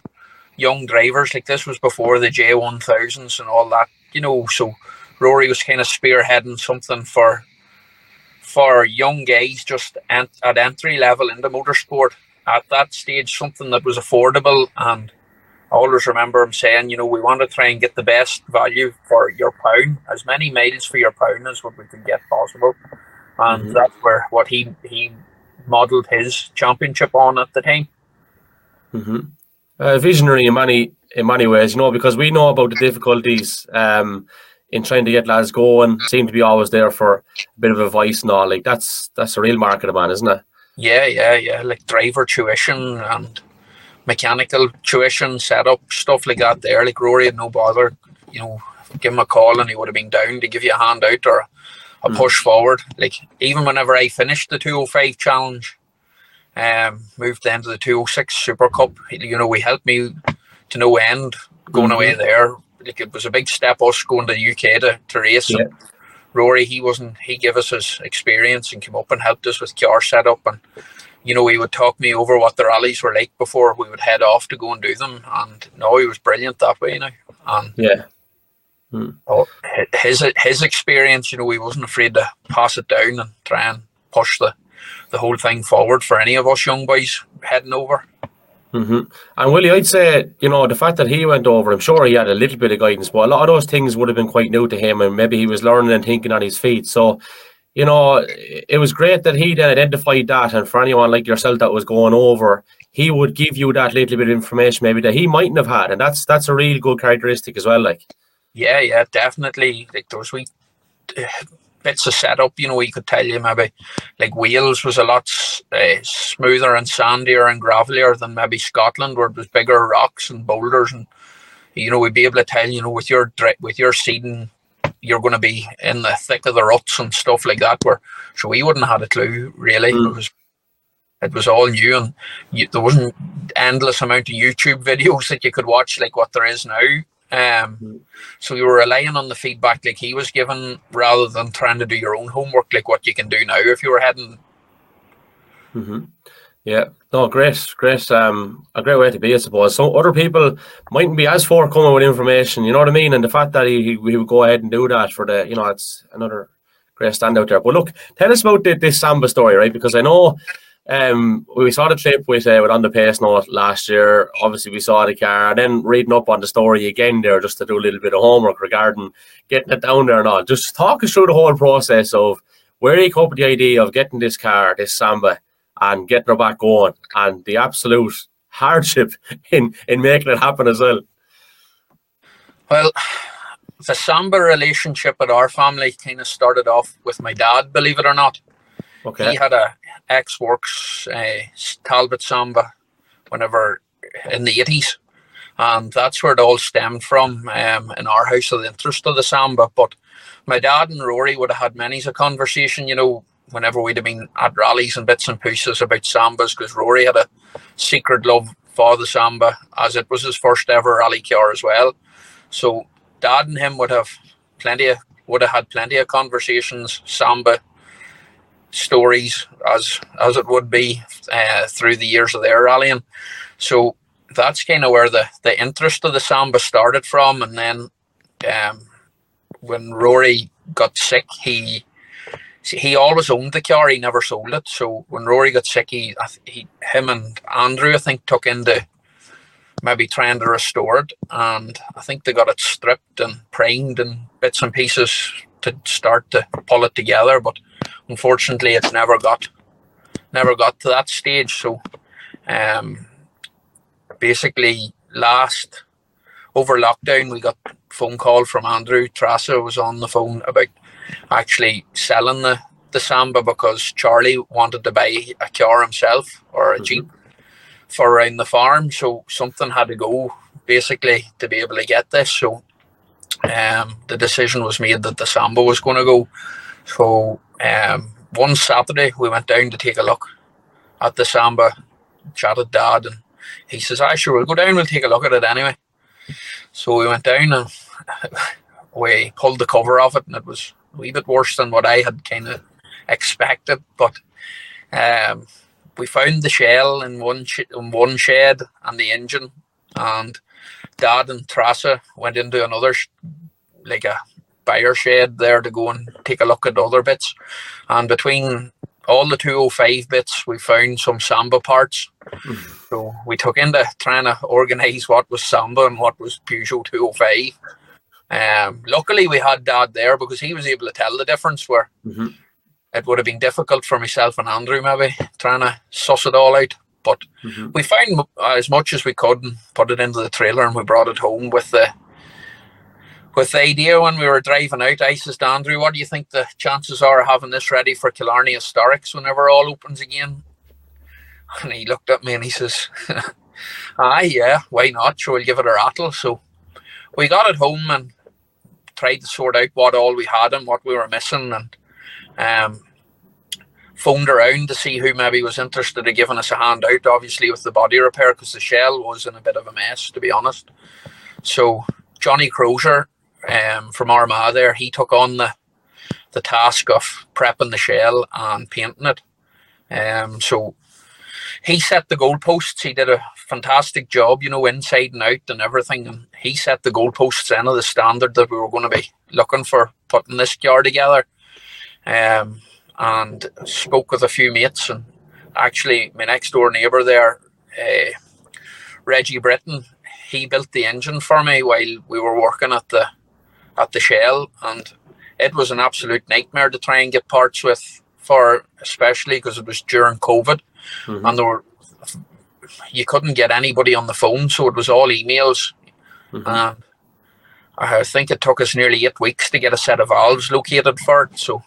Speaker 8: young drivers. Like this was before the J1000s and all that, you know. So Rory was kind of spearheading something for for young guys just ent- at entry level into motorsport at that stage, something that was affordable. And I always remember him saying, you know, we want to try and get the best value for your pound, as many miles for your pound as what we can get possible. And mm-hmm. that's where what he he modelled his championship on at the time.
Speaker 1: Mm-hmm. Uh, visionary in many in many ways, you know, because we know about the difficulties, um, in trying to get lads going. Seem to be always there for a bit of advice and all. Like that's that's a real market of man, isn't it?
Speaker 8: Yeah, yeah, yeah. Like driver tuition and mechanical tuition setup stuff like that. There, like Rory had no bother. You know, give him a call and he would have been down to give you a hand out or a
Speaker 1: Mm.
Speaker 8: push forward. Like even whenever I finished the 205 challenge, um, moved then to the 206 Super Cup. You know, he helped me to no end going
Speaker 1: Mhm.
Speaker 8: away there. Like it was a big step us going to the UK to, to race.
Speaker 1: Yeah.
Speaker 8: Rory, he wasn't. He gave us his experience and came up and helped us with car setup and. You know, he would talk me over what the rallies were like before we would head off to go and do them. And no, he was brilliant that way You know, And
Speaker 1: Yeah.
Speaker 8: Oh, hi- his his experience, you know, he wasn't afraid to pass it down and try and push the the whole thing forward for any of us young boys heading over.
Speaker 1: hmm And Willie, I'd say, you know, the fact that he went over, I'm sure he had a little bit of guidance, but a lot of those things would have been quite new to him, and maybe he was learning and thinking on his feet. So, you know, it was great that he then identified that, and for anyone like yourself that was going over, he would give you that little bit of information maybe that he mightn't have had, and that's that's a real good characteristic as well. Like,
Speaker 8: Yeah, yeah, definitely. Like those wee uh, bits of setup, you know, he could tell you maybe like Wales was a lot uh, smoother and sandier and gravelier than maybe Scotland, where it was bigger rocks and boulders, and you know, we'd be able to tell, you know, with your dri- with your seeding, you're going to be in the thick of the ruts and stuff like that. Where so we wouldn't have had a clue really.
Speaker 1: Mm.
Speaker 8: It was it was all new, and you, there wasn't endless amount of YouTube videos that you could watch like what there is now. Um, so you were relying on the feedback like he was given rather than trying to do your own homework like what you can do now if you were heading
Speaker 1: hmm Yeah, no, great, great, um, a great way to be, I suppose. So other people mightn't be as forthcoming with information, you know what I mean? And the fact that he, he, he would go ahead and do that for the, you know, it's another great standout there. But look, tell us about the, this Samba story, right? Because I know um, we saw the clip with, uh, with On the Pace Note last year. Obviously, we saw the car, and then reading up on the story again there just to do a little bit of homework regarding getting it down there and all. Just talk us through the whole process of where you come up with the idea of getting this car, this Samba, and getting her back going, and the absolute hardship in in making it happen as well.
Speaker 8: well the samba relationship at our family kind of started off with my dad believe it or not
Speaker 1: Okay.
Speaker 8: he had a ex-works uh, talbot samba whenever in the 80s and that's where it all stemmed from um, in our house. Of the interest of the samba but my dad and rory would have had many's a conversation you know whenever we'd have been at rallies and bits and pieces about sambas because rory had a secret love for the samba as it was his first ever rally car as well. So dad and him would have plenty of would have had plenty of conversations. Samba stories as as it would be uh, through the years of their rallying. So that's kind of where the the interest of the samba started from, and then um, when Rory got sick, he he always owned the car. He never sold it. So when Rory got sick, he, he him and Andrew I think took into maybe trying to restore it, and I think they got it stripped and primed and bits and pieces to start to pull it together, but unfortunately it's never got never got to that stage. So um basically last over lockdown we got phone call from andrew trassa was on the phone about actually selling the the samba because charlie wanted to buy a car himself or a
Speaker 1: Mhm.
Speaker 8: jeep for around the farm. So something had to go basically to be able to get this. So um the decision was made that the samba was going to go so um, one Saturday we went down to take a look at the Samba, chatted dad, and he says, "I sure we'll go down. We'll take a look at it anyway." So we went down and we pulled the cover off it, and it was a wee bit worse than what I had kind of expected. But um, we found the shell in one sh- in one shed and the engine, and Dad and Trassa went into another sh- like a buyer shed there to go and take a look at other bits. And between all the 205 bits, we found some Samba parts. So we took into trying to organise what was Samba and what was Peugeot 205. Um, luckily, we had Dad there because he was able to tell the difference where
Speaker 1: Mhm.
Speaker 8: it would have been difficult for myself and Andrew maybe trying to suss it all out. But
Speaker 1: Mhm.
Speaker 8: we found as much as we could and put it into the trailer and we brought it home with the with the idea when we were driving out, I says to Andrew, what do you think the chances are of having this ready for Killarney Historics whenever all opens again? And he looked at me and he says, Aye, yeah, why not? Sure, we'll give it a rattle. So we got it home and tried to sort out what all we had and what we were missing and um, phoned around to see who maybe was interested in giving us a hand out, obviously with the body repair because the shell was in a bit of a mess, to be honest. So Johnny Crozier um, from Armagh there, he took on the the task of prepping the shell and painting it. Um, so he set the goalposts. He did a fantastic job, you know, inside and out and everything. And he set the goalposts in of the standard that we were going to be looking for putting this car together. Um, and spoke with a few mates. And actually, my next door neighbour there, uh, Reggie Britton, he built the engine for me while we were working at the at the shell, and it was an absolute nightmare to try and get parts with for, especially because it was during COVID, mm-hmm. and there were you couldn't get anybody on the phone, so it was all emails. Mm-hmm. And I think it took us nearly eight weeks to get a set of valves located for it. So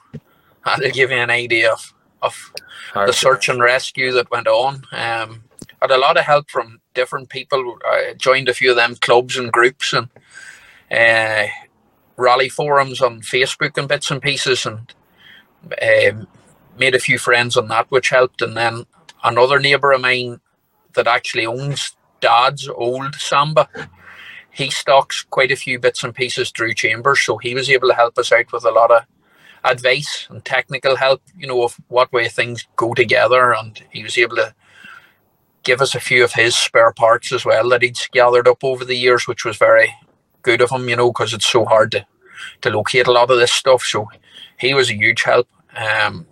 Speaker 8: that'll give you an idea of, of the search and rescue that went on. Um, had a lot of help from different people. I joined a few of them clubs and groups and uh, rally forums on Facebook and bits and pieces, and um, made a few friends on that, which helped. And then another neighbour of mine that actually owns Dad's old Samba, he stocks quite a few bits and pieces through Chambers, so he was able to help us out with a lot of advice and technical help, you know, of what way things go together. And he was able to give us a few of his spare parts as well that he'd gathered up over the years, which was very good of him, you know, because it's so hard to, to locate a lot of this stuff. So he was a huge help. Um,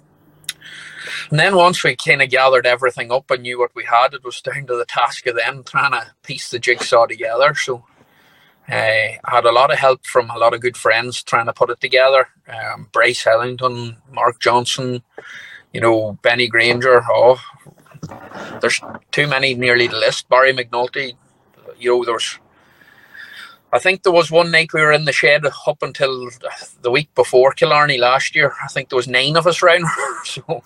Speaker 8: and then once we kind of gathered everything up and knew what we had, it was down to the task of them trying to piece the jigsaw together. So uh, I had a lot of help from a lot of good friends trying to put it together. Um, Bryce Ellington, Mark Johnson, you know, Benny Granger. Oh, there's too many nearly to list. Barry McNulty, you know, there's. I think there was one night we were in the shed up until the week before Killarney last year. I think there was nine of us around. so,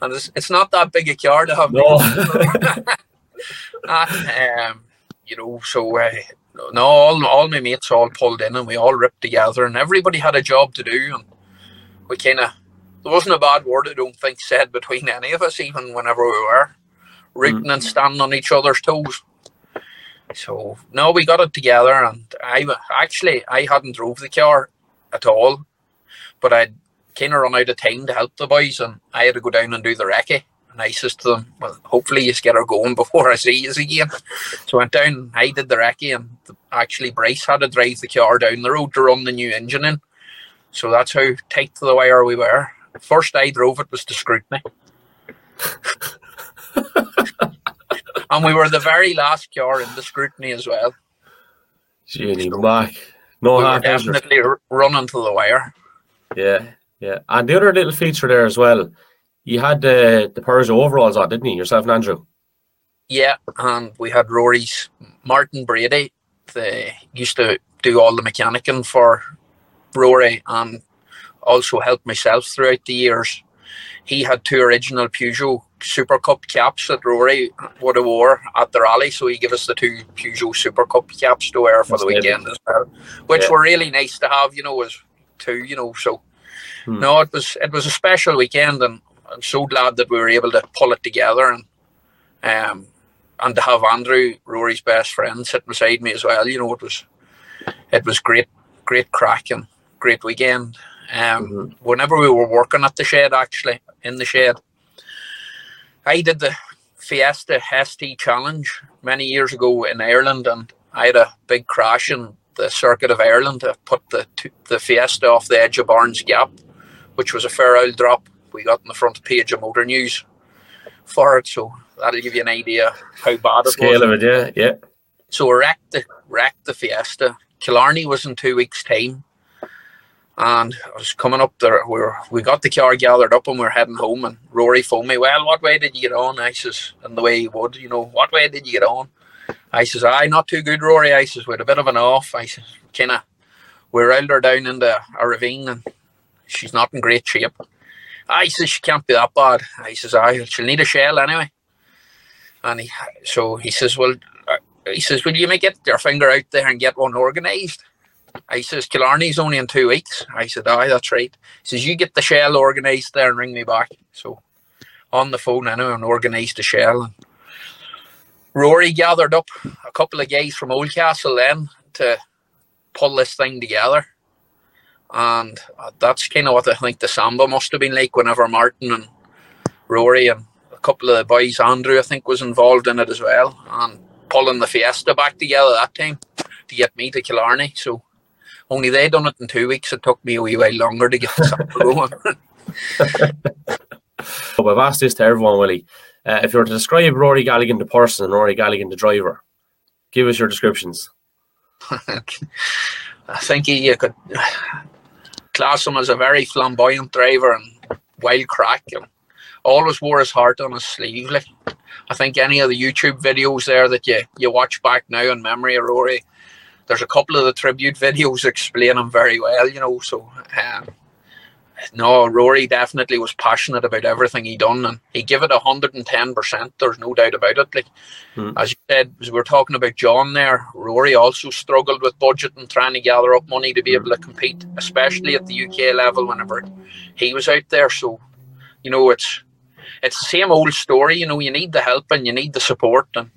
Speaker 8: and it's, it's not that big a car to have.
Speaker 1: No.
Speaker 8: um, you know, so uh, no, all, all my mates all pulled in and we all ripped together and everybody had a job to do and we kind of there wasn't a bad word I don't think said between any of us even whenever we were rooting mm. and standing on each other's toes. So no, we got it together and I actually I hadn't drove the car at all, but I'd kind of run out of time to help the boys and I had to go down and do the recce nicest to them. Well, hopefully you get her going before I see you again. So I went down, I did the recce, and actually Bryce had to drive the car down the road to run the new engine in. So that's how tight to the wire we were. First I drove it was to scrutiny. and we were the very last car in the scrutiny as well.
Speaker 1: Genie back. No
Speaker 8: we were definitely running to the wire.
Speaker 1: Yeah, yeah. And the other little feature there as well you had uh, the the Peugeot overalls on, didn't you? Yourself and Andrew.
Speaker 8: Yeah, and we had Rory's Martin Brady. They used to do all the mechanicing for Rory and also helped myself throughout the years. He had two original Peugeot Super Cup caps that Rory would have wore at the rally, so he gave us the two Peugeot Super Cup caps to wear for That's the weekend as well, which yeah. were really nice to have. You know, as two. You know, so hmm. no, it was it was a special weekend, and I'm so glad that we were able to pull it together and um and to have Andrew, Rory's best friend, sitting beside me as well. You know, it was it was great, great crack and great weekend. Um, mm-hmm. Whenever we were working at the shed, actually in the shed, I did the Fiesta ST Challenge many years ago in Ireland, and I had a big crash in the circuit of Ireland to put the the Fiesta off the edge of Barnes Gap, which was a fair old drop we got in the front page of Motor News for it. So that'll give you an idea how bad it
Speaker 1: Scale was. of it, yeah, yeah.
Speaker 8: So we wrecked the wrecked the Fiesta. Killarney was in two weeks' time, and I was coming up there. We were we got the car gathered up and we are heading home. And Rory phoned me. Well, what way did you get on? I says, and the way he would, you know, what way did you get on? I says, I not too good, Rory. I says, with a bit of an off. I says, kind of we railed her down into a ravine and she's not in great shape. I says she can't be that bad. I says, I she'll need a shell anyway. And he, so he says, well, uh, he says, will you make get your finger out there and get one organised? I says, Killarney's only in two weeks. I said, aye, that's right. He says, you get the shell organised there and ring me back. So on the phone anyway and organised the shell. And Rory gathered up a couple of guys from Oldcastle then to pull this thing together. And uh, that's kind of what I think the Samba must have been like whenever Martin and Rory and a couple of the boys, Andrew, I think, was involved in it as well. And pulling the Fiesta back together that time to get me to Killarney. So only they done it in two weeks. It took me a wee while longer to get the Samba
Speaker 1: going. well, I've asked this to everyone, Willie. Uh, if you were to describe Rory Galligan the person and Rory Galligan the driver, give us your descriptions.
Speaker 8: I think he, you could class him as a very flamboyant driver and wild crack and always wore his heart on his sleeve. Like I think any of the YouTube videos there that you, you watch back now in memory of Rory, there's a couple of the tribute videos explain him very well, you know. So um, no, Rory definitely was passionate about everything he done, and he gave it hundred and ten percent. There's no doubt about it. Like mm. as you said, as we are talking about John there, Rory also struggled with budget and trying to gather up money to be able to compete, especially at the UK level. Whenever he was out there, so you know it's it's the same old story. You know, you need the help and you need the support, and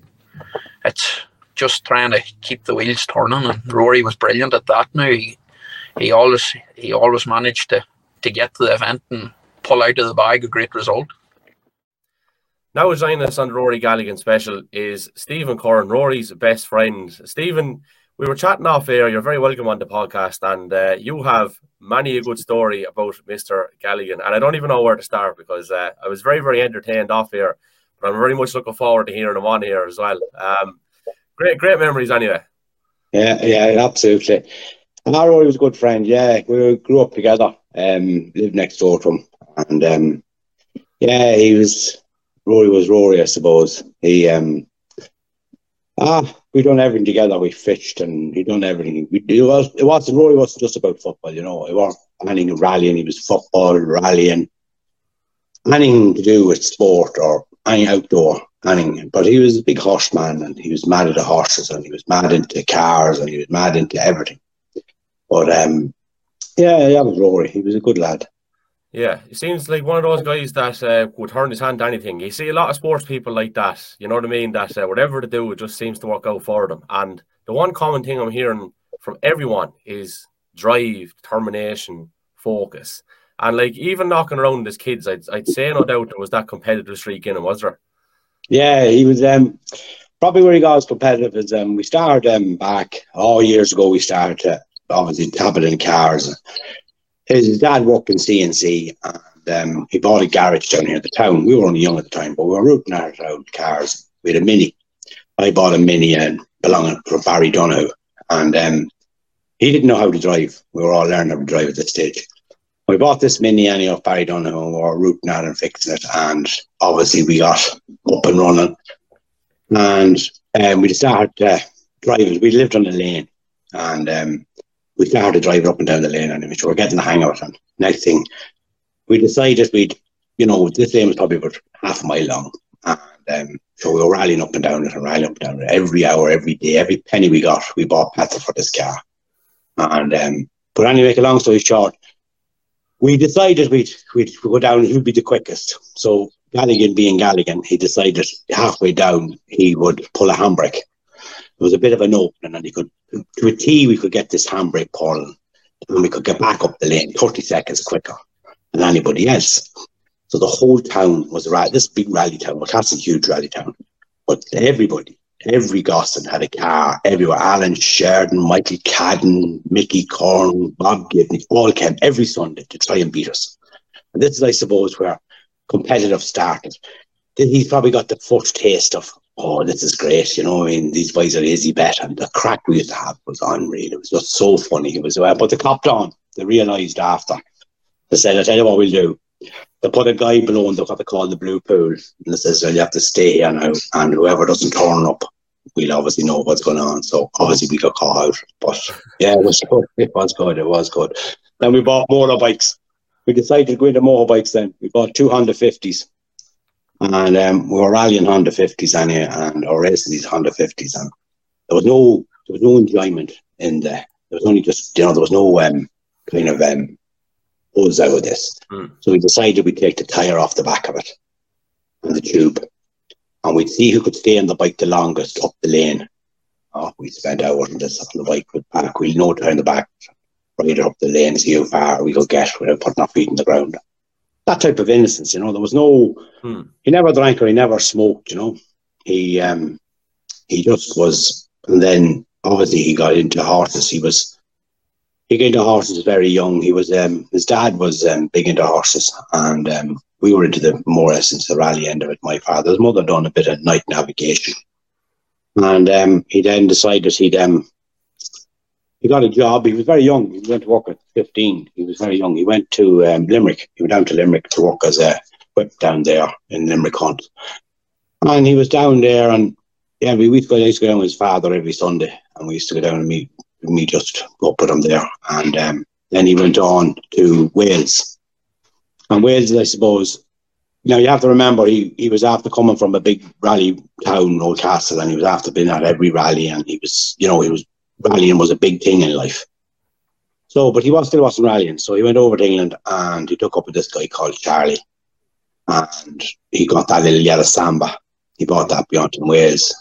Speaker 8: it's just trying to keep the wheels turning. And Rory was brilliant at that. Now he he always he always managed to to get to the event and pull out of the bag a great result.
Speaker 1: Now joining us on Rory Galligan special is Stephen Curran, Rory's best friend. Stephen, we were chatting off air. You're very welcome on the podcast, and uh, you have many a good story about Mr. Galligan. And I don't even know where to start because uh, I was very, very entertained off here. But I'm very much looking forward to hearing him on here as well. Um, great, great memories anyway.
Speaker 9: Yeah, yeah, absolutely. And Rory was a good friend. Yeah, we grew up together um, lived next door to him, and um, yeah, he was Rory was Rory, I suppose. He um, ah, we done everything together. We fished and he done everything. We, it was it wasn't Rory wasn't just about football, you know. It wasn't anything rallying. He was football rallying, anything to do with sport or any outdoor anything. But he was a big horseman, and he was mad at the horses, and he was mad into cars, and he was mad into everything. But um, yeah, that was Rory. He was a good lad.
Speaker 1: Yeah, he seems like one of those guys that uh, would turn his hand to anything. You see a lot of sports people like that. You know what I mean? That uh, whatever they do, it just seems to work out for them. And the one common thing I'm hearing from everyone is drive, determination, focus. And like even knocking around as kids, I'd, I'd say no doubt there was that competitive streak in him, was there?
Speaker 9: Yeah, he was. Um, probably where he got as competitive is um, we started um, back all years ago. We started to obviously tapping in cars. His dad worked in CNC and um, he bought a garage down here in the town. We were only young at the time, but we were rooting out out cars. We had a Mini. I bought a Mini and belonging from Barry Donoghue. And um, he didn't know how to drive. We were all learning how to drive at this stage. We bought this Mini off Barry and we were out and fixing it. And obviously we got up and running. And um, we started uh, driving. We lived on the lane. And um, we started driving up and down the lane and we were getting the hang of it. And next thing, we decided we'd, you know, this lane was probably about half a mile long. And um, so we were rallying up and down it and rallying up and down it every hour, every day, every penny we got, we bought petrol for this car. And um, but anyway, long story short, we decided we'd, we'd go down, who'd be the quickest. So Galligan being Galligan, he decided halfway down he would pull a handbrake there was a bit of an opening and he could, to a T, we could get this handbrake pulling and we could get back up the lane 30 seconds quicker than anybody else. So the whole town was right. This big rally town, well, that's a huge rally town, but everybody, every Gosson had a car everywhere. Alan Sheridan, Michael Cadden, Mickey Corn, Bob Gibney, all came every Sunday to try and beat us. And this is, I suppose, where competitive started. He's probably got the first taste of oh, this is great. You know, I mean, these boys are easy bet. And the crack we used to have was unreal. It was just so funny. It was, uh, but they copped on. They realised after. They said, I'll tell you what we'll do. They put a guy below and they what to call the blue pool. And they says, well, you have to stay here now. And whoever doesn't turn up we'll obviously know what's going on. So obviously we got caught out. But yeah, it was good. It was good. It was good. Then we bought motorbikes. We decided to go into motorbikes then. We bought two Honda 50s. And um, we were rallying Honda 50s anyway, and or racing these Honda 50s. And there was no there was no enjoyment in the there was only just you know, there was no um kind of um buzz out of this.
Speaker 1: Mm.
Speaker 9: So we decided we'd take the tire off the back of it and the tube and we'd see who could stay on the bike the longest up the lane. Oh, we spent hours on this on the bike with wheel, no tire in the back, ride up the lane, see how far we could get without putting our feet in the ground. That type of innocence, you know. There was no
Speaker 1: Hmm.
Speaker 9: he never drank or he never smoked, you know. He um he just was and then obviously he got into horses. He was he got into horses very young. He was um his dad was um big into horses and um we were into the more essence the rally end of it. My father's mother done a bit of night navigation. And um he then decided he'd um he got a job. He was very young. He went to work at 15. He was very young. He went to um, Limerick. He went down to Limerick to work as a whip down there in Limerick Hunt. And he was down there and yeah, we used to go, used to go down with his father every Sunday and we used to go down and meet me just go put him there. And um, then he went on to Wales. And Wales, I suppose, now you have to remember he, he was after coming from a big rally town, Oldcastle, and he was after being at every rally and he was, you know, he was rallying was a big thing in life. So, but he was still wasn't rallying. So he went over to England and he took up with this guy called Charlie. And he got that little yellow samba. He bought that beyond in Wales.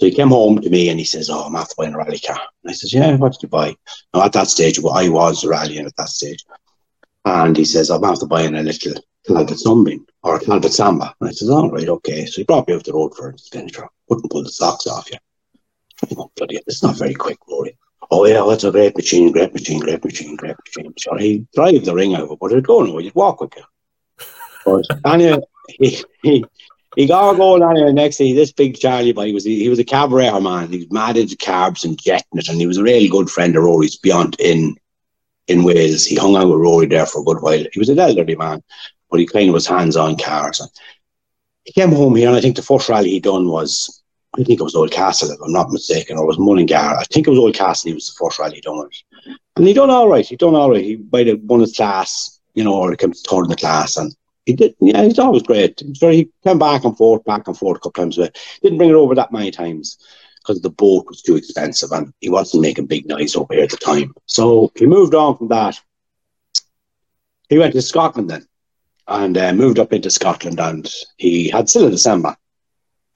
Speaker 9: So he came home to me and he says, Oh, I'm after buying a rally car. And I says, Yeah, what did you buy? Now at that stage, well, I was rallying at that stage. And he says, I'm after buying a little Talbot Sunbeam or a Talbot Samba. And I says, All right, okay. So he brought me out the road for a finisher. Wouldn't pull the socks off you. Go, bloody it's not very quick, Rory. Oh yeah, that's a great machine, great machine, great machine, great machine. So he drive the ring over, but it'd go nowhere. You'd walk with it. But he, he he got going on here Next thing, this big Charlie boy was he, he was a cabaret man. He was mad into carbs and jetting it, and he was a really good friend of Rory's beyond in in Wales. He hung out with Rory there for a good while. He was an elderly man, but he kind of was hands on cars. And he came home here, and I think the first rally he done was I think it was Oldcastle, if I'm not mistaken, or it was Mullingar. I think it was Oldcastle. He was the first rally he done it, and he done all right. He done all right. He might have won his class, you know, or he came third in the class, and he did. Yeah, he's always great. So he came back and forth, back and forth a couple times, but didn't bring it over that many times because the boat was too expensive and he wasn't making big noise over here at the time. So he moved on from that. He went to Scotland then, and uh, moved up into Scotland, and he had still a December.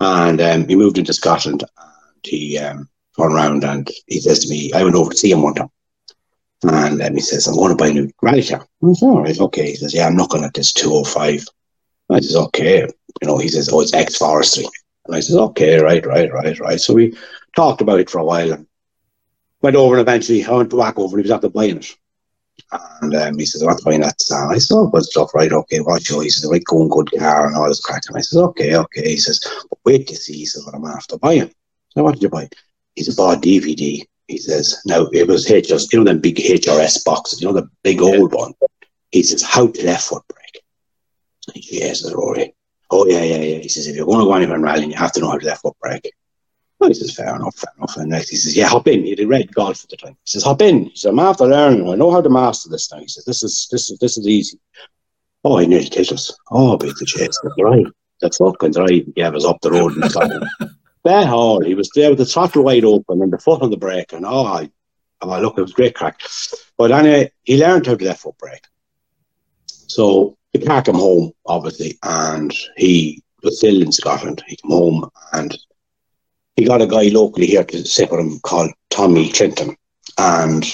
Speaker 9: And um, he moved into Scotland and he um, turned around and he says to me, I went over to see him one time. And um, he says, I'm going to buy a new car. I said, all right, okay. He says, yeah, I'm looking at this 205. I says, okay. You know, he says, oh, it's ex forestry. And I says, okay, right, right, right, right. So we talked about it for a while and went over and eventually I went back over and he was after buying it. And um, he says, I'm not buying that sound. I said, oh, good stuff, right, okay, watch you. He says, right, going good car and all this crack. And I says, okay, okay. He says, wait to see, he says, what I'm after buying. So what did you buy? He said, bought DVD. He says, now it was HRS, you know, them big HRS boxes, you know, the big old one. He says, how to left foot break? Yes, says oh, Rory. Oh, yeah, yeah, yeah. He says, if you're going to go anywhere in rallying, you have to know how to left foot brake. Well, he says, fair enough, fair enough. And next he says, yeah, hop in. He had red golf at the time. He says, hop in. He says, I'm after learning. I know how to master this now. He says, this is this is this is easy. Oh, he nearly killed us. Oh, beat the chase. The drive. The fucking drive gave us up the road and. that oh, hall. He was there with the throttle wide open and the foot on the brake. And oh, I, oh, look, it was great crack. But anyway, he learned how to left foot brake. So the car came home, obviously, and he was still in Scotland. He came home and he got a guy locally here to sit with him called Tommy Clinton. And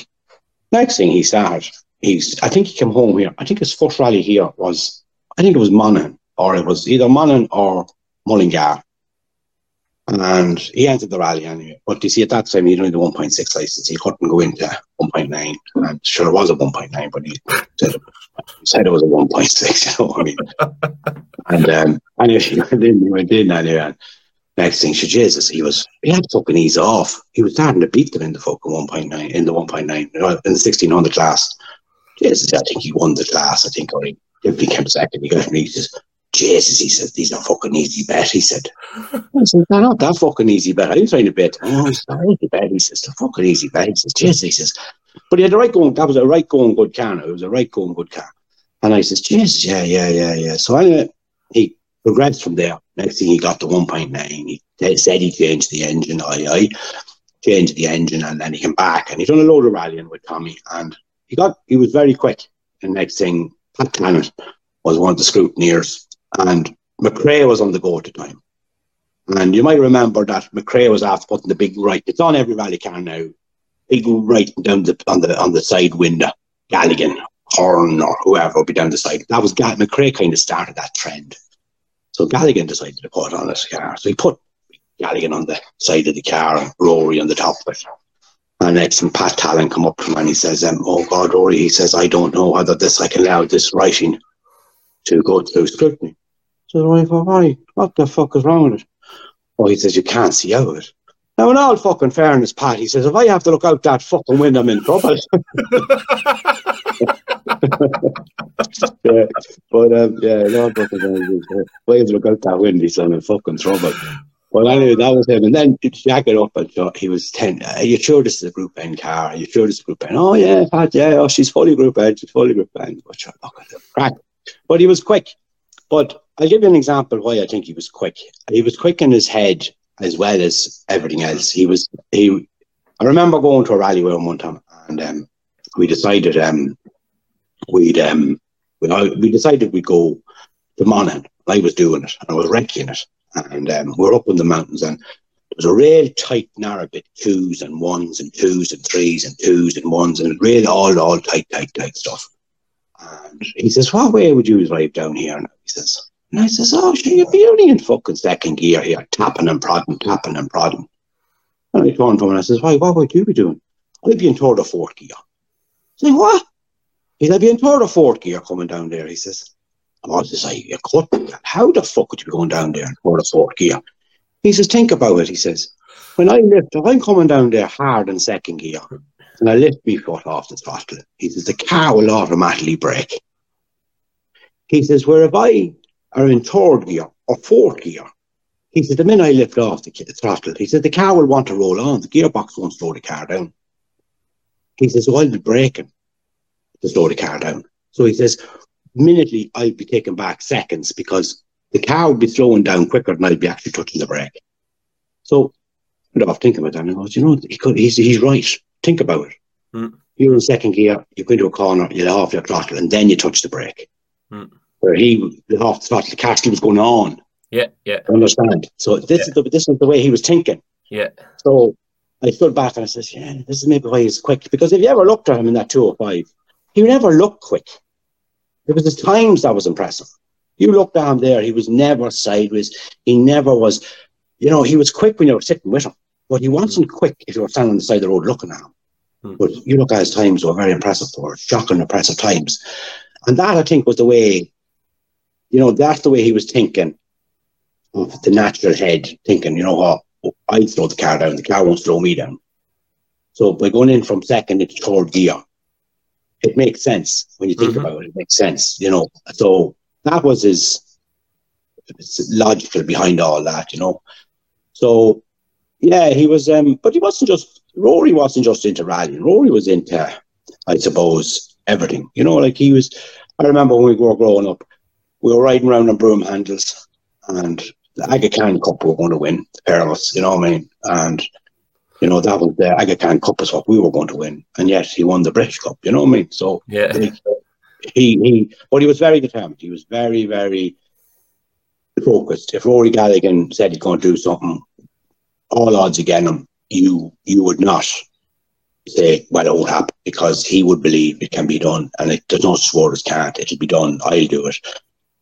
Speaker 9: next thing he started, he's I think he came home here. I think his first rally here was I think it was Monaghan, or it was either Monaghan or Mullingar. And he entered the rally anyway. But you see, at that time, he only the 1.6 license. He couldn't go into 1.9. And sure, it was a 1.9, but he said, he said it was a 1.6. You know what I mean? and um, anyway, he went in, he went in anyway. And next thing, she Jesus, he was, he had fucking ease off. He was starting to beat them in the fucking 1.9, in the 1.9, in the 1600 class. Jesus, I think he won the class. I think, or he, he came second. He got me. He says, Jesus, he said, these are fucking easy bet. He said, I said, they're not that fucking easy bet. I'm trying to bet. Oh, it's not easy bet. He says, they're fucking easy bet. He says, Jesus, he says, but he had a right going, that was a right going good car. Now. It was a right going good car. And I says, Jesus, yeah, yeah, yeah, yeah. So anyway, he progressed from there. Next thing he got to 1.9. He said he changed the engine. I, I changed the engine and then he came back and he done a load of rallying with Tommy and he got, he was very quick. And next thing, Pat Planet was one of the scrutineers and McRae was on the go at the time. And you might remember that McRae was after putting the big right. It's on every rally car now. Big right down the on the on the side window. Galligan, Horn, or whoever will be down the side. That was Gall- McRae kind of started that trend. So Galligan decided to put on his car. So he put Galligan on the side of the car and Rory on the top of it. And next, and Pat Talon come up to him and he says, um, "Oh God, Rory," he says, "I don't know whether this I can allow this writing to go through scrutiny." So Rory go, "Why? What the fuck is wrong with it?" Oh, he says, "You can't see out of it." Now, in all fucking fairness, Pat, he says, if I have to look out that fucking window, I'm in trouble. yeah, but um, yeah, no, but if I have to look out that window, so in fucking trouble. Well, anyway, that was him. And then jack it up, and so he was 10. Are you sure this is a Group N car? Are you sure this is a Group N? Oh, yeah, Pat, yeah. Oh, she's fully Group N. She's fully Group N. But sure, look at the crack. But he was quick. But I'll give you an example why I think he was quick. He was quick in his head as well as everything else. He was, he, I remember going to a rally with him one time and um, we decided um, we'd, um, we, we decided we'd go to Monaghan. I was doing it and I was wrecking it and um, we're up in the mountains and it was a real tight narrow bit twos and ones and twos and threes and twos and ones and real all all tight tight tight stuff and he says what way would you drive down here and he says and I says oh sure you'd be only in fucking second gear here tapping and prodding tapping and prodding and I turned to him and I says why what would you be doing I'd be in third or fourth gear saying what he said I'd be in third or fourth gear coming down there he says I was just like, you couldn't. How the fuck would you be going down there for the fourth gear? He says, think about it. He says, when I lift, if I'm coming down there hard in second gear and I lift my foot off the throttle, he says, the car will automatically brake. He says, where if I are in third gear or fourth gear, he said, the minute I lift off the throttle, he said, the car will want to roll on. The gearbox won't slow the car down. He says, so I'll be braking to slow the car down. So he says, minutely I'll be taking back seconds because the car will be slowing down quicker than I'll be actually touching the brake. So I was thinking about that and I goes, you know, he could, he's, he's right. Think about it.
Speaker 1: Mm.
Speaker 9: You're in second gear, you go into a corner, you let off your throttle, and then you touch the brake.
Speaker 1: Mm.
Speaker 9: Where he off the throttle, the car still was going on.
Speaker 1: Yeah, yeah,
Speaker 9: Understand? So this is the this is the way he was thinking.
Speaker 1: yeah.
Speaker 9: So I stood back and I says, Yeah, this is maybe why he's quick. Because if you ever looked at him in that 205, he never looked quick. It was his times that was impressive. You look down there, he was never sideways. He never was, you know, he was quick when you were sitting with him, but he wasn't quick if you were standing on the side of the road looking at him.
Speaker 1: Hmm.
Speaker 9: But you look at his times, were very impressive for shocking impressive times. And that, I think, was the way, you know, that's the way he was thinking of the natural head, thinking, you know what, I'd slow the car down, the car won't slow me down. So by going in from second into third gear, it makes sense when you think
Speaker 1: Mhm.
Speaker 9: about it. It makes sense, you know. So that was his it's logical behind all that, you know. So yeah, he was. um But he wasn't just Rory. wasn't just into rallying. Rory was into, I suppose, everything. You know, like he was. I remember when we were growing up, we were riding around on broom handles, and the Aga Khan Cup we were going to win. The pair of us, you know what I mean, and. You know, that was the Aga Khan Cup is what we were going to win. And yet he won the British Cup, you know what I mean? So
Speaker 1: Yeah.
Speaker 9: he he but he was very determined. He was very, very focused. If Rory Galligan said he's going to do something, all odds against him, you you would not say, well, it won't happen because he would believe it can be done. And it, there's no sworders can't. It'll be done. I'll do it.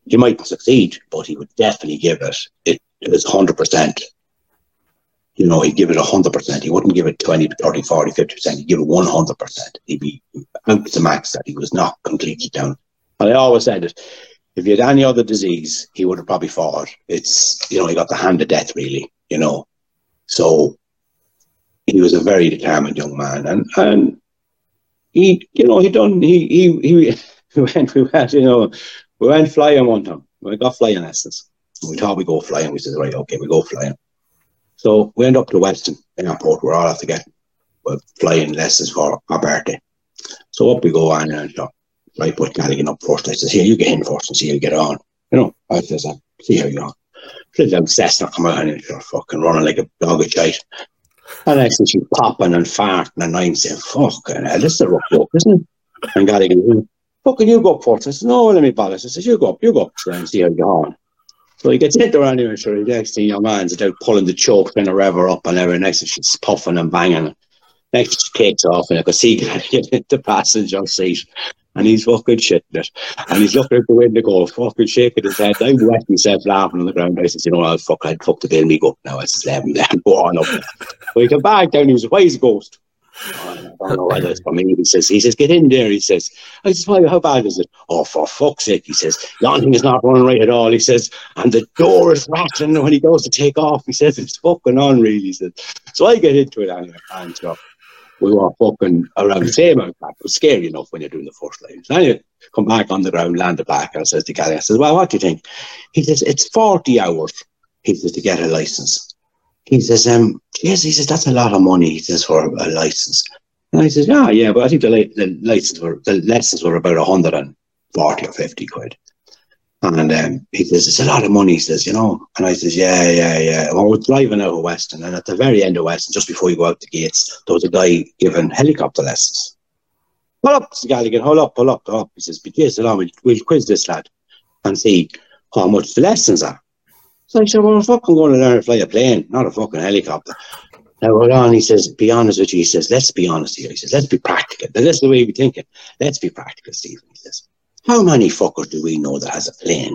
Speaker 9: He might succeed, but he would definitely give it. it is 100%. You know, he'd give it 100%. He wouldn't give it 20, 30, 40, 50%. He'd give it 100%. He'd be out to max that he was not completely down. And I always said it, if he had any other disease, he would have probably fought. It's, you know, he got the hand of death, really, you know. So he was a very determined young man. And, and he, you know, he done, he, he, he, we went, we went, you know, we went flying one time. We got flying lessons. We thought we go flying. We said, right, okay, we go flying. So we end up to Weston Airport. We're all have to get well, flying lessons for our birthday. So up we go on and uh, right, put Galligan up first. I says, here, you get in first and see how you get on. You know, I says, uh, see how you get on. Little down Cessna come out and you're fucking running like a dog of shite. And next thing she's popping and farting and I'm saying, fucking hell, this is a rough joke, isn't it? And Galligan, fucking you go up first. I says, no, let me bother. I says, you go up, you go up and see how you get on. So he gets hit around here, sure. The next thing your man's out pulling the choke and the rever up and every next thing she's puffing and banging. Next she takes off and I could see the passenger seat and he's fucking shitting it. And he's looking at the window going, fucking shaking his head. I'm wet myself laughing on the ground. I says, you know what, fuck, I'd fuck the bill me go now. I said, let him, let go on up. So he come back down, he was, a ghost? I don't know whether it's me. He says, he says, get in there. He says, I says, why, how bad is it? Oh, for fuck's sake. He says, the thing is not running right at all. He says, and the door is rattling when he goes to take off. He says, it's fucking on, really. He says, so I get into it anyway. And so we were fucking around the same amount back. It was scary enough when you're doing the first. So anyway, come back on the ground, landed back, and I says to Gary, I says, well, what do you think? He says, it's 40 hours, he says, to get a license. He says, um, yes, he says, that's a lot of money, he says, for a, license. And I says, yeah, yeah, but I think the, the license were, the lessons were about 140 or 50 quid. And um, he says, it's a lot of money, he says, you know. And I says, yeah, yeah, yeah. Well, we're driving out of Weston, and at the very end of Weston, just before you go out the gates, there was a guy giving helicopter lessons. Hold up, Mr. Galligan, hold up, hold up, hold up. He says, but yes, along, we'll, we'll quiz this lad and see how much the lessons are. So I said, well, we're fucking going to learn to fly a plane, not a fucking helicopter. Now, hold on, he says, be honest with you. He says, let's be honest here. He says, let's be practical. But That's the way we thinking. Let's be practical, Stephen. He says, how many fuckers do we know that has a plane?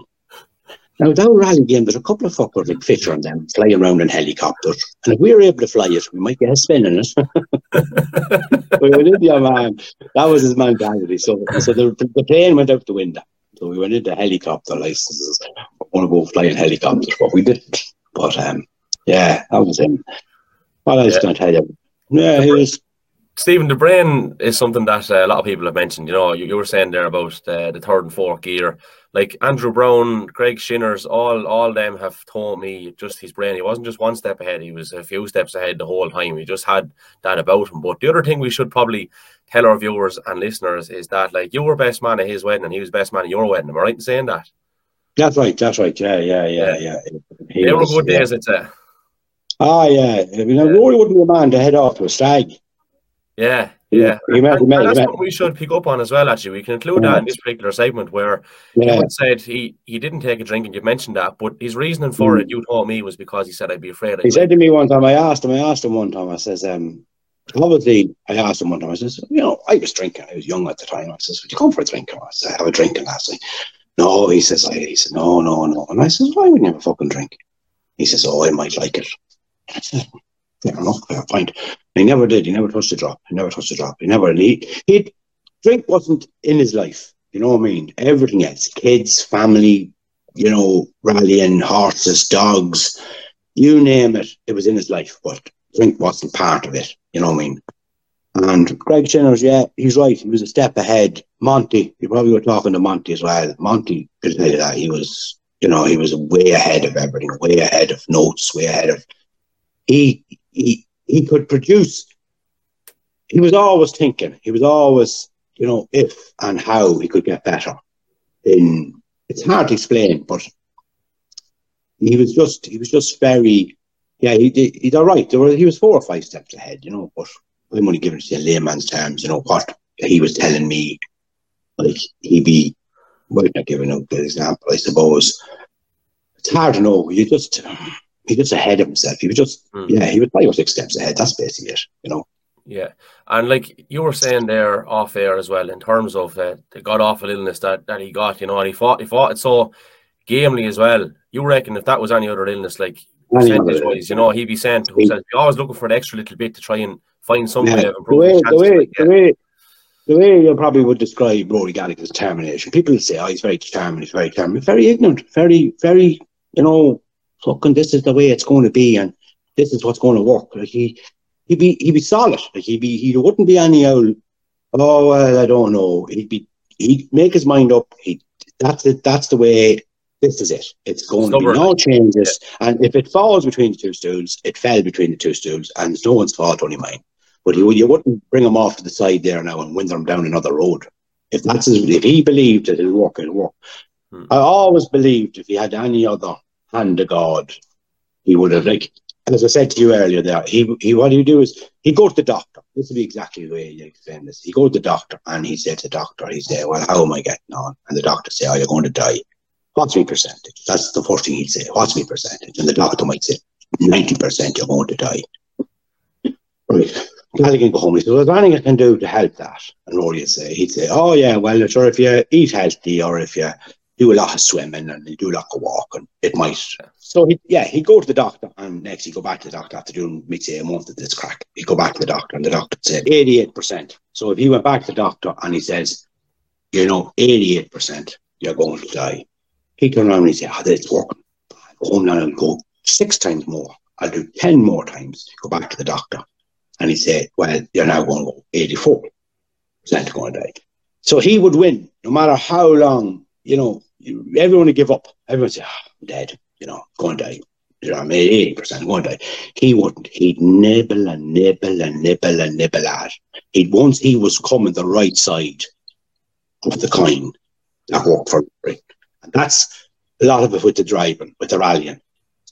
Speaker 9: Now, that rally game, there's a couple of fuckers like Fisher and them flying around in helicopters. And if we were able to fly it, we might get a spin in it. we did, yeah, man. That was his mentality. So, so the, the plane went out the window. So we went into helicopter licenses. To go flying helicopters, but we didn't. But um, yeah, that was him. What else
Speaker 1: Yeah.
Speaker 9: can I tell you? Yeah, he was.
Speaker 1: Stephen, the brain is something that uh, a lot of people have mentioned. You know, you, you were saying there about uh, the third and fourth gear. Like Andrew Browne, Greg Shinnors, all all them have told me just his brain. He wasn't just one step ahead; he was a few steps ahead the whole time. He just had that about him. But the other thing we should probably tell our viewers and listeners is that, like, you were best man at his wedding, and he was best man at your wedding. Am I right in saying that?
Speaker 9: That's right. That's right. Yeah, yeah, yeah, yeah. He
Speaker 1: they were good
Speaker 9: yeah.
Speaker 1: days, I'd say.
Speaker 9: Ah, yeah. I mean, Rory wouldn't be a man to head off to a stag.
Speaker 1: Yeah, yeah.
Speaker 9: He met, he
Speaker 1: And
Speaker 9: met,
Speaker 1: that's
Speaker 9: met.
Speaker 1: what we should pick up on as well. Actually, we can include that in this particular segment where
Speaker 9: Yeah.
Speaker 1: you said he he didn't take a drink, and you mentioned that, but his reasoning for
Speaker 9: Mm.
Speaker 1: it, you told me, was because he said I'd be afraid.
Speaker 9: He
Speaker 1: I'd
Speaker 9: said to me one time, I asked him, I asked him one time, I says, um, obviously, I asked him one time, I says, you know, I was drinking, I was young at the time. I says, would you come for a drink? I said, have a drink last night. No, he says, I, he said, no, no, no. And I says, why wouldn't you have a fucking drink? He says, oh, I might like it. Fair enough, fair point. He never did. He never touched a drop. He never touched a drop. He never, he, he, drink wasn't in his life. You know what I mean? Everything else, kids, family, you know, rallying, horses, dogs, you name it, it was in his life, but drink wasn't part of it. You know what I mean? And Greg Shinnors, yeah, he's right. He was a step ahead. Monty, you probably were talking to Monty as well. Monty could you that he was, you know, he was way ahead of everything, way ahead of notes, way ahead of. He he he could produce. He was always thinking. He was always, you know, if and how he could get better. In it's hard to explain, but he was just he was just very yeah he did he's all right there were, he was four or five steps ahead you know but I'm only giving it to you in layman's terms you know what he was telling me like he'd be well not giving out the example I suppose. It's hard to know. You just he just ahead of himself. He was just
Speaker 1: Mm.
Speaker 9: yeah he was five or six steps ahead. That's basically it you know.
Speaker 1: Yeah, and like you were saying there off air as well, in terms of uh, the god awful illness that, that he got, you know, and he fought he fought it so gamely as well. You reckon if that was any other illness, like percentage wise, you know, he'd be saying to himself, "Be always looking for the extra little bit to try and find some way
Speaker 9: Yeah,
Speaker 1: of
Speaker 9: the way the way the way the way you probably would describe Rory Galligan's determination. People say, "Oh, he's very determined. He's very determined. Very ignorant. Very, very, you know, fucking. This is the way it's going to be, and this is what's going to work." Like he, he'd be, he'd be solid. Like he'd be, he wouldn't be any old. Oh well, I don't know. He'd be, he'd make his mind up. He, that's it. That's the way this is it. It's going
Speaker 1: Stubborn.
Speaker 9: to be no changes. And if it falls between the two stools, it fell between the two stools, and it's no one's fault, only mine. But you, you wouldn't bring him off to the side there now and win them down another road. If that's his, if he believed that it'll work, it'll work.
Speaker 1: Hmm.
Speaker 9: I always believed if he had any other hand of God, he would have like as I said to you earlier there, he he what he would do is he'd go to the doctor. This would be exactly the way he explained this. He'd go to the doctor and he said to the doctor, he said, Well, how am I getting on? And the doctor say, Oh, you're going to die. What's my percentage? That's the first thing he'd say. What's my percentage? And the doctor might say, ninety percent you're going to die. Right. Go home. He says, Well, is there anything I can do to help that? And Rory would say, he'd say, Oh yeah, well sure if you eat healthy or if you do a lot of swimming and you do a lot of walking, it might so he, yeah, he'd go to the doctor, and next he'd go back to the doctor after doing, we'd say, a month of this crack. He'd go back to the doctor, and the doctor said 88%. So if he went back to the doctor and he says, you know, 88%, you're going to die, he'd turn around and he'd say, oh, ah, that's working. I'll go home now and go six times more. I'll do 10 more times. Go back to the doctor. And he said, well, you're now going to go 84% going to die. So he would win, no matter how long, you know, everyone would give up. Everyone would say, oh, I'm dead you know, going to die. You know, I mean, eighty percent going to die. He wouldn't. He'd nibble and nibble and nibble and nibble at. He'd once he was coming the right side of the coin that worked for him. And that's a lot of it with the driving, with the rallying.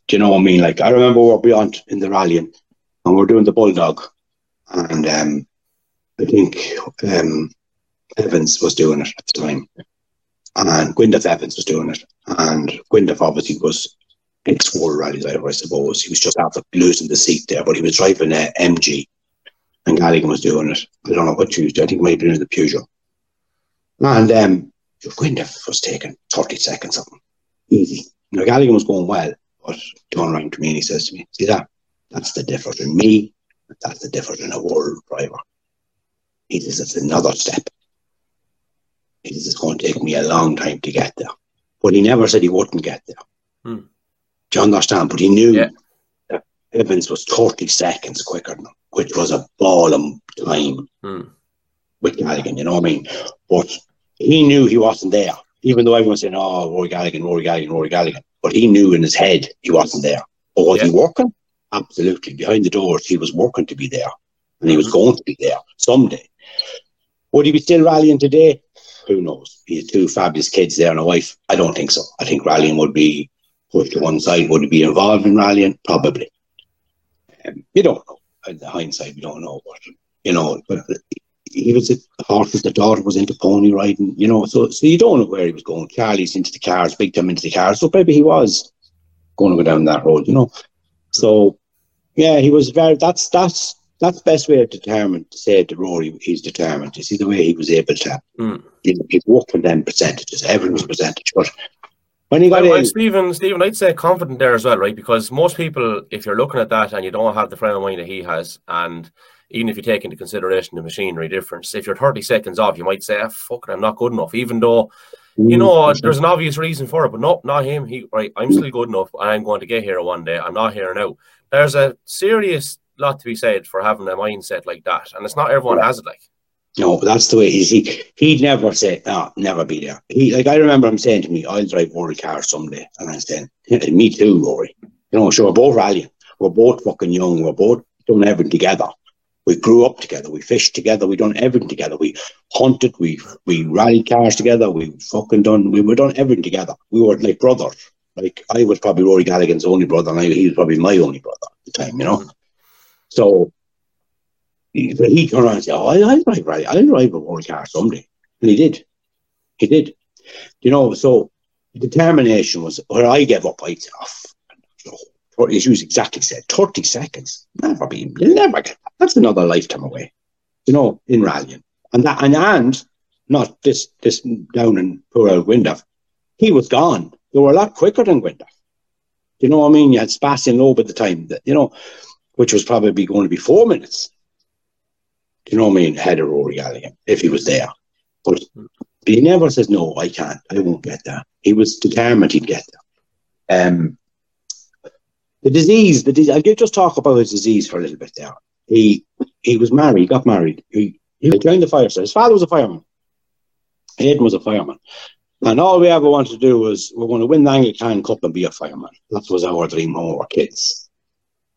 Speaker 9: Do you know what I mean? Like I remember we were beyond in the rallying and we are doing the bulldog, and um, I think um, Evans was doing it at the time, and Gwyndaf Evans was doing it, and Gwyndaf obviously was ex world rally driver, I suppose. He was just after losing the seat there, but he was driving a MG, and Galligan was doing it. I don't know what Tuesday. I think it might have in the Peugeot, and um, Gwyndaf was taking thirty seconds of something, easy. Now Galligan was going well, but turned around to me and he says to me, "See that? That's the difference in me. That's the difference in a world driver." He says it's another step. He says it's going to take me a long time to get there, but he never said he wouldn't get there.
Speaker 1: Hmm.
Speaker 9: Do you understand? But he knew
Speaker 1: Yeah.
Speaker 9: that Evans was 30 seconds quicker than him, which was a ball of time
Speaker 1: Hmm.
Speaker 9: with Galligan, you know what I mean? But he knew he wasn't there, even though everyone's saying, oh, Rory Galligan, Rory Galligan, Rory Galligan. But he knew in his head he wasn't there. But was he
Speaker 1: Yeah.
Speaker 9: working? Absolutely. Behind the doors, he was working to be there. And he was
Speaker 1: Mhm.
Speaker 9: going to be there someday. Would he be still rallying today? Who knows? He had two fabulous kids there and a wife. I don't think so. I think rallying would be pushed to one side. Would he be involved in rallying? Probably. Um, you don't know. In the hindsight, we don't know. But, you know, but he was a horses. The daughter was into pony riding. You know, so so you don't know where he was going. Charlie's into the cars, big time into the cars. So maybe he was going to go down that road. You know, so yeah, he was very. That's that's that's the best way to determine to say to Rory he's determined. You see the way he was able to.
Speaker 1: Mm.
Speaker 9: You know, he's worked with them percentages, everyone's percentage, but when he got
Speaker 1: Well, well, Stephen, Stephen, I'd say confident there as well, right? Because most people, if you're looking at that and you don't have the frame of mind that he has, and even if you take into consideration the machinery difference, if you're 30 seconds off, you might say, ah, "Fuck, it, I'm not good enough." Even though you know there's an obvious reason for it, but no, not him. He right, I'm still good enough, I'm going to get here one day. I'm not here now. There's a serious lot to be said for having a mindset like that, and it's not everyone has it. Like,
Speaker 9: No, but that's the way he's, he he'd never say, "No, never be there." He like I remember him saying to me, "I'll drive Rory car someday," and I said, yeah, "Me too, Rory." You know, so we're both rallying, we're both fucking young, we're both doing everything together. We grew up together, we fished together, we done everything together. We hunted, we we rallied cars together, we fucking done, we were done everything together. We were like brothers. Like I was probably Rory Galligan's only brother, and I, he was probably my only brother at the time. You know, so he, he turned around and said, "Oh, I, I'll drive rally. I'll drive a Rory car someday," and he did. He did. You know, so determination was where I gave up. I said, oh, as you exactly said, 30 seconds. Never be, never get that. That's another lifetime away, you know, in rallying. And that, and, and not this, this down in poor old Gwyndaf. He was gone. They were a lot quicker than Gwyndaf. You know what I mean? You had Sebastian Loeb at the time, that, you know, which was probably going to be four minutes. You know what I mean? Ahead of Rory Galligan, if he was there. But he never says, no, I can't. I won't get there. He was determined he'd get there. Um, the disease, the disease, I'll just talk about his disease for a little bit there. He he was married, got married. He, he joined the fire service. His father was a fireman. Aidan was a fireman. And all we ever wanted to do was we're going to win the Aga Khan Cup and be a fireman. That was our dream when we were kids.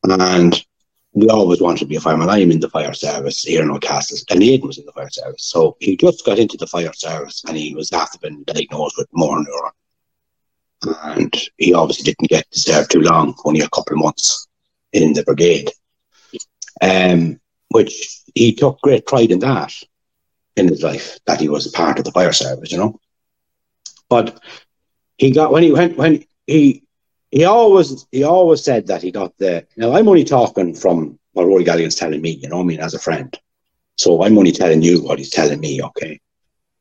Speaker 9: And we always wanted to be a fireman. I'm in the fire service here in O'Castle, and Aidan was in the fire service. So he just got into the fire service and he was after been diagnosed with motor neuron. And he obviously didn't get to serve too long, only a couple of months in the brigade. Um, which he took great pride in that in his life, that he was a part of the fire service, you know. But he got when he went when he he always he always said that he got the now I'm only talking from what Rory Galligan's telling me, you know, I mean as a friend. So I'm only telling you what he's telling me, okay.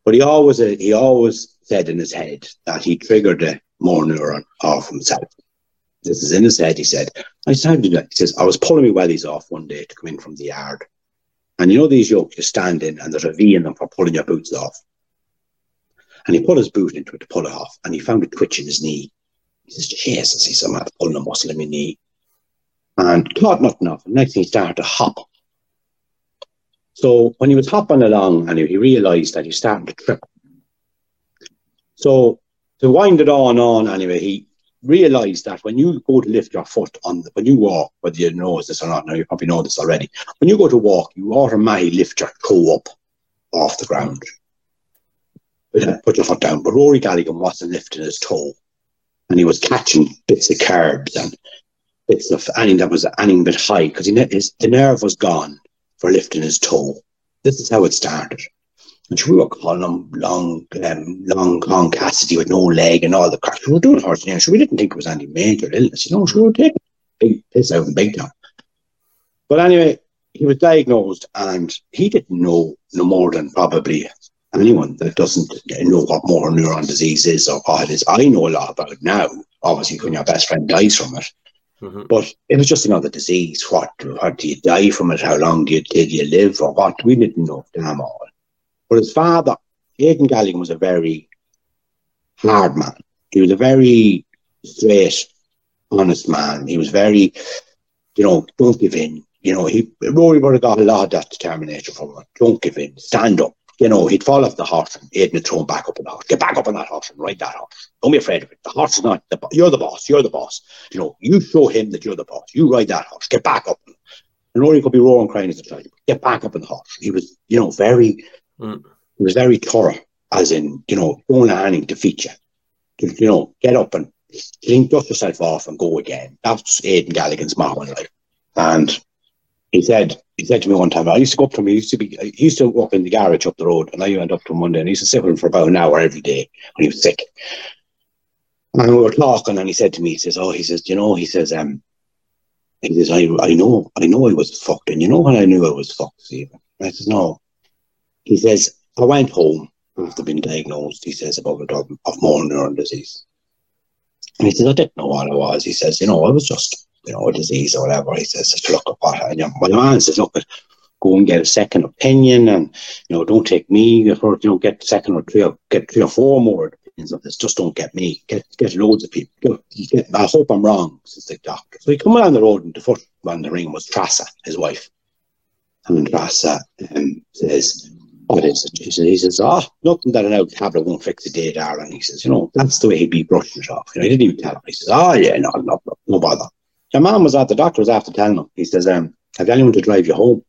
Speaker 9: But he always he always said in his head that he triggered the more neuron off himself. This is in his head, he said. I said, he says, I was pulling my wellies off one day to come in from the yard. And you know these yokes you stand in and there's a V in them for pulling your boots off. And he put his boot into it to pull it off, and he found a twitch in his knee. He says, Jesus, he said, I'm pulling a muscle in my knee. And thought nothing of it. Next thing he started to hop. So when he was hopping along and he realised that he starting to trip. So to wind it on on anyway, he realised that when you go to lift your foot on the, when you walk, whether you know this or not, now you probably know this already. When you go to walk, you automatically lift your toe up off the ground. Put your foot down. But Rory Galligan wasn't lifting his toe. And he was catching bits of curbs and bits of anything that was anything bit high because the nerve was gone for lifting his toe. This is how it started. And we were calling him long, um, long Con Cassidy with no leg and all the crap. We were doing horse names. We didn't think it was any major illness, you know. So we were taking big piss out in big time. But anyway, he was diagnosed and he didn't know no more than probably anyone that doesn't know what motor neuron disease is or what it is. I know a lot about it now, obviously, when your best friend dies from it. Mm-hmm. But it was just another disease. What, what do you die from it? How long do you, did you live or what? We didn't know damn all. But his father, Aidan Galligan, was a very hard man. He was a very straight, honest man. He was very, you know, don't give in. You know, he Rory would have got a lot of that determination from him. Don't give in. Stand up. You know, he'd fall off the horse and Aidan would throw him back up on the horse. Get back up on that horse and ride that horse. Don't be afraid of it. The horse is not the you're the boss. You're the boss. You know, you show him that you're the boss. You ride that horse. Get back up. And Rory could be roaring crying as a child. Get back up on the horse. He was, you know, very Mm. He was very thorough, as in, you know, don't let anything defeat you. You know, get up and clean, dust yourself off and go again. That's Aidan Galligan's motto in life. And he said, he said to me one time, I used to go up to him, he used to be, he used to walk in the garage up the road, and I went up to him one day, and he used to sit with him for about an hour every day when he was sick. And we were talking, and he said to me, he says, Oh, he says, you know, he says, um, he says, I, I know, I know I was fucked, and you know when I knew I was fucked, Stephen? I says, No, he says, I went home after being diagnosed, he says, about a dog of motor neuron disease. And he says, I didn't know what it was. He says, you know, I was just, you know, a disease or whatever. He says, just look at what I. My man says, look, go and get a second opinion and, you know, don't take me or, you know, get second or three or get three or four more opinions of this. Just don't get me. Get get loads of people. Get, I hope I'm wrong, says the doctor. So he come down the road and the foot on the ring was Trasa, his wife. And Trassa um, says, what is it? He says, oh, nothing that an out tablet won't fix a day, darling. He says, you know, that's the way he'd be brushing it off. You know, he didn't even tell him. He says, oh, yeah, no, no, no, no bother. Your mom was at the doctor was after telling him. He says, um, have you anyone to drive you home?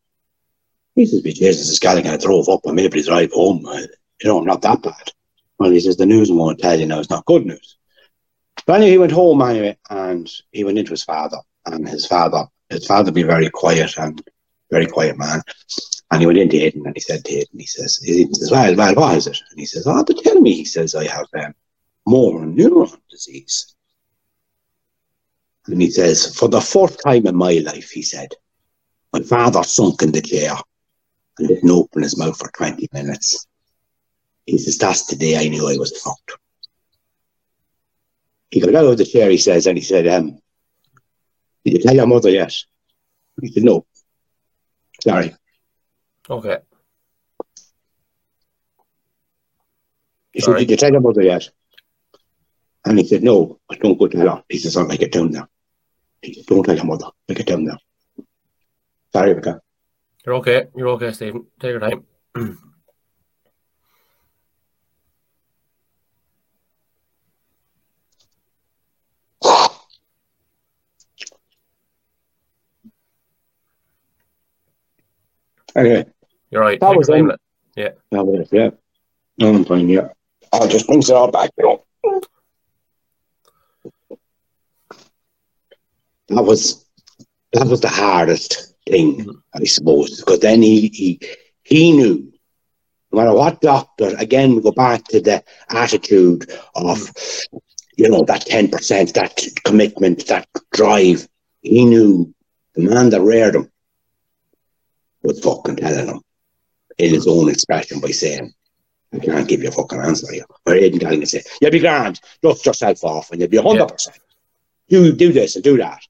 Speaker 9: He says, Jesus, this guy I drove up and maybe drive home. Uh, you know, not that bad. Well, he says, the news won't tell you now. It's not good news. But anyway, he went home anyway, and he went into his father. And his father, his father be very quiet and very quiet man. And he went into Aidan and he said to Aidan, he says, he says, well, well, what is it? And he says, oh, but tell me, he says, I have um, motor neuron disease. And he says, for the fourth time in my life, he said, my father sunk in the chair and didn't open his mouth for 20 minutes. He says, that's the day I knew I was fucked. He got out of the chair, he says, and he said, um, did you tell your mother yet? He said, no. Sorry.
Speaker 1: Okay.
Speaker 9: He said, Did you tell your mother yet? And he said, No, I don't go to her. He says, I'll it down now. He said, Don't tell your mother. Make it down now. Sorry, Rebecca.
Speaker 1: You're okay. You're okay, Stephen. Take your time.
Speaker 9: anyway,
Speaker 1: you're right.
Speaker 9: That
Speaker 1: Take
Speaker 9: was
Speaker 1: your time,
Speaker 9: him.
Speaker 1: Yeah.
Speaker 9: that was it, yeah. No, I'm fine, yeah. I'll just bring it all back, you. That was that was the hardest thing, mm-hmm. I suppose, because then he he he knew no matter what doctor, again we go back to the attitude of you know, that ten percent, that commitment, that drive. He knew the man that reared him was fucking telling him in his own expression by saying, I can't give you a fucking answer here. Or Aidan Galligan say, You'll be grand, dust yourself off and you'll be hundred percent. Do do this and do that.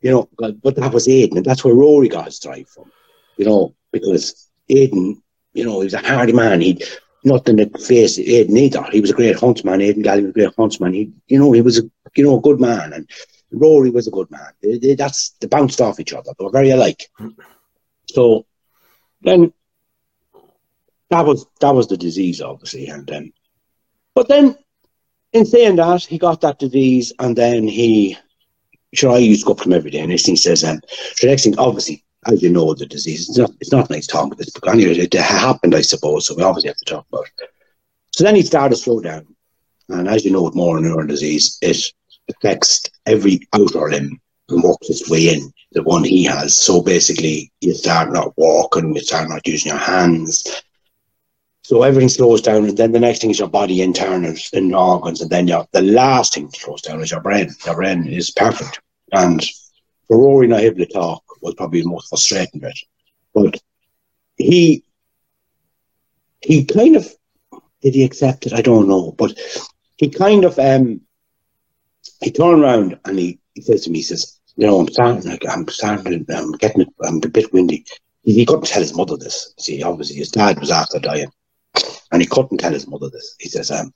Speaker 9: You know, but but that was Aidan, and that's where Rory got his drive from. You know, because Aidan, you know, he was a hardy man. He nothing to face Aidan either. He was a great huntsman. Aidan Galligan was a great huntsman. He, you know, he was a you know a good man, and Rory was a good man. They, they, that's they bounced off each other. They were very alike. So then that was that was the disease, obviously, and then but then in saying that, he got that disease, and then he sure I go up him every day, and thing says, um, the next thing, obviously, as you know, the disease, it's not it's not nice talking about this, but anyway, it happened, I suppose, so we obviously have to talk about it. So then he started to slow down, and as you know, with motor neuron disease, it affects every outer limb and works its way in, the one he has. So basically, you start not walking, you start not using your hands. So everything slows down, and then the next thing is your body internals and organs, and then your, the last thing that slows down is your brain. Your brain is perfect. And for Rory to talk was probably the most frustrating bit. But he he kind of did he accept it? I don't know. But he kind of um he turned around and he, he says to me, he says, you know, I'm starting I'm starting I'm getting it I'm a bit windy. He, he couldn't tell his mother this. See, obviously his dad was after dying. And he couldn't tell his mother this. He says, um,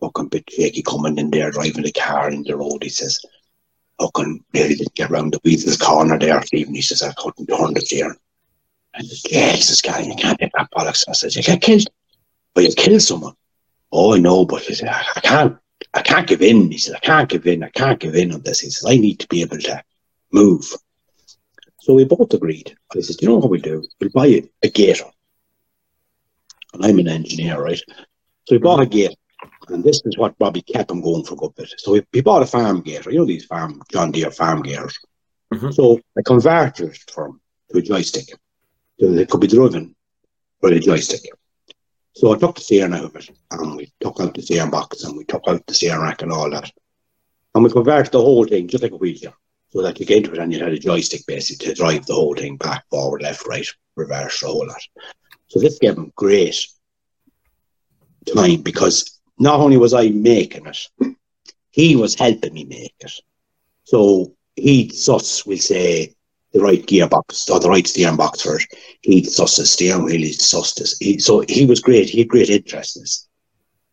Speaker 9: fucking bit shaky coming in there, driving the car in the road. He says, fucking nearly didn't get round the Weasels corner there, Stephen. He says, I couldn't turn the steering. I says, says, guy, you can't get that bollocks. I says, you get killed. But you kill someone. Oh, I know, but he said, I, can't, I can't give in. He says, I can't give in. I can't give in on this. He says, I need to be able to move. So we both agreed. I said, you know what we do? We'll buy a gator. And I'm an engineer, right? So we bought a gator. And this is what probably kept him going for a good bit. So we, we bought a farm gator, you know these farm John Deere farm gators. Mm-hmm. So I converted it for him to a joystick. So it could be driven with a joystick. So I took the steering out of it and we took out the steering box and we took out the steering rack and all that. And we converted the whole thing just like a wheelchair. So that you get into it and you had a joystick basically to drive the whole thing back, forward, left, right, reverse, the whole lot. So this gave him great time because not only was I making it, he was helping me make it. So he sus will say the right gearbox or the right steering box for it. He sus the steering wheel, he sus this. He, so he was great. He had great interest in this.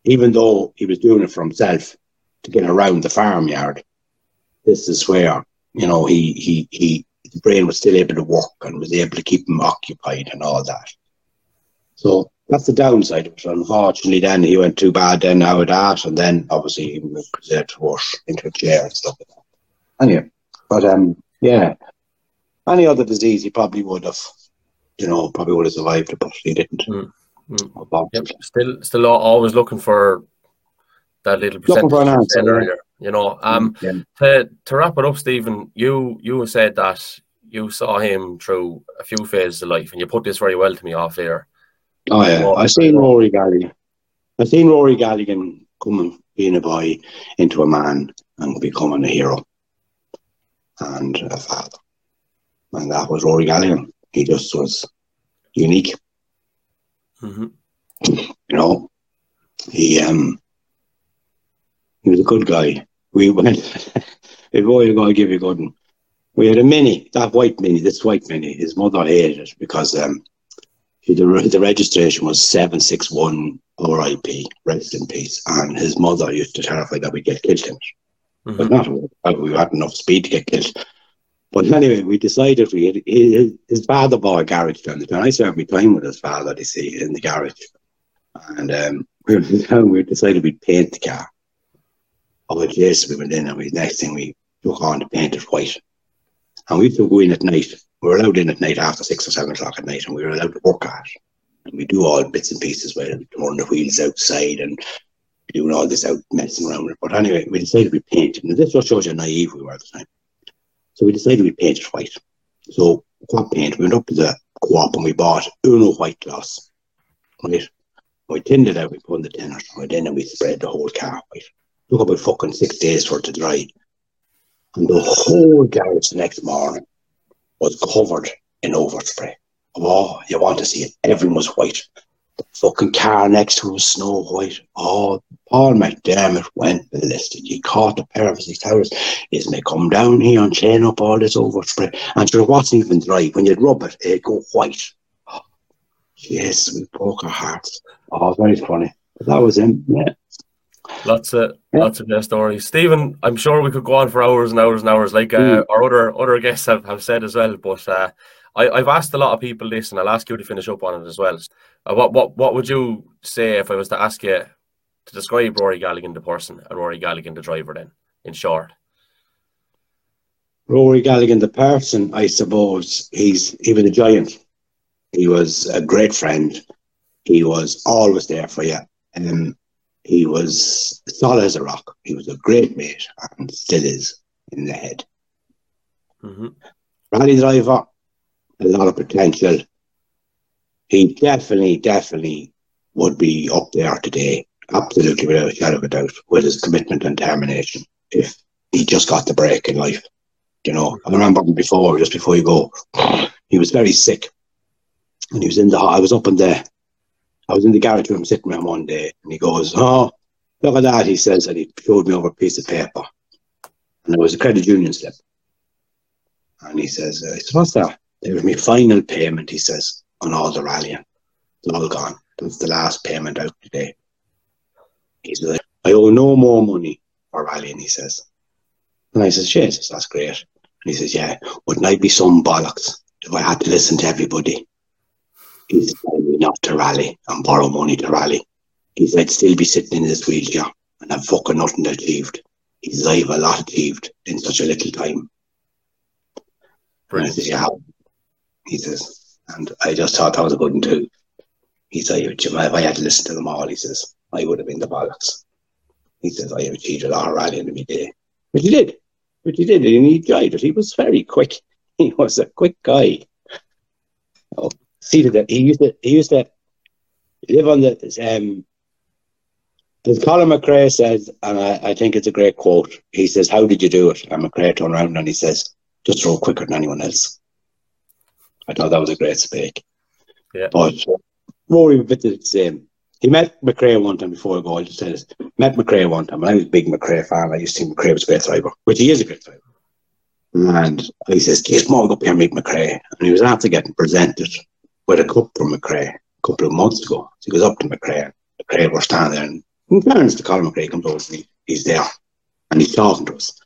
Speaker 9: Even though he was doing it for himself to get around the farmyard, this is where, you know, he he he the brain was still able to work and was able to keep him occupied and all that. So that's the downside of it. Unfortunately, then he went too bad then out of that, and then obviously he was there to rush into a chair and stuff like that. Anyway, but um, yeah, any other disease he probably would have, you know, probably would have survived it, but he didn't.
Speaker 1: Mm. Mm. Yep. Still, still always looking for that little
Speaker 9: Looking
Speaker 1: percentage
Speaker 9: for an
Speaker 1: you
Speaker 9: answer,
Speaker 1: said
Speaker 9: yeah.
Speaker 1: You know, um,
Speaker 9: Yeah.
Speaker 1: to to wrap it up, Stephen, you you said that you saw him through a few phases of life, and you put this very well to me off air.
Speaker 9: Oh yeah, I seen Rory Galligan. I seen Rory Galligan coming, being a boy, into a man and becoming a hero and a father, and that was Rory Galligan. He just was unique,
Speaker 1: hmm
Speaker 9: you know. He um, he was a good guy. We went. if boy, going to give you a good one. We had a mini, that white mini, this white mini. His mother hated it because um, the, the registration was 761 RIP, rest in peace. And his mother used to terrify that we'd get killed in it. But not, uh, we had enough speed to get killed. But anyway, we decided we had, his, his father bought a garage down the town. I spent my time with his father, you see, in the garage. And um, we, we decided we'd paint the car. Oh, yes, we went in and we, next thing we took on to paint it white. And we used to go in at night. We were allowed in at night after six or seven o'clock at night, and we were allowed to work at it. And we do all bits and pieces where we turn the wheels outside and doing all this out messing around with it. But anyway, we decided we painted. And this just shows you how naive we were at the time. So we decided we painted white. So what paint? We went up to the co-op and we bought Uno white gloss. Right? We tinned it out, we put in the tinner, right? Then and we spread the whole car white. Took about fucking six days for it to dry. And the whole garage the next morning was covered in overspray. Oh, you want to see it. Everything was white. The fucking car next to was snow white. Oh, Paul McDermott went ballistic. He caught a pair of his towers. Isn't it come down here and chain up all this overspray? And sure, it wasn't even dry. When you'd rub it, it'd go white. Yes, we broke our hearts. Oh, very funny. But that was him. Yeah.
Speaker 1: Lots of lots of their stories. Stephen, I'm sure we could go on for hours and hours and hours, like uh,
Speaker 9: Mm.
Speaker 1: our other other guests have, have said as well. But uh, I, I've asked a lot of people this, and I'll ask you to finish up on it as well. Uh, what what what would you say if I was to ask you to describe Rory Galligan the person and Rory Galligan the driver? Then, in short,
Speaker 9: Rory Galligan, the person, I suppose, he's he was a giant. He was a great friend. He was always there for you. And he was solid as a rock. He was a great mate and still is in the head.
Speaker 1: hmm
Speaker 9: Rally driver, a lot of potential. He definitely, definitely would be up there today, absolutely without a shadow of a doubt, with his commitment and determination if he just got the break in life. You know, I remember him before, just before you go, he was very sick. And he was in the, I was up in the, I was in the garage room sitting him one day, and he goes, Oh, look at that, he says, and he showed me over a piece of paper. And it was a credit union slip. And he says, uh, said, What's that? It was my final payment, he says, on all the rallying. It's all gone. That's the last payment out today. He says, I owe no more money for rallying, he says. And I says, Jesus, that's great. And he says, Yeah, wouldn't I be some bollocks if I had to listen to everybody? He's telling me not to rally and borrow money to rally. He said, I'd still be sitting in this wheelchair and have fucking nothing achieved. He says, I have a lot achieved in such a little time.
Speaker 1: Brilliant.
Speaker 9: says, Yeah. He says, and I just thought that was a good one too. He said, if I had to listen to them all, he says, I would have been the bollocks. He says, I have achieved a lot of rallying in my day. But he did. But he did, and he enjoyed it. He was very quick. He was a quick guy. Oh, see that he used to he used to live on the um as Colin McRae says, and I, I think it's a great quote, he says, How did you do it? And McRae turned around and he says, Just throw quicker than anyone else. I thought that was a great speak.
Speaker 1: Yeah.
Speaker 9: But Rory was the same. He met McRae one time before I go, I just said this. Met McRae one time, and I was a big McRae fan. I used to think McRae was a great driver, which he is a great driver. And he says, Keith, go up here and meet McRae. And he was after getting presented with a cup from McRae a couple of months ago. So he goes up to McRae. McRae was standing there. And in fairness to Colin McRae, comes over to me. He's there. And he's talking to us.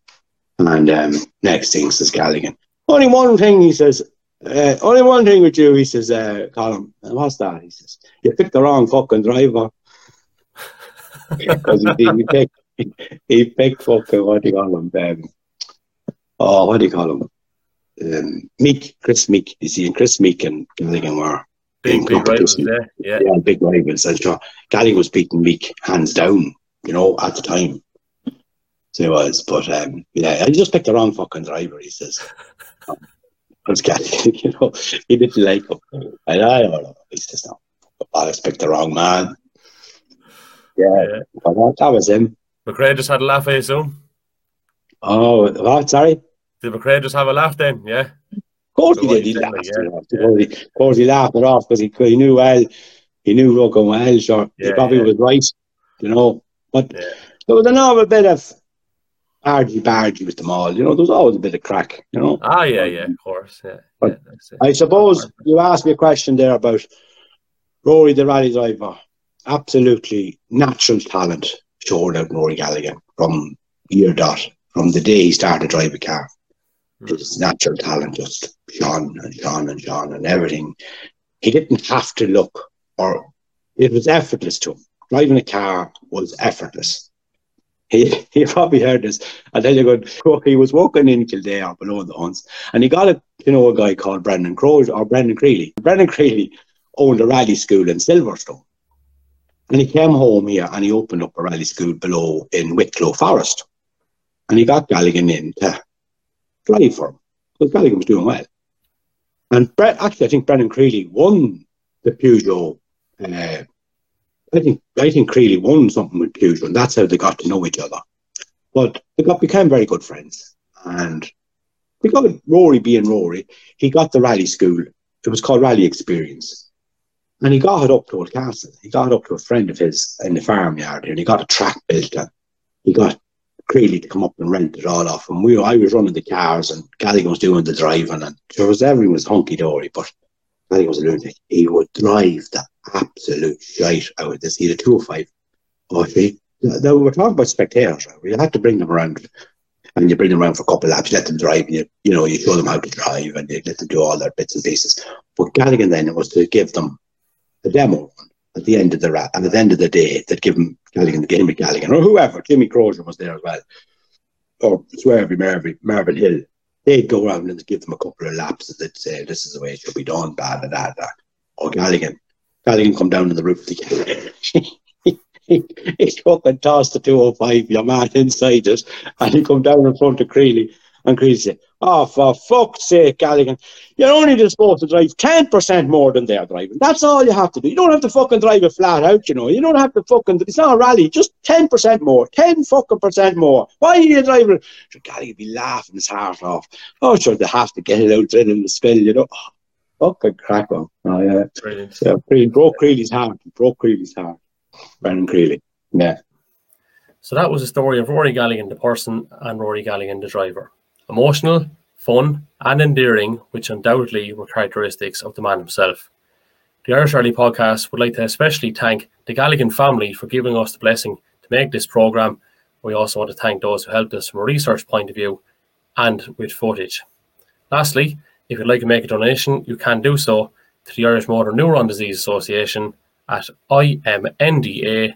Speaker 9: And um, next thing says Galligan. Only one thing, he says, uh, only one thing with you, he says, uh, Colin. What's that? He says, you picked the wrong fucking driver. Because he, he picked, he picked fucking, what do you call him? Um, oh, what do you call him? Um, Meeke, Kris Meeke. You see, and Kris Meeke and Galligan were
Speaker 1: Big big rivals there. Yeah.
Speaker 9: Yeah, big rivals. And sure, Galligan was beating Meeke hands down, you know, at the time. So he was. But um, yeah, I just picked the wrong fucking driver, he says. Because Galligan, you know, he didn't like him. And I don't know. He says, no, I picked the wrong man. Yeah,
Speaker 1: Yeah.
Speaker 9: that, that was him.
Speaker 1: McRae just had a laugh, I assume.
Speaker 9: Oh, what? Sorry?
Speaker 1: Did McRae just have a laugh then? Yeah.
Speaker 9: Of course he
Speaker 1: So
Speaker 9: did. He
Speaker 1: he
Speaker 9: laughed
Speaker 1: yeah,
Speaker 9: off. Of course he- Of course he laughed it off because he, he knew well. He knew Rogan well. Sure, he probably
Speaker 1: yeah.
Speaker 9: was right, you know. But
Speaker 1: Yeah.
Speaker 9: there was an awful bit of argy bargy with them all. You know, there was always a bit of crack. You know.
Speaker 1: Ah, yeah, yeah, of course. Yeah.
Speaker 9: But
Speaker 1: yeah.
Speaker 9: I suppose you asked me a question there about Rory, the rally driver. Absolutely natural talent showed out Rory Galligan from year dot, from the day he started to drive a car. His natural talent just shone and shone and shone and everything. He didn't have to look, or it was effortless to him. Driving a car was effortless. he, he probably heard this. I tell you, good. He was walking in Kildare below the Hunts, and he got a you know a guy called Brendan Crowe or Brendan Creeley. Brendan Creeley owned a rally school in Silverstone, and he came home here and he opened up a rally school below in Wicklow Forest, and he got Galligan in to drive for him because Galligan was doing well. And Brett, actually, I think Brendan Creeley won the Peugeot. Uh, I think I think Creeley won something with Peugeot, and that's how they got to know each other. But they got became very good friends, and because of Rory being Rory, he got the rally school. It was called Rally Experience, and he got it up to Castle. He got it up to a friend of his in the farmyard, here, and he got a track built. And he got Creeley to come up and rent it all off. And we, I was running the cars, and Galligan was doing the driving, and there was everything was hunky dory. But Galligan was a lunatic. He would drive the absolute shite out of this. He had a 205. Oh, see, they were talking about spectators. We had to bring them around, and you bring them around for a couple of laps. You let them drive, and you, you know, you show them how to drive, and you let them do all their bits and pieces. But Galligan then it was to give them a demo at the end of the rat, and at the end of the day, they'd give him Galligan the game with Galligan or whoever. Jimmy Crozier was there as well, or Swervey Marvin, Marvin Hill. They'd go around and give them a couple of laps, and they'd say, "This is the way it should be done." Blah blah blah. blah. Or Galligan, Galligan come down on the roof he fucking tossed the 205, your man inside it, and he come down in front of Creeley, and Creeley said, Oh, for fuck's sake, Galligan, you're only just supposed to drive 10% more than they're driving. That's all you have to do. You don't have to fucking drive it flat out, you know. You don't have to fucking, it's not a rally, just 10% more, 10 fucking percent more. Why are you driving? Sure, Galligan be laughing his heart off. Oh, sure, they have to get it out then in the spill, you know. Oh, fucking crack on. Oh, yeah.
Speaker 1: Brilliant.
Speaker 9: Yeah, Creeley, broke Creeley's heart. Broke Creeley's heart. Brendan Creeley. Yeah.
Speaker 1: So that was the story of Rory Galligan, the person, and Rory Galligan, the driver. Emotional, fun, and endearing, which undoubtedly were characteristics of the man himself. The Irish Rally podcast would like to especially thank the Galligan family for giving us the blessing to make this programme. We also want to thank those who helped us from a research point of view and with footage. Lastly, if you'd like to make a donation, you can do so to the Irish Motor Neurone Disease Association at imnda.ie.